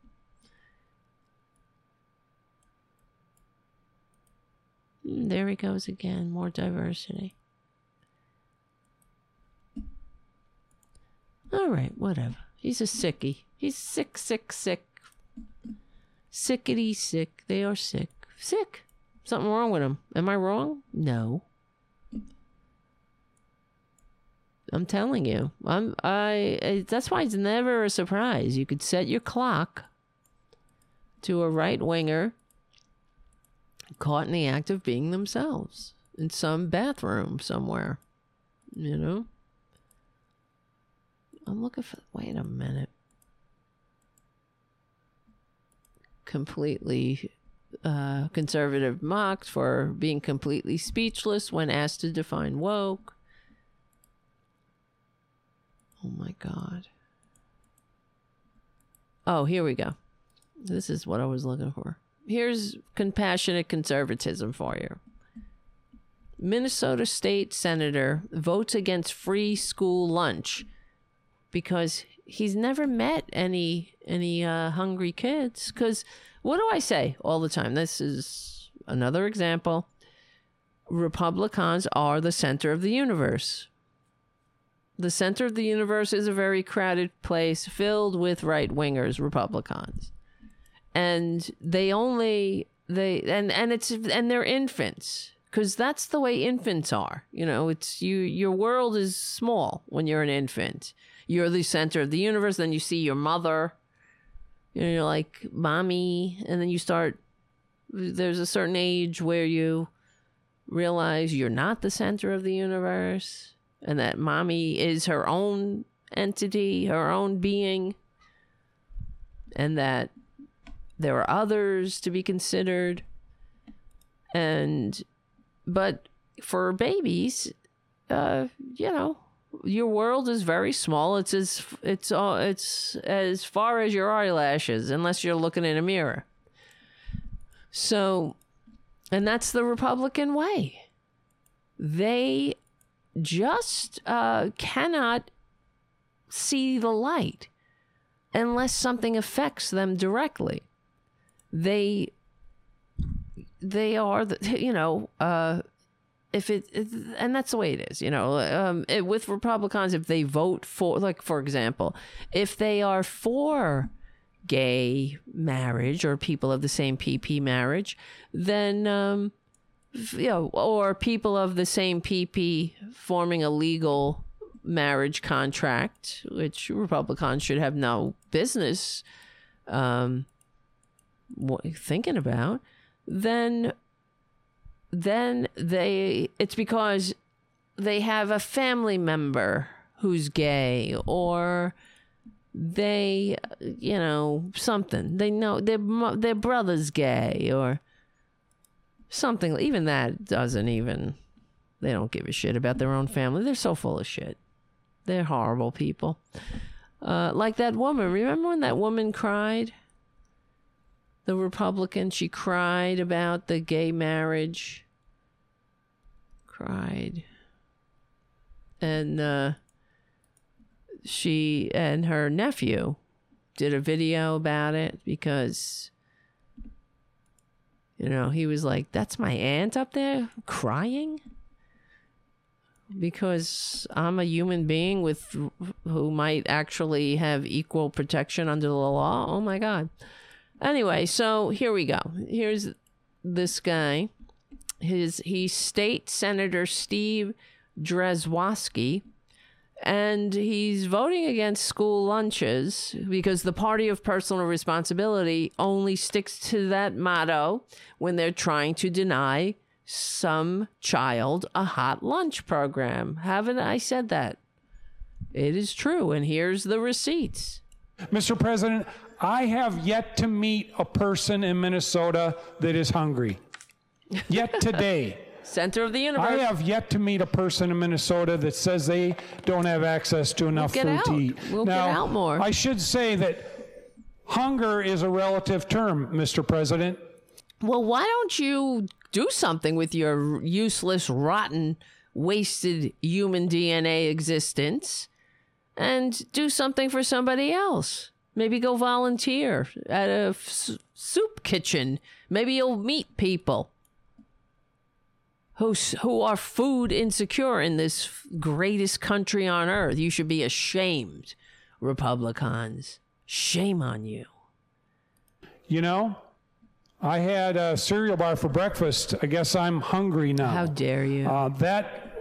Hmm, there he goes again. More diversity. All right, whatever. He's a sickie. He's sick, sick, sick. Sickety sick. They are sick. Sick. Something wrong with him. Am I wrong? No. I'm telling you. I'm I that's why it's never a surprise. You could set your clock to a right winger caught in the act of being themselves in some bathroom somewhere. You know? I'm looking for. Wait a minute. completely uh, conservative mocked for being completely speechless when asked to define woke. Oh my God. Oh, here we go. This is what I was looking for. Here's compassionate conservatism for you. Minnesota state senator votes against free school lunch because he's never met any any uh, hungry kids. Because what do I say all the time? This is another example. Republicans are the center of the universe. The center of the universe is a very crowded place filled with right wingers, Republicans. And they only they and and it's and they're infants because that's the way infants are. You know, it's you. Your world is small when you're an infant. You're the center of the universe. Then you see your mother. Know, you're like mommy, and then you start. There's a certain age where you realize you're not the center of the universe and that mommy is her own entity, her own being, and that there are others to be considered. And, but for babies, uh, you know, your world is very small. It's as it's uh, it's as far as your eyelashes, unless you're looking in a mirror. So, and that's the Republican way. They just uh, cannot see the light unless something affects them directly. They they are the, you know uh, if it, and that's the way it is you know um, it, with republicans if they vote for like for example if they are for gay marriage or people of the same pp marriage then um, you know, or people of the same PP forming a legal marriage contract, which Republicans should have no business um, thinking about, then then they it's because they have a family member who's gay or they you know something. They know their their brother's gay or something. Even that doesn't even they don't give a shit about their own family. They're so full of shit. They're horrible people. Uh, like that woman remember when that woman cried the republican she cried about the gay marriage cried and uh, she and her nephew did a video about it because you know, he was like, That's my aunt up there crying? Because I'm a human being with who might actually have equal protection under the law. Oh my God. Anyway, so here we go. Here's this guy. His he's state senator Steve Drazkowski and he's voting against school lunches because the party of personal responsibility only sticks to that motto when they're trying to deny some child a hot lunch program. Haven't I said that? It is true. And here's the receipts. Mr. President, I have yet to meet a person in Minnesota that is hungry. Yet today. Center of the universe. I have yet to meet a person in Minnesota that says they don't have access to enough we'll food out. to eat. We'll now, get out more. I should say that hunger is a relative term, Mr. President. Well, why don't you do something with your useless, rotten, wasted human DNA existence and do something for somebody else? Maybe go volunteer at a f- soup kitchen. Maybe you'll meet people who, who are food insecure in this greatest country on earth. You should be ashamed, Republicans. Shame on you. You know, I had a cereal bar for breakfast. I guess I'm hungry now. How dare you? Uh, that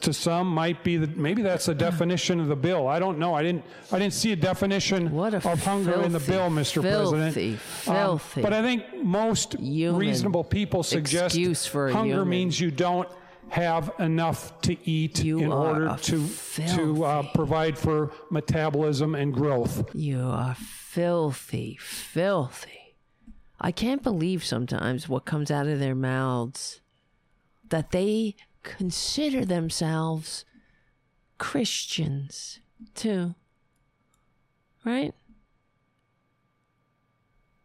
to some might be the maybe that's the definition of the bill. I don't know. I didn't I didn't see a definition a of hunger filthy, in the bill, Mr. filthy, President. Filthy. Um, but I think most reasonable people suggest hunger human. means you don't have enough to eat You in order to to uh, provide for metabolism and growth. You are filthy, filthy. I can't believe sometimes what comes out of their mouths that they consider themselves Christians too. Right?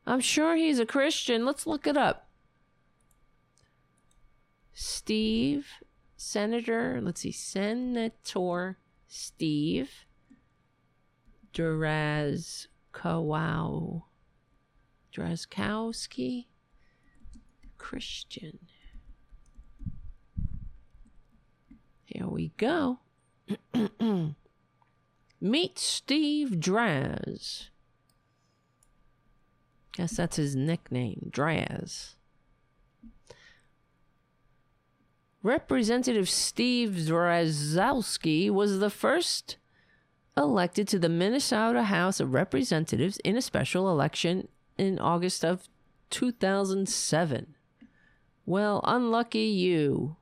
I'm sure he's a Christian. Let's look it up. Steve, Senator, let's see, Senator Steve Drazkow. Drazkowski? Christian. Here we go. Meet Steve Draz. Guess that's his nickname, Draz. Representative Steve Drazkowski was the first elected to the Minnesota House of Representatives in a special election in August of 2007. Well, unlucky you,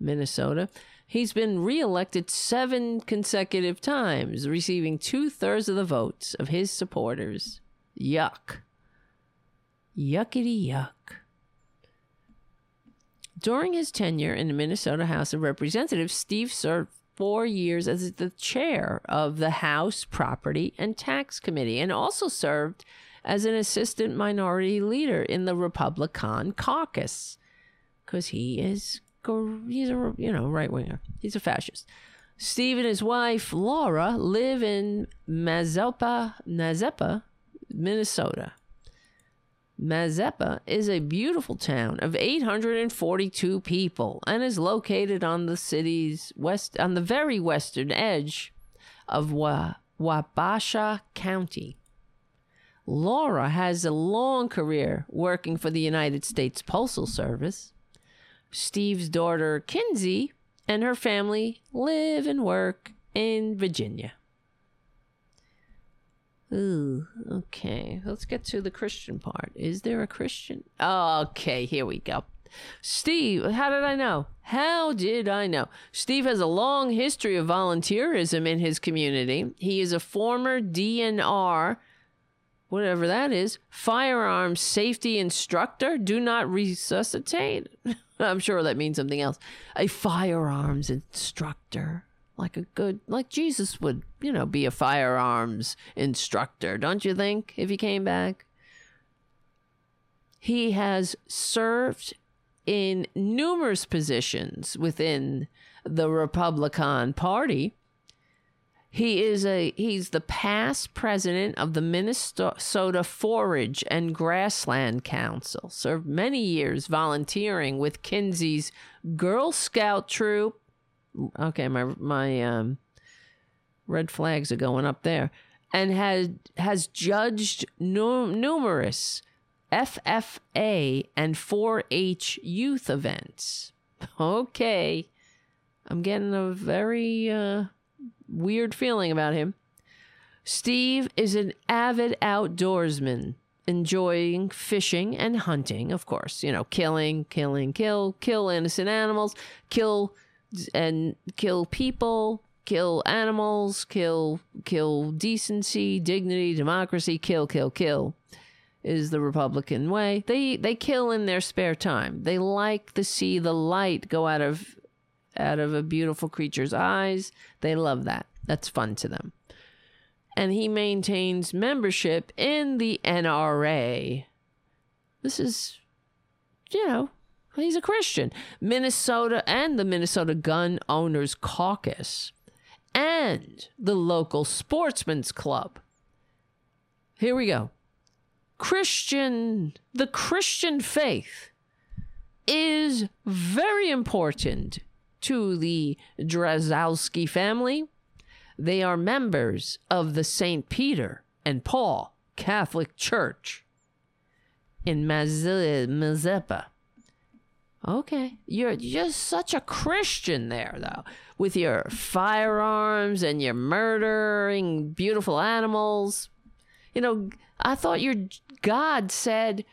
Minnesota. He's been reelected seven consecutive times, receiving two thirds of the votes of his supporters. Yuck. Yuckity yuck. During his tenure in the Minnesota House of Representatives, Steve served four years as the chair of the House Property and Tax Committee and also served as an assistant minority leader in the Republican caucus because he is he's a you know right winger. He's a fascist. Steve and his wife Laura live in Mazeppa, Mazeppa, Minnesota. Mazeppa is a beautiful town of 842 people and is located on the city's west on the very western edge of Wa- Wabasha County. Laura has a long career working for the United States Postal Service. Steve's daughter Kinsey and her family live and work in Virginia. Ooh, okay. Let's get to the Christian part. Is there a Christian? Okay, here we go. Steve, how did I know? How did I know? Steve has a long history of volunteerism in his community. He is a former DNR, whatever that is, firearms safety instructor. Do not resuscitate. I'm sure that means something else. A firearms instructor like a good like Jesus would, you know, be a firearms instructor, don't you think, if he came back? He has served in numerous positions within the Republican Party. He is a he's the past president of the Minnesota Forage and Grassland Council. Served many years volunteering with Kinsey's Girl Scout troop okay, my my um, red flags are going up there, and has has judged no, numerous FFA and 4-H youth events. Okay, I'm getting a very uh, weird feeling about him. Steve is an avid outdoorsman, enjoying fishing and hunting, of course. You know, killing, killing, kill, kill innocent animals, kill and kill people, kill animals, kill kill decency, dignity, democracy, kill, kill, kill is the Republican way. They they kill in their spare time. They like to see the light go out of out of a beautiful creature's eyes. They love that. That's fun to them. And he maintains membership in the NRA. This is you know, He's a Christian. Minnesota and the Minnesota Gun Owners Caucus and the local sportsman's club. Here we go. Christian, the Christian faith is very important to the Drazkowski family. They are members of the St. Peter and Paul Catholic Church in Mazeppa. Okay. You're just such a Christian there, though, with your firearms and your murdering beautiful animals. You know, I thought your God said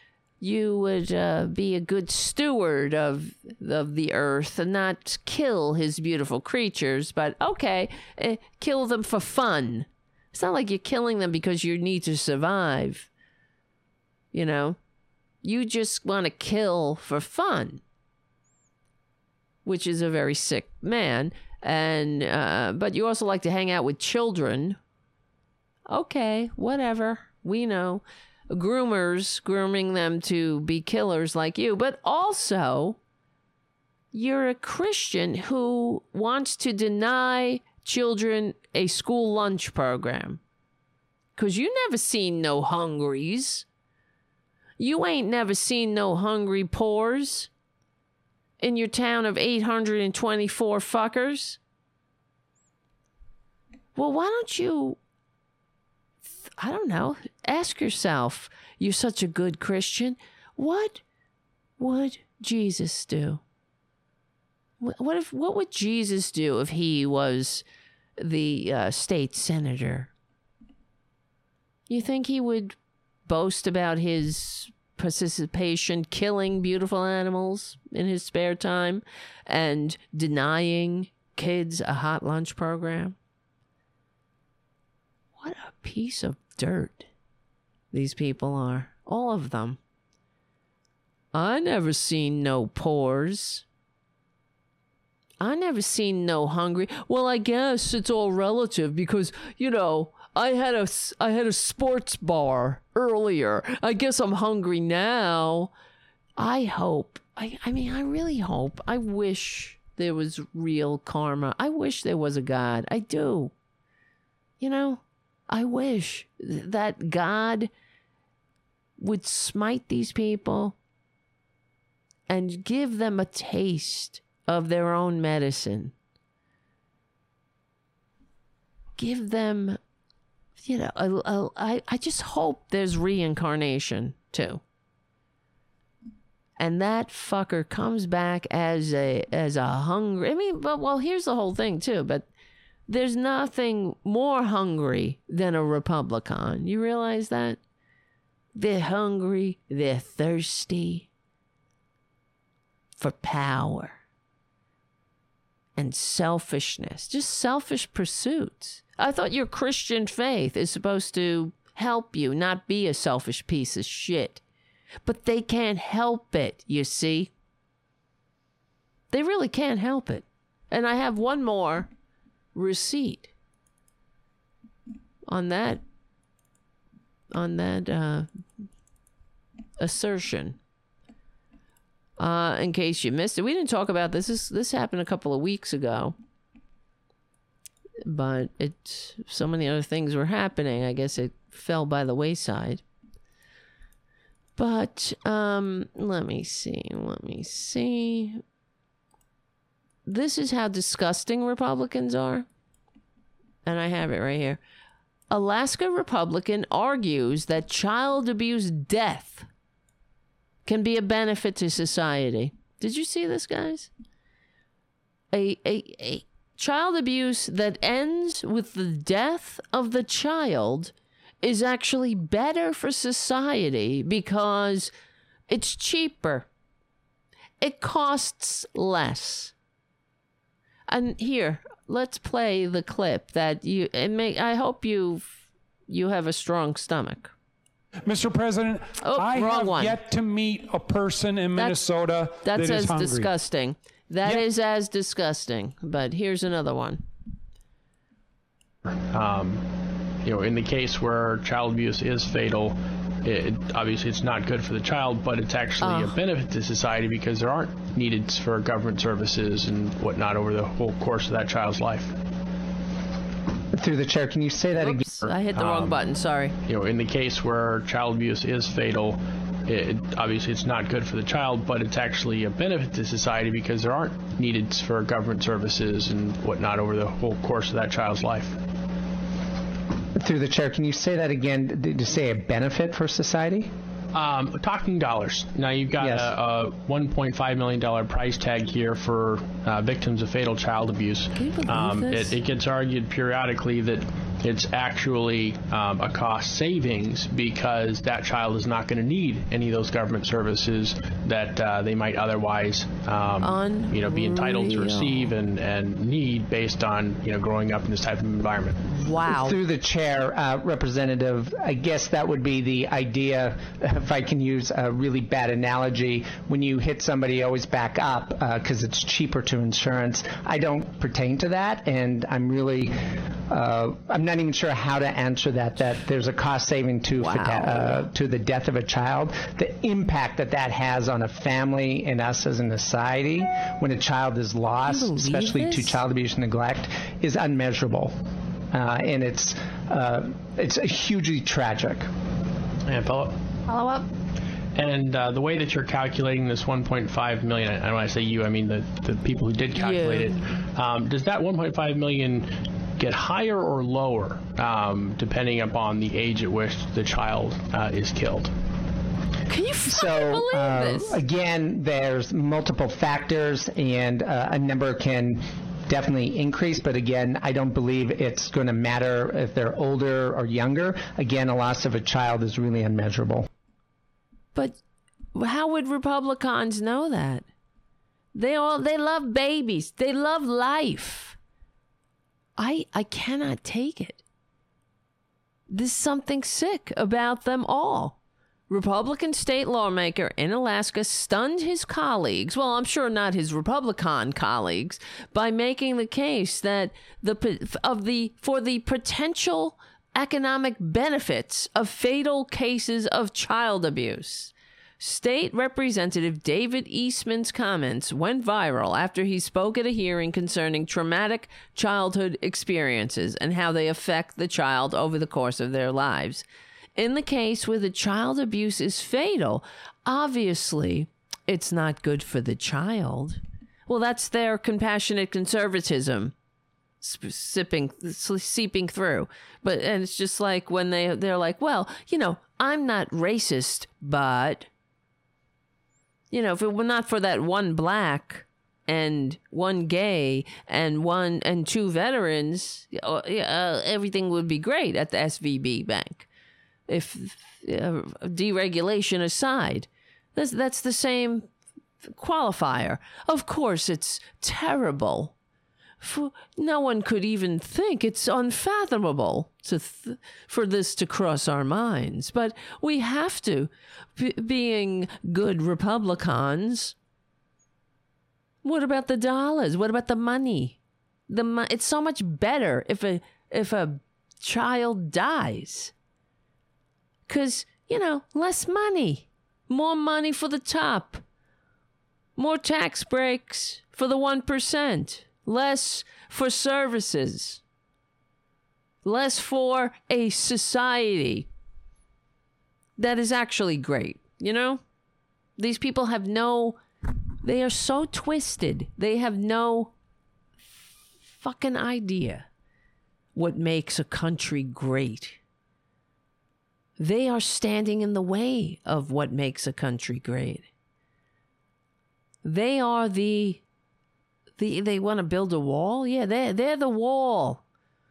you would uh, be a good steward of of the earth and not kill his beautiful creatures, but okay, eh, kill them for fun. It's not like you're killing them because you need to survive. You know, you just want to kill for fun, which is a very sick man. And, uh, but you also like to hang out with children. Okay, whatever. We know. Groomers grooming them to be killers like you, but also you're a Christian who wants to deny children a school lunch program. Cause you never seen no hungries. You ain't never seen no hungry poors in your town of 824 fuckers. Well, why don't you, I don't know, ask yourself, you're such a good Christian, what would Jesus do? What if what would Jesus do if he was the uh, state senator? You think he would boast about his participation killing beautiful animals in his spare time and denying kids a hot lunch program? What a piece of dirt these people are. All of them. I never seen no pores. I never seen no hungry. Well, I guess it's all relative because, you know, I had a I had a sports bar earlier. I guess I'm hungry now. I hope. I I mean, I really hope. I wish there was real karma. I wish there was a God. I do. You know, I wish that God would smite these people and give them a taste of their own medicine. Give them, you know, a, a, I, I just hope there's reincarnation too. And that fucker comes back as a as a hungry. I mean, but well, here's the whole thing too. But there's nothing more hungry than a Republican. You realize that? They're hungry. They're thirsty for power and selfishness, just selfish pursuits. I thought your Christian faith is supposed to help you, not be a selfish piece of shit. But they can't help it, you see. They really can't help it. And I have one more receipt on that on that uh, assertion uh, in case you missed it. We didn't talk about this. This this happened a couple of weeks ago, but it so many other things were happening. I guess it fell by the wayside. But um, let me see. Let me see. This is how disgusting Republicans are. And I have it right here. Alaska Republican argues that child abuse death can be a benefit to society. Did you see this, guys? A, a, a child abuse that ends with the death of the child is actually better for society because it's cheaper. It costs less. And here, let's play the clip that you it may I hope you you have a strong stomach. Mr. President, oh, I have one. yet to meet a person in Minnesota that's that as hungry. disgusting. That Yet- is as disgusting. But here's another one. Um, you know, in the case where child abuse is fatal, it, obviously it's not good for the child, but it's actually a Oh. benefit to society because there aren't needs for government services and whatnot over the whole course of that child's life. Through the chair, can you say that Oops, I hit the wrong Um, button. Sorry. You know, in the case where child abuse is fatal, it, obviously it's not good for the child, but it's actually a benefit to society because there aren't needs for government services and whatnot over the whole course of that child's life. Through the chair, can you say that again? to say a benefit for society? Um, talking dollars. Now you've got Yes. a, a 1.5 million dollar price tag here for uh, victims of fatal child abuse. Can you believe Um, it, it gets argued periodically that it's actually um, a cost savings because that child is not going to need any of those government services that uh, they might otherwise, um, you know, be entitled to receive and, and need based on you know growing up in this type of environment. Wow. Through the chair, uh, Representative, I guess that would be the idea, if I can use a really bad analogy, when you hit somebody, always back up because uh, it's cheaper to insurance. I don't pertain to that, and I'm really, uh, I'm not even sure how to answer that, that there's a cost saving to, wow. uh, to the death of a child. The impact that that has on a family and us as a society when a child is lost, especially this? to child abuse and neglect, is unmeasurable uh, and it's uh, it's hugely tragic. And follow up. Follow up. And uh, the way that you're calculating this 1.5 million, and when I say you, I mean the, the people who did calculate yeah. it, um, does that 1.5 million get higher or lower um, depending upon the age at which the child uh, is killed? Can you so, believe uh, this? Again, there's multiple factors, and uh, a number can definitely increase, but again, I don't believe it's going to matter if they're older or younger. Again, a loss of a child is really unmeasurable. But how would Republicans know that? They all they love babies. They love life. I I cannot take it. There's something sick about them all. Republican state lawmaker in Alaska stunned his colleagues, well, I'm sure not his Republican colleagues, by making the case that the of the for the potential economic benefits of fatal cases of child abuse. State Representative David Eastman's comments went viral after he spoke at a hearing concerning traumatic childhood experiences and how they affect the child over the course of their lives. In the case where the child abuse is fatal, obviously it's not good for the child. Well, that's their compassionate conservatism sipping seeping through but and it's just like when they they're like well you know i'm not racist but you know if it were not for that one black and one gay and one and two veterans uh, uh, everything would be great at the svb bank if uh, deregulation aside. That's, that's the same qualifier. Of course, it's terrible. For, no one could even think it's unfathomable to th- for this to cross our minds. But we have to, B- being good Republicans. What about the dollars? What about the money? The mo- it's so much better if a if a child dies because, you know, less money, more money for the top, more tax breaks for the 1%, less for services, less for a society that is actually great, you know? These people have no, they are so twisted. They have no fucking idea what makes a country great. They are standing in the way of what makes a country great. They are the the they want to build a wall. Yeah, they they're the wall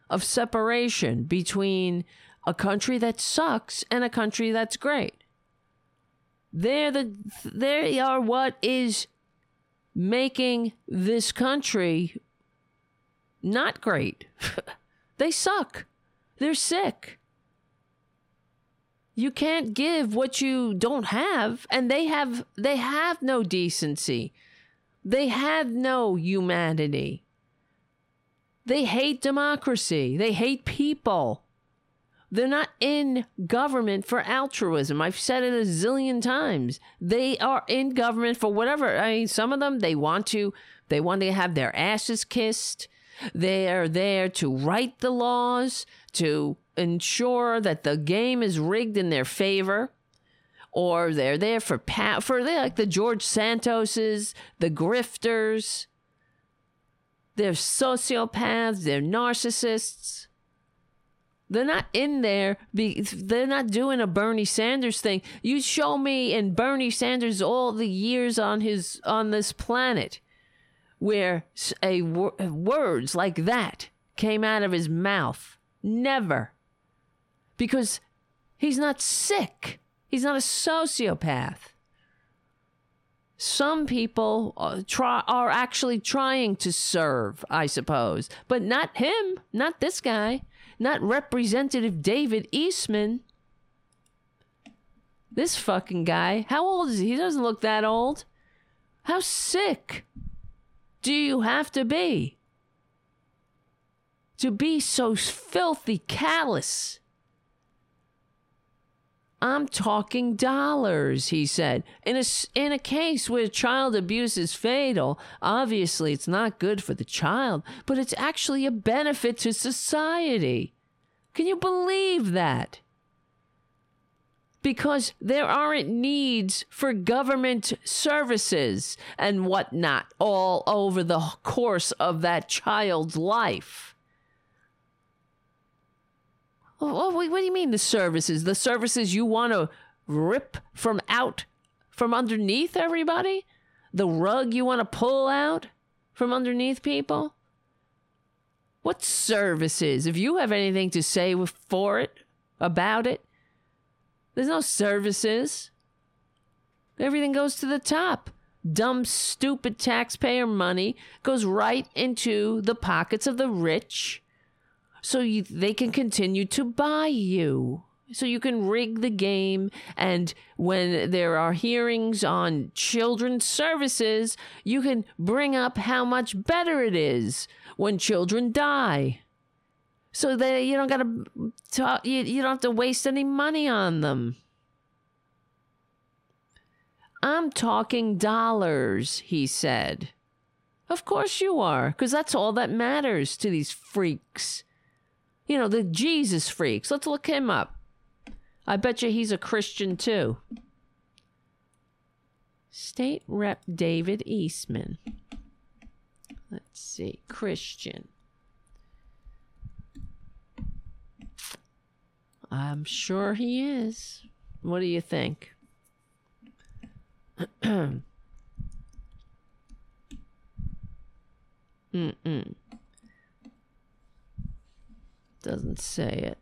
of separation between a country that sucks and a country that's great. They're the they are what is making this country not great. they suck. They're sick. You can't give what you don't have and they have they have no decency. They have no humanity. They hate democracy. They hate people. They're not in government for altruism. I've said it a zillion times. They are in government for whatever. I mean, some of them they want to they want to have their asses kissed. They are there to write the laws, to ensure that the game is rigged in their favor or they're there for pa- for they like the George Santoses, the grifters, they're sociopaths, they're narcissists. They're not in there. Be, they're not doing a Bernie Sanders thing. You show me in Bernie Sanders all the years on his on this planet where a words like that came out of his mouth Never. Because he's not sick. He's not a sociopath. Some people uh, try, are actually trying to serve, I suppose, but not him, not this guy, not Representative David Eastman. This fucking guy, how old is he? He doesn't look that old. How sick do you have to be to be so filthy callous? I'm talking dollars, he said. In a, in a case where child abuse is fatal, obviously it's not good for the child, but it's actually a benefit to society. Can you believe that? Because there aren't needs for government services and whatnot all over the course of that child's life. What, what do you mean the services? The services you want to rip from out from underneath everybody? The rug you want to pull out from underneath people? What services? If you have anything to say for it, about it, there's no services. Everything goes to the top. Dumb, stupid taxpayer money goes right into the pockets of the rich so you, they can continue to buy you. So you can rig the game. And when there are hearings on children's services, you can bring up how much better it is when children die. So that you don't gotta talk, you, you don't have to waste any money on them. I'm talking dollars, he said. Of course you are, because that's all that matters to these freaks. You know, the Jesus freaks. Let's look him up. I bet you he's a Christian too. State Rep David Eastman. Let's see. Christian. I'm sure he is. What do you think? Mm-mm. Doesn't say it.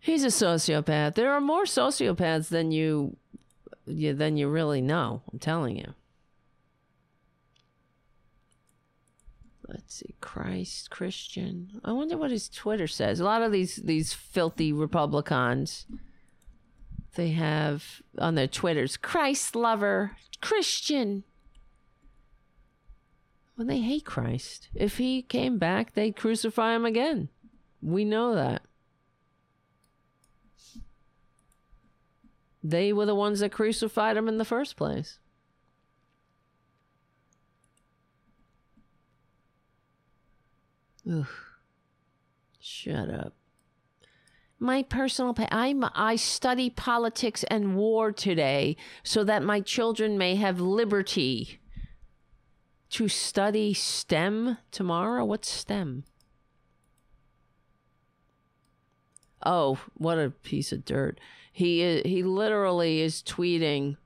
He's a sociopath. There are more sociopaths than you, you than you really know. I'm telling you. Let's see, Christ Christian. I wonder what his Twitter says. A lot of these these filthy Republicans, they have on their Twitters Christ lover, Christian, well, they hate Christ. If he came back, they'd crucify him again. We know that. They were the ones that crucified him in the first place. Ugh. Shut up. My personal pa- I'm I study politics and war today so that my children may have liberty to study STEM tomorrow? What's STEM? Oh, what a piece of dirt. He he literally is tweeting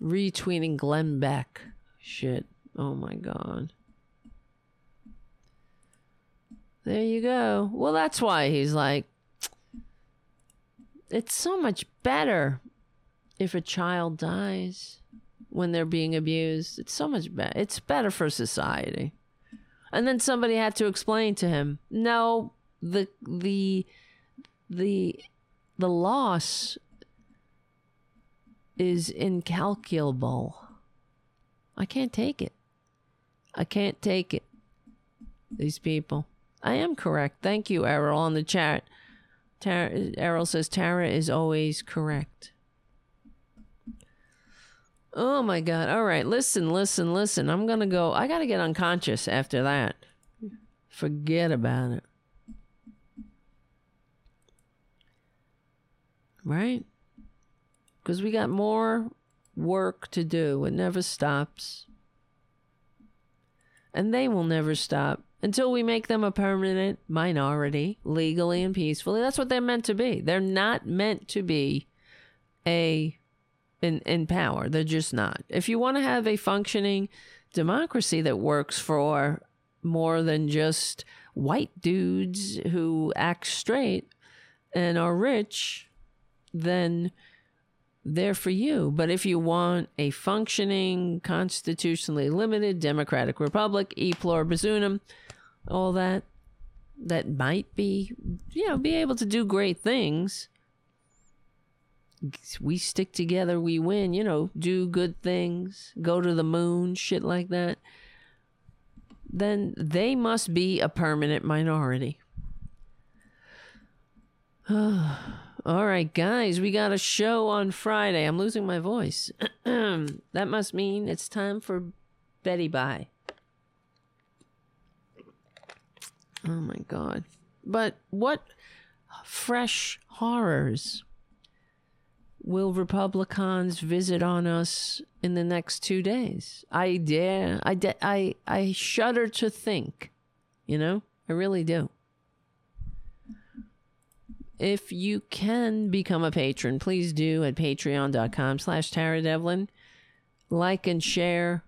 retweeting Glenn Beck. Shit. Oh my god. There you go. Well, that's why he's like it's so much better if a child dies when they're being abused. It's so much better. It's better for society. And then somebody had to explain to him, no, the the the the loss is incalculable. I can't take it. I can't take it. These people. I am correct. Thank you, Errol, on the chat. Tara, Errol says Tara is always correct. Oh my God. All right. Listen, listen, listen. I'm going to go. I got to get unconscious after that. Forget about it. Right? Because we got more work to do. It never stops. And they will never stop until we make them a permanent minority, legally and peacefully. That's what they're meant to be. They're not meant to be a in, in power. They're just not. If you want to have a functioning democracy that works for more than just white dudes who act straight and are rich, then they're for you. But if you want a functioning, constitutionally limited democratic republic, e pluribus unum, all that, that might be, you know, be able to do great things. We stick together, we win, you know, do good things, go to the moon, shit like that. Then they must be a permanent minority. All right, guys, we got a show on Friday. I'm losing my voice. that must mean it's time for Betty Bye. Oh my God. But what fresh horrors will Republicans visit on us in the next two days? I dare, I, I, I shudder to think, you know, I really do. If you can become a patron, please do at patreon.com slash Tara Devlin. Like and share.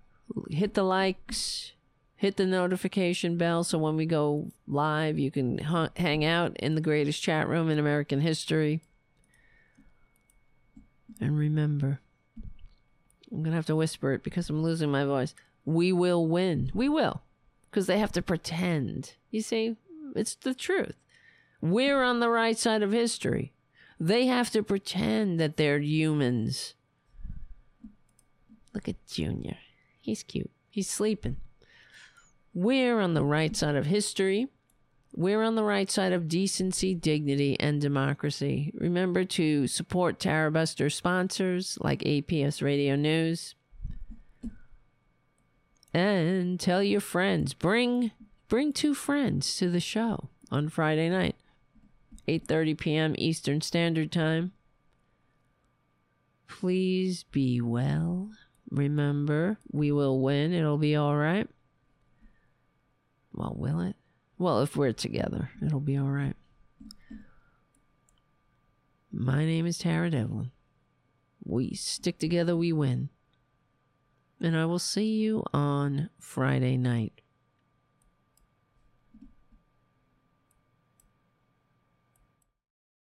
Hit the likes. Hit the notification bell so when we go live, you can hang out in the greatest chat room in American history. And remember, I'm going to have to whisper it because I'm losing my voice. We will win. We will. Because they have to pretend. You see, it's the truth. We're on the right side of history. They have to pretend that they're humans. Look at Junior. He's cute. He's sleeping. We're on the right side of history. We're on the right side of decency, dignity, and democracy. Remember to support Tarabuster sponsors like APS Radio News. And tell your friends. Bring bring two friends to the show on Friday night. 8:30 p.m. Eastern Standard Time. Please be well. Remember, we will win. It'll be all right. Well, will it? Well, if we're together, it'll be all right. My name is Tara Devlin. We stick together, we win. And I will see you on Friday night.